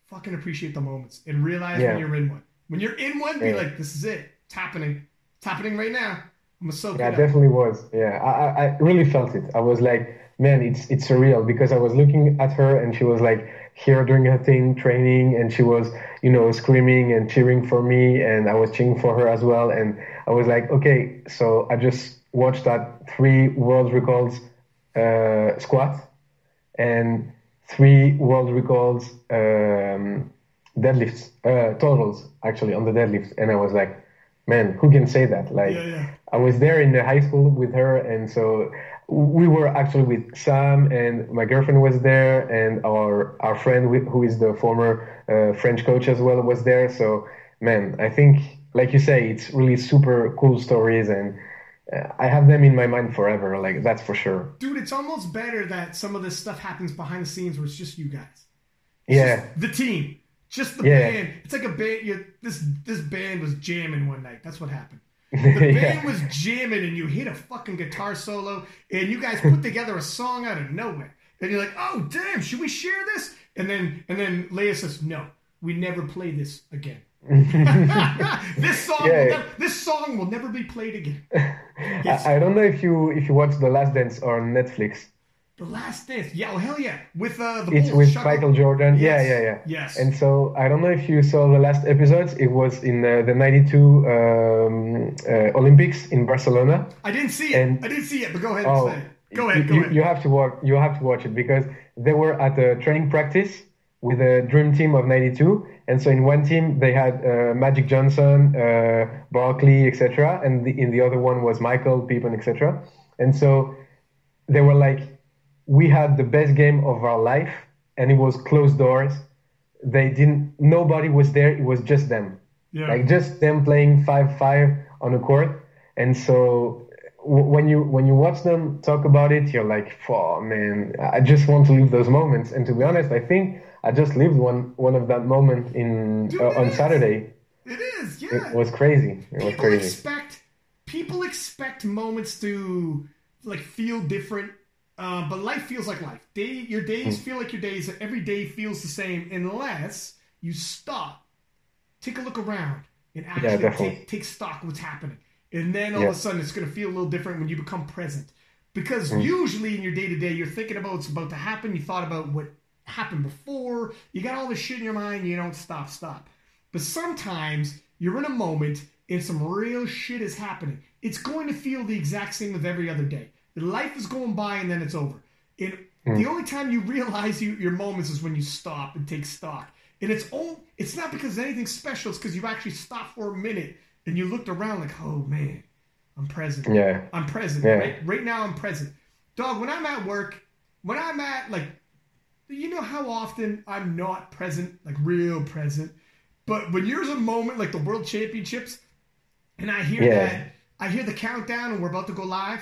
Fucking appreciate the moments and realize Yeah. when you're in one. When you're in one, be Yeah. like, this is it. It's happening. It's happening right now. I'm gonna Yeah, up. definitely was. Yeah, I, I I really felt it. I was like, man, it's it's surreal because I was looking at her and she was like here doing her thing, training, and she was you know screaming and cheering for me, and I was cheering for her as well. And I was like, okay, so I just watched that three world records uh, squat and three world records um, deadlifts, uh, totals actually on the deadlift, and I was like, man, who can say that? Like, Yeah, yeah. I was there in the high school with her, and so we were actually with Sam, and my girlfriend was there, and our our friend who is the former uh, French coach as well was there. So, man, I think, like you say, it's really super cool stories, and uh, I have them in my mind forever. Like that's for sure. Dude, it's almost better that some of this stuff happens behind the scenes where it's just you guys. Yeah, the team, just the Yeah. band. It's like a band. You, this this band was jamming one night. That's what happened. The band yeah, was jamming, and you hit a fucking guitar solo, and you guys put together a song out of nowhere. And you're like, "Oh damn, should we share this?" And then and then Leia says, "No, we never play this again. this song, will Yeah. never, this song will never be played again." Yes. I, I don't know if you if you watch The Last Dance on Netflix. The Last Dance, yeah, oh hell yeah, with uh, the It's Bulls, with Chuck- Michael Jordan. Yes. Yeah, yeah, yeah. Yes. And so I don't know if you saw the last episodes. It was in uh, the '92 um, uh, Olympics in Barcelona. I didn't see it. and- I didn't see it, but go ahead Oh. Go ahead. you, Go you- ahead. you have to watch. You have to watch it because they were at a training practice with a dream team of 92 and so in one team they had uh, magic johnson uh, barkley etc and the, in the other one was michael pippen etc and so they were like we had the best game of our life and it was closed doors they didn't nobody was there it was just them yeah. like just them playing 5-5 on the court and so when you when you watch them talk about it, you're like, "Oh man, I just want to live those moments." And to be honest, I think I just lived one one of that moment in Dude, uh, on is. Saturday. It is, yeah. It was crazy. It people was crazy. expect people expect moments to like feel different, uh, but life feels like life. Day your days mm. feel like your days. Every day feels the same unless you stop, take a look around, and actually yeah, take, take stock of what's happening. And then all yeah. of a sudden, it's going to feel a little different when you become present. Because mm. usually in your day to day, you're thinking about what's about to happen. You thought about what happened before. You got all this shit in your mind. You don't stop, stop. But sometimes you're in a moment and some real shit is happening. It's going to feel the exact same with every other day. Life is going by and then it's over. And mm. the only time you realize you, your moments is when you stop and take stock. And it's all, it's not because anything special. It's because you actually stop for a minute and you looked around like, oh man, I'm present. Yeah. I'm present. Yeah. Right, right now I'm present. Dog, when I'm at work, when I'm at like you know how often I'm not present, like real present. But when there's a moment like the World Championships, and I hear yeah. that, I hear the countdown, and we're about to go live.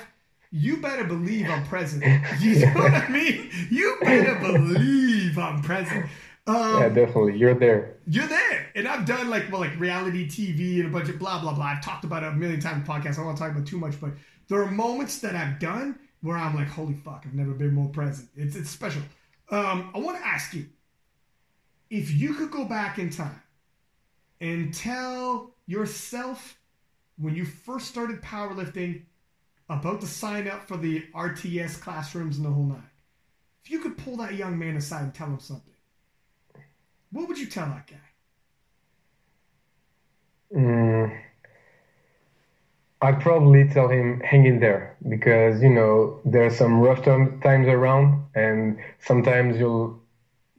You better believe I'm present. You know what I mean? You better believe I'm present. Um, yeah, definitely. You're there. You're there. And I've done like well, like reality TV and a bunch of blah blah blah. I've talked about it a million times in podcasts. I don't want to talk about too much, but there are moments that I've done where I'm like, holy fuck, I've never been more present. It's it's special. Um, I want to ask you if you could go back in time and tell yourself when you first started powerlifting about to sign up for the RTS classrooms and the whole nine. If you could pull that young man aside and tell him something, what would you tell that guy? Mm, I'd probably tell him hang in there because you know there are some rough times around, and sometimes you'll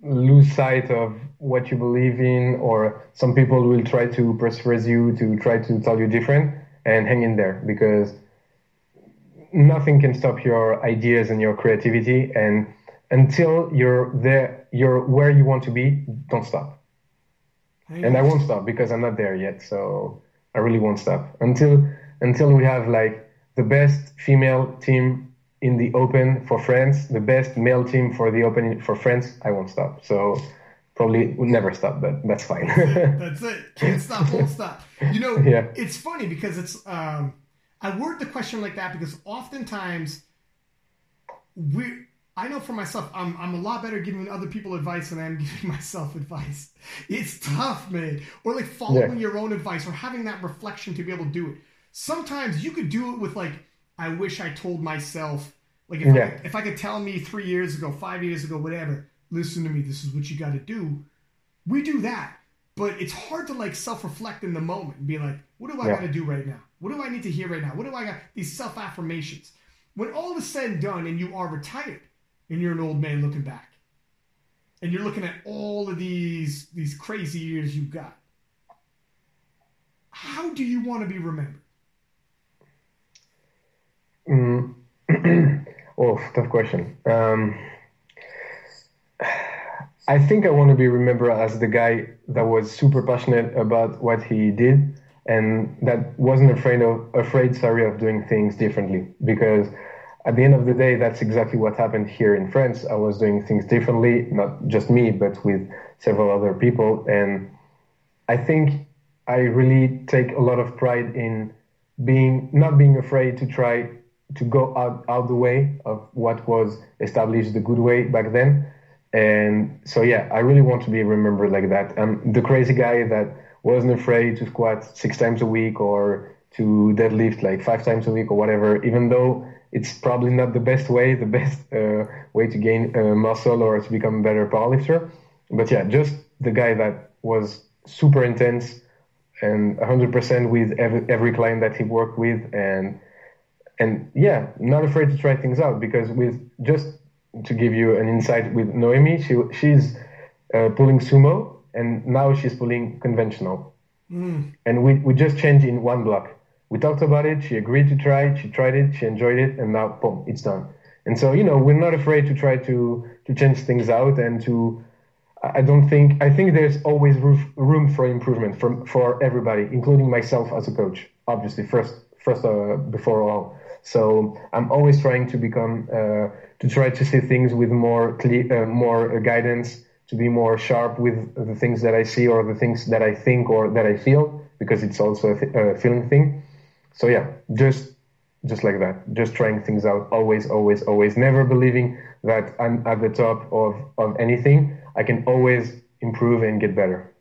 lose sight of what you believe in, or some people will try to persuade you to try to tell you different, and hang in there because nothing can stop your ideas and your creativity and until you're there, you're where you want to be, don't stop. And I won't stop because I'm not there yet. So I really won't stop until until we have like the best female team in the Open for France, the best male team for the Open for France. I won't stop. So probably would never stop, but that's fine. that's, it. that's it. Can't stop, won't stop. You know, yeah. it's funny because it's um, I word the question like that because oftentimes we I know for myself, I'm, I'm a lot better giving other people advice than I am giving myself advice. It's tough, man. Or like following yeah. your own advice or having that reflection to be able to do it. Sometimes you could do it with like, I wish I told myself, like if, yeah. I, if I could tell me three years ago, five years ago, whatever, listen to me, this is what you got to do. We do that. But it's hard to like self reflect in the moment and be like, what do I yeah. got to do right now? What do I need to hear right now? What do I got? These self affirmations. When all is said and done and you are retired, and you're an old man looking back. And you're looking at all of these these crazy years you've got. How do you want to be remembered? Mm. oh, tough question. Um, I think I want to be remembered as the guy that was super passionate about what he did and that wasn't afraid of afraid sorry of doing things differently because at the end of the day, that's exactly what happened here in France. I was doing things differently, not just me, but with several other people. And I think I really take a lot of pride in being, not being afraid to try to go out, out the way of what was established the good way back then. And so, yeah, I really want to be remembered like that. I'm the crazy guy that wasn't afraid to squat six times a week or to deadlift like five times a week or whatever, even though it's probably not the best way, the best uh, way to gain uh, muscle or to become a better powerlifter. But yeah, just the guy that was super intense and 100% with every, every client that he worked with and and yeah, not afraid to try things out because with just to give you an insight with Noemi, she she's uh, pulling sumo, and now she's pulling conventional. Mm. And we, we just changed in one block. We talked about it. She agreed to try it. She tried it. She enjoyed it, and now boom, it's done. And so you know we're not afraid to try to to change things out and to. I don't think I think there's always room room for improvement for for everybody, including myself as a coach. Obviously, first first uh, before all. So I'm always trying to become uh, to try to see things with more clear, uh, more guidance, to be more sharp with the things that I see or the things that I think or that I feel, because it's also a, th- a feeling thing. So yeah, just just like that, just trying things out, always, always, always, never believing that I'm at the top of of anything. I can always improve and get better.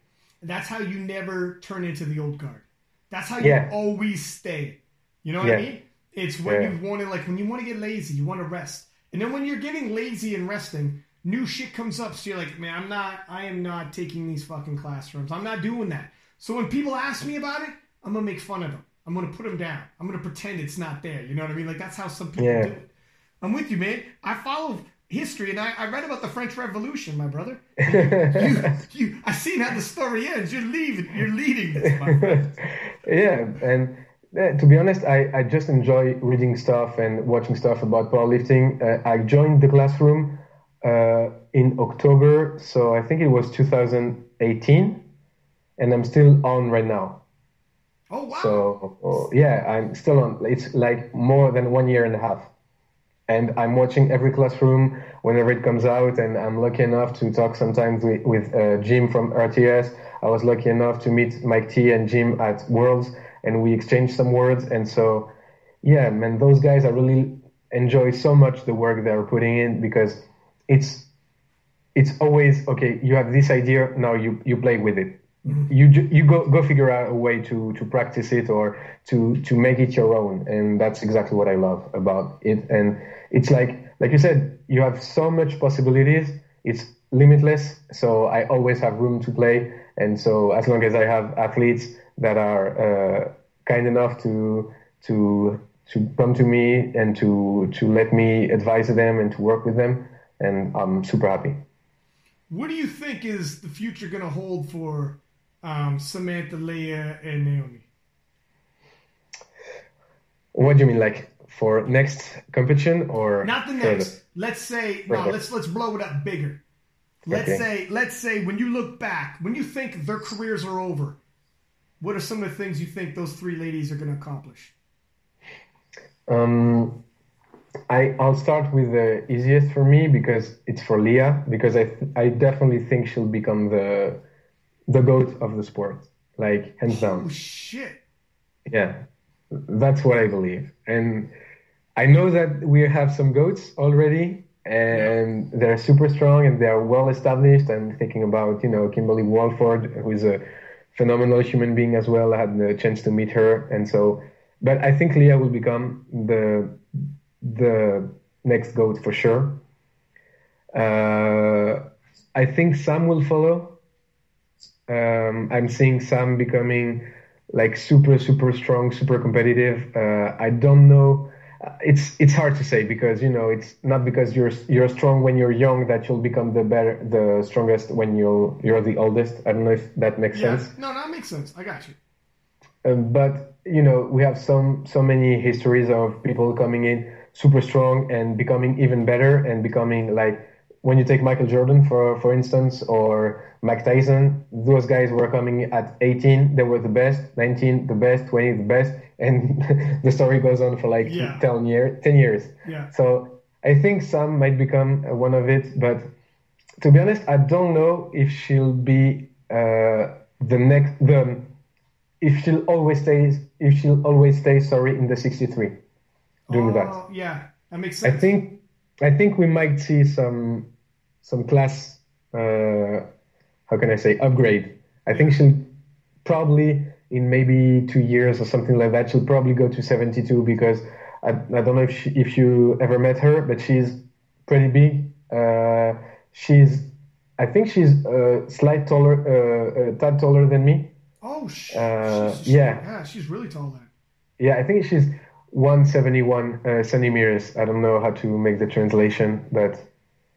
That's how you never turn into the old guard. That's how you Yeah. always stay. You know what Yeah. I mean? It's when Yeah. you want to like when you want to get lazy, you want to rest, and then when you're getting lazy and resting, new shit comes up. So you're like, man, I'm not, I am not taking these fucking classrooms. I'm not doing that. So when people ask me about it, I'm gonna make fun of them. I'm gonna put them down. I'm gonna pretend it's not there. You know what I mean? Like that's how some people Yeah. do it. I'm with you, man. I follow history, and I, I read about the French Revolution, my brother. You, you, I seen how the story ends. You're leaving. You're leading this, my friend. yeah, and uh, to be honest, I, I just enjoy reading stuff and watching stuff about powerlifting. Uh, I joined the classroom uh, in October, so I think it was 2018, and I'm still on right now. Oh wow! So oh, yeah, I'm still on. It's like more than one year and a half, and I'm watching every classroom whenever it comes out. And I'm lucky enough to talk sometimes with, with uh, Jim from RTS. I was lucky enough to meet Mike T and Jim at Worlds, and we exchanged some words. And so, yeah, man, those guys I really enjoy so much the work they're putting in because it's it's always okay. You have this idea now, you you play with it. Mm-hmm. You you go go figure out a way to to practice it or to to make it your own. And that's exactly what i love about it. And it's like like you said you have so much possibilities. It's limitless. So i always have room to play. And so as long as i have athletes that are uh, kind enough to to to come to me and to to let me advise them and to work with them and i'm super happy What do you think is the future going to hold for um, Samantha, Leah, and Naomi? what do you mean like for next competition or Not the further? next. Let's say no. Let's let's blow it up bigger. Let's Okay. say let's say when you look back, when you think their careers are over, what are some of the things you think those three ladies are going to accomplish? Um, I I'll start with the easiest for me because it's for Leah because I th- I definitely think she'll become the the goat of the sport like hands down. Oh shit! yeah that's what I believe and I know that we have some goats already and they're super strong and they're well established I'm thinking about you know Kimberly Walford who is a phenomenal human being as well I had the chance to meet her and so but I think Leah will become the the next goat for sure. Uh, I think Sam will follow. Um, I'm seeing Sam becoming like super, super strong, super competitive. Uh, I don't know. It's it's hard to say because you know it's not because you're you're strong when you're young that you'll become the better, the strongest when you're you're the oldest. I don't know if that makes Yeah, sense. no, that makes sense. I got you. Um, but you know, we have some so many histories of people coming in super strong and becoming even better and becoming like when you take Michael Jordan for for instance or Mike Tyson, those guys were coming at 18, they were the best, 19 the best, 20 the best, and the story goes on for like Yeah. 10 years, 10 years. Yeah. So I think Sam might become uh, one of it, but to be honest, I don't know if she'll be uh, the next the if she'll always stay if she'll always stay sorry in the 63 doing that. Oh, yeah, that makes sense. I think I think we might see some some class uh, how can I say upgrade. I think she'll probably in maybe two years or something like that she'll probably go to 72 because I, I don't know if she, if you ever met her but she's pretty big. Uh, she's I think she's a slight taller uh, a tad taller than me. Oh sh- Uh, she's, yeah. yeah, she's really tall then. Yeah, I think she's 171 uh, centimeters. I don't know how to make the translation, but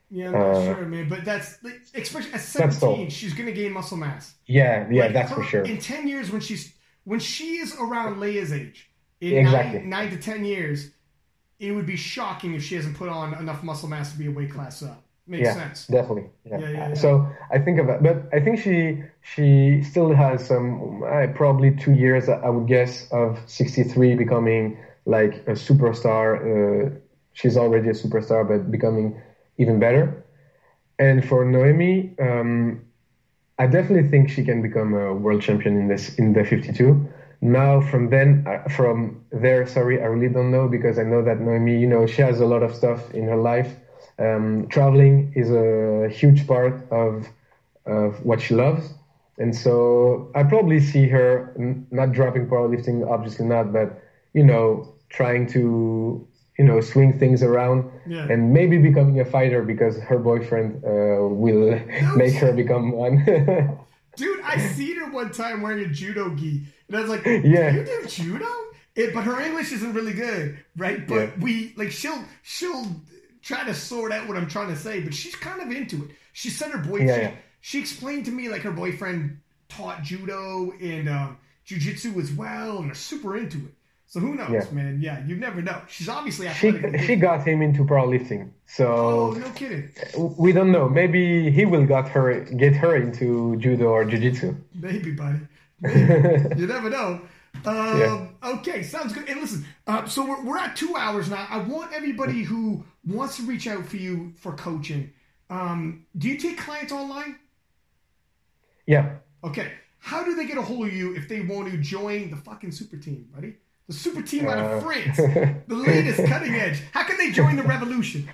Yeah, I'm not uh, sure, man. But that's like, especially at 17, she's gonna gain muscle mass. Yeah, yeah, like, that's her, for sure. In 10 years, when she's when she is around Leah's age, in exactly. nine, nine to 10 years, it would be shocking if she hasn't put on enough muscle mass to be a weight class up. Makes yeah, sense. Definitely. Yeah. Yeah, yeah. So I think of that, but I think she she still has some uh, probably two years, I would guess, of 63 becoming like a superstar. Uh, she's already a superstar, but becoming even better. And for Noemi, um, I definitely think she can become a world champion in this in the 52. Now, from then, uh, from there, sorry, I really don't know because I know that Noemi, you know, she has a lot of stuff in her life. Um, traveling is a huge part of of what she loves, and so I probably see her n- not dropping powerlifting, obviously not, but you know, trying to you know swing things around yeah. and maybe becoming a fighter because her boyfriend uh, will make her become one. Dude, I seen her one time wearing a judo gi, and I was like, "Yeah, you do judo?" It, but her English isn't really good, right? But yeah. we like she'll she'll try to sort out what I'm trying to say, but she's kind of into it. She said her boyfriend. Yeah, yeah. She, explained to me like her boyfriend taught judo and um, jujitsu as well, and they're super into it. So who knows, yeah. man? Yeah, you never know. She's obviously athletic. She she got him into powerlifting. So oh, no kidding. We don't know. Maybe he will got her get her into judo or jiu-jitsu. Maybe, buddy. Maybe. you never know. Um, yeah. Okay, sounds good. And listen, uh, so we're, we're at two hours now. I want everybody who wants to reach out for you for coaching. Um, do you take clients online? Yeah. Okay. How do they get a hold of you if they want to join the fucking super team, buddy? The super team out of uh, France, the latest cutting edge. How can they join the revolution?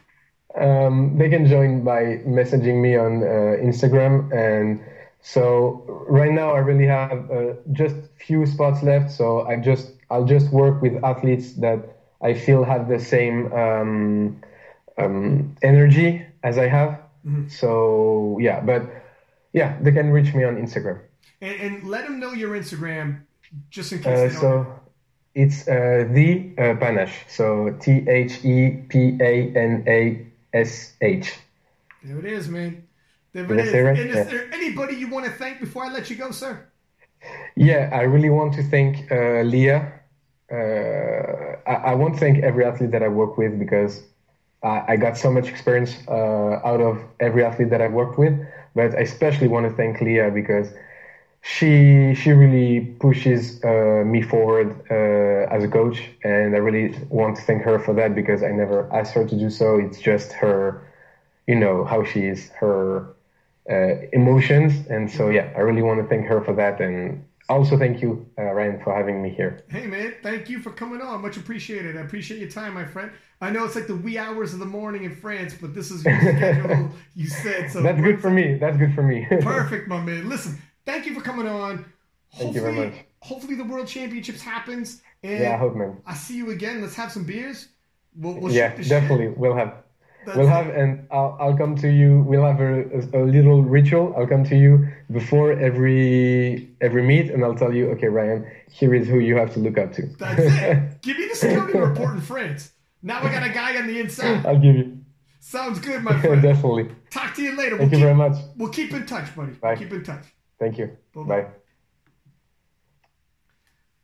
Um, they can join by messaging me on uh, Instagram, and so right now I really have uh, just few spots left. So I just I'll just work with athletes that I feel have the same um, um, energy as I have. Mm-hmm. So yeah, but yeah, they can reach me on Instagram. And, and let them know your Instagram, just in case. Uh, so it's uh, the uh, Panache. So T H E P A N A S H. There it is, man. There it is. Right? And is yeah. there anybody you want to thank before I let you go, sir? Yeah, I really want to thank uh, Leah. Uh, I, I, want to thank every athlete that I work with because I, I got so much experience uh, out of every athlete that I've worked with. But I especially want to thank Leah because she she really pushes uh, me forward uh, as a coach, and I really want to thank her for that because I never asked her to do so. It's just her, you know, how she is, her uh, emotions, and so yeah, I really want to thank her for that, and also thank you, uh, Ryan, for having me here. Hey man, thank you for coming on. Much appreciated. I appreciate your time, my friend. I know it's like the wee hours of the morning in France, but this is your schedule. you said so. That's good for me. That's good for me. Perfect, my man. Listen thank you for coming on. Hopefully, thank you very much. Hopefully, the World Championships happens. And yeah, I hope, man. I see you again. Let's have some beers. We'll, we'll yeah, definitely. Shit. We'll have. That's we'll have, and I'll, I'll come to you. We'll have a, a, a, little ritual. I'll come to you before every every meet, and I'll tell you, okay, Ryan, here is who you have to look up to. That's it. give me the scouting report in France. Now we got a guy on the inside. I'll give you. Sounds good, my friend. Definitely. Talk to you later. Thank we'll you keep, very much. We'll keep in touch, buddy. Bye. We'll keep in touch. Thank you. Bye.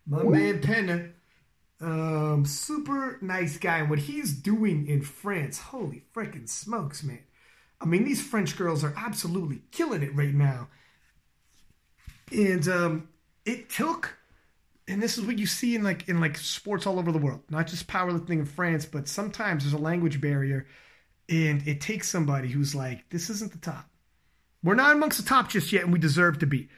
My man Penna, um, super nice guy. And what he's doing in France, holy freaking smokes, man. I mean, these French girls are absolutely killing it right now. And um, it took, and this is what you see in like in like sports all over the world, not just powerlifting in France, but sometimes there's a language barrier, and it takes somebody who's like, this isn't the top. We're not amongst the top just yet, and we deserve to be.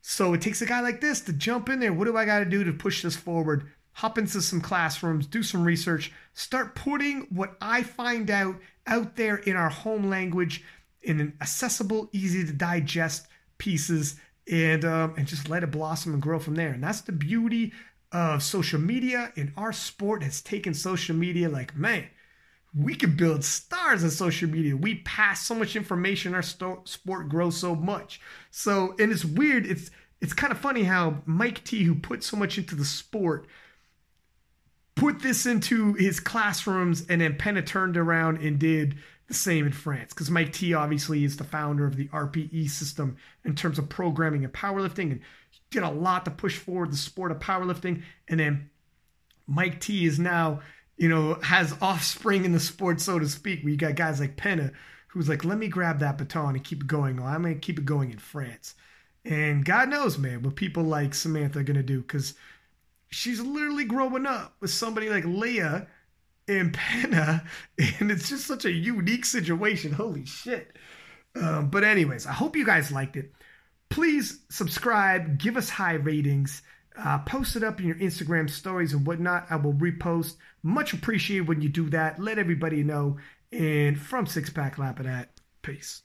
So it takes a guy like this to jump in there. What do I got to do to push this forward? Hop into some classrooms, do some research, start putting what I find out out there in our home language in an accessible, easy to digest pieces, and um, and just let it blossom and grow from there. And that's the beauty of social media. And our sport, has taken social media like man we can build stars on social media. We pass so much information. Our sport grows so much. So, and it's weird. It's it's kind of funny how Mike T, who put so much into the sport, put this into his classrooms, and then Penna turned around and did the same in France because Mike T obviously is the founder of the RPE system in terms of programming and powerlifting and did a lot to push forward the sport of powerlifting. And then Mike T is now, you know, has offspring in the sport, so to speak. Where you got guys like Penna who's like, let me grab that baton and keep it going. I'm going to keep it going in France. And God knows, man, what people like Samantha are going to do because she's literally growing up with somebody like Leah and Penna, and it's just such a unique situation. Holy shit. Um, but, anyways, I hope you guys liked it. Please subscribe, give us high ratings, uh, post it up in your Instagram stories and whatnot. I will repost. Much appreciated when you do that. Let everybody know. And from Six Pack Lapping That, peace.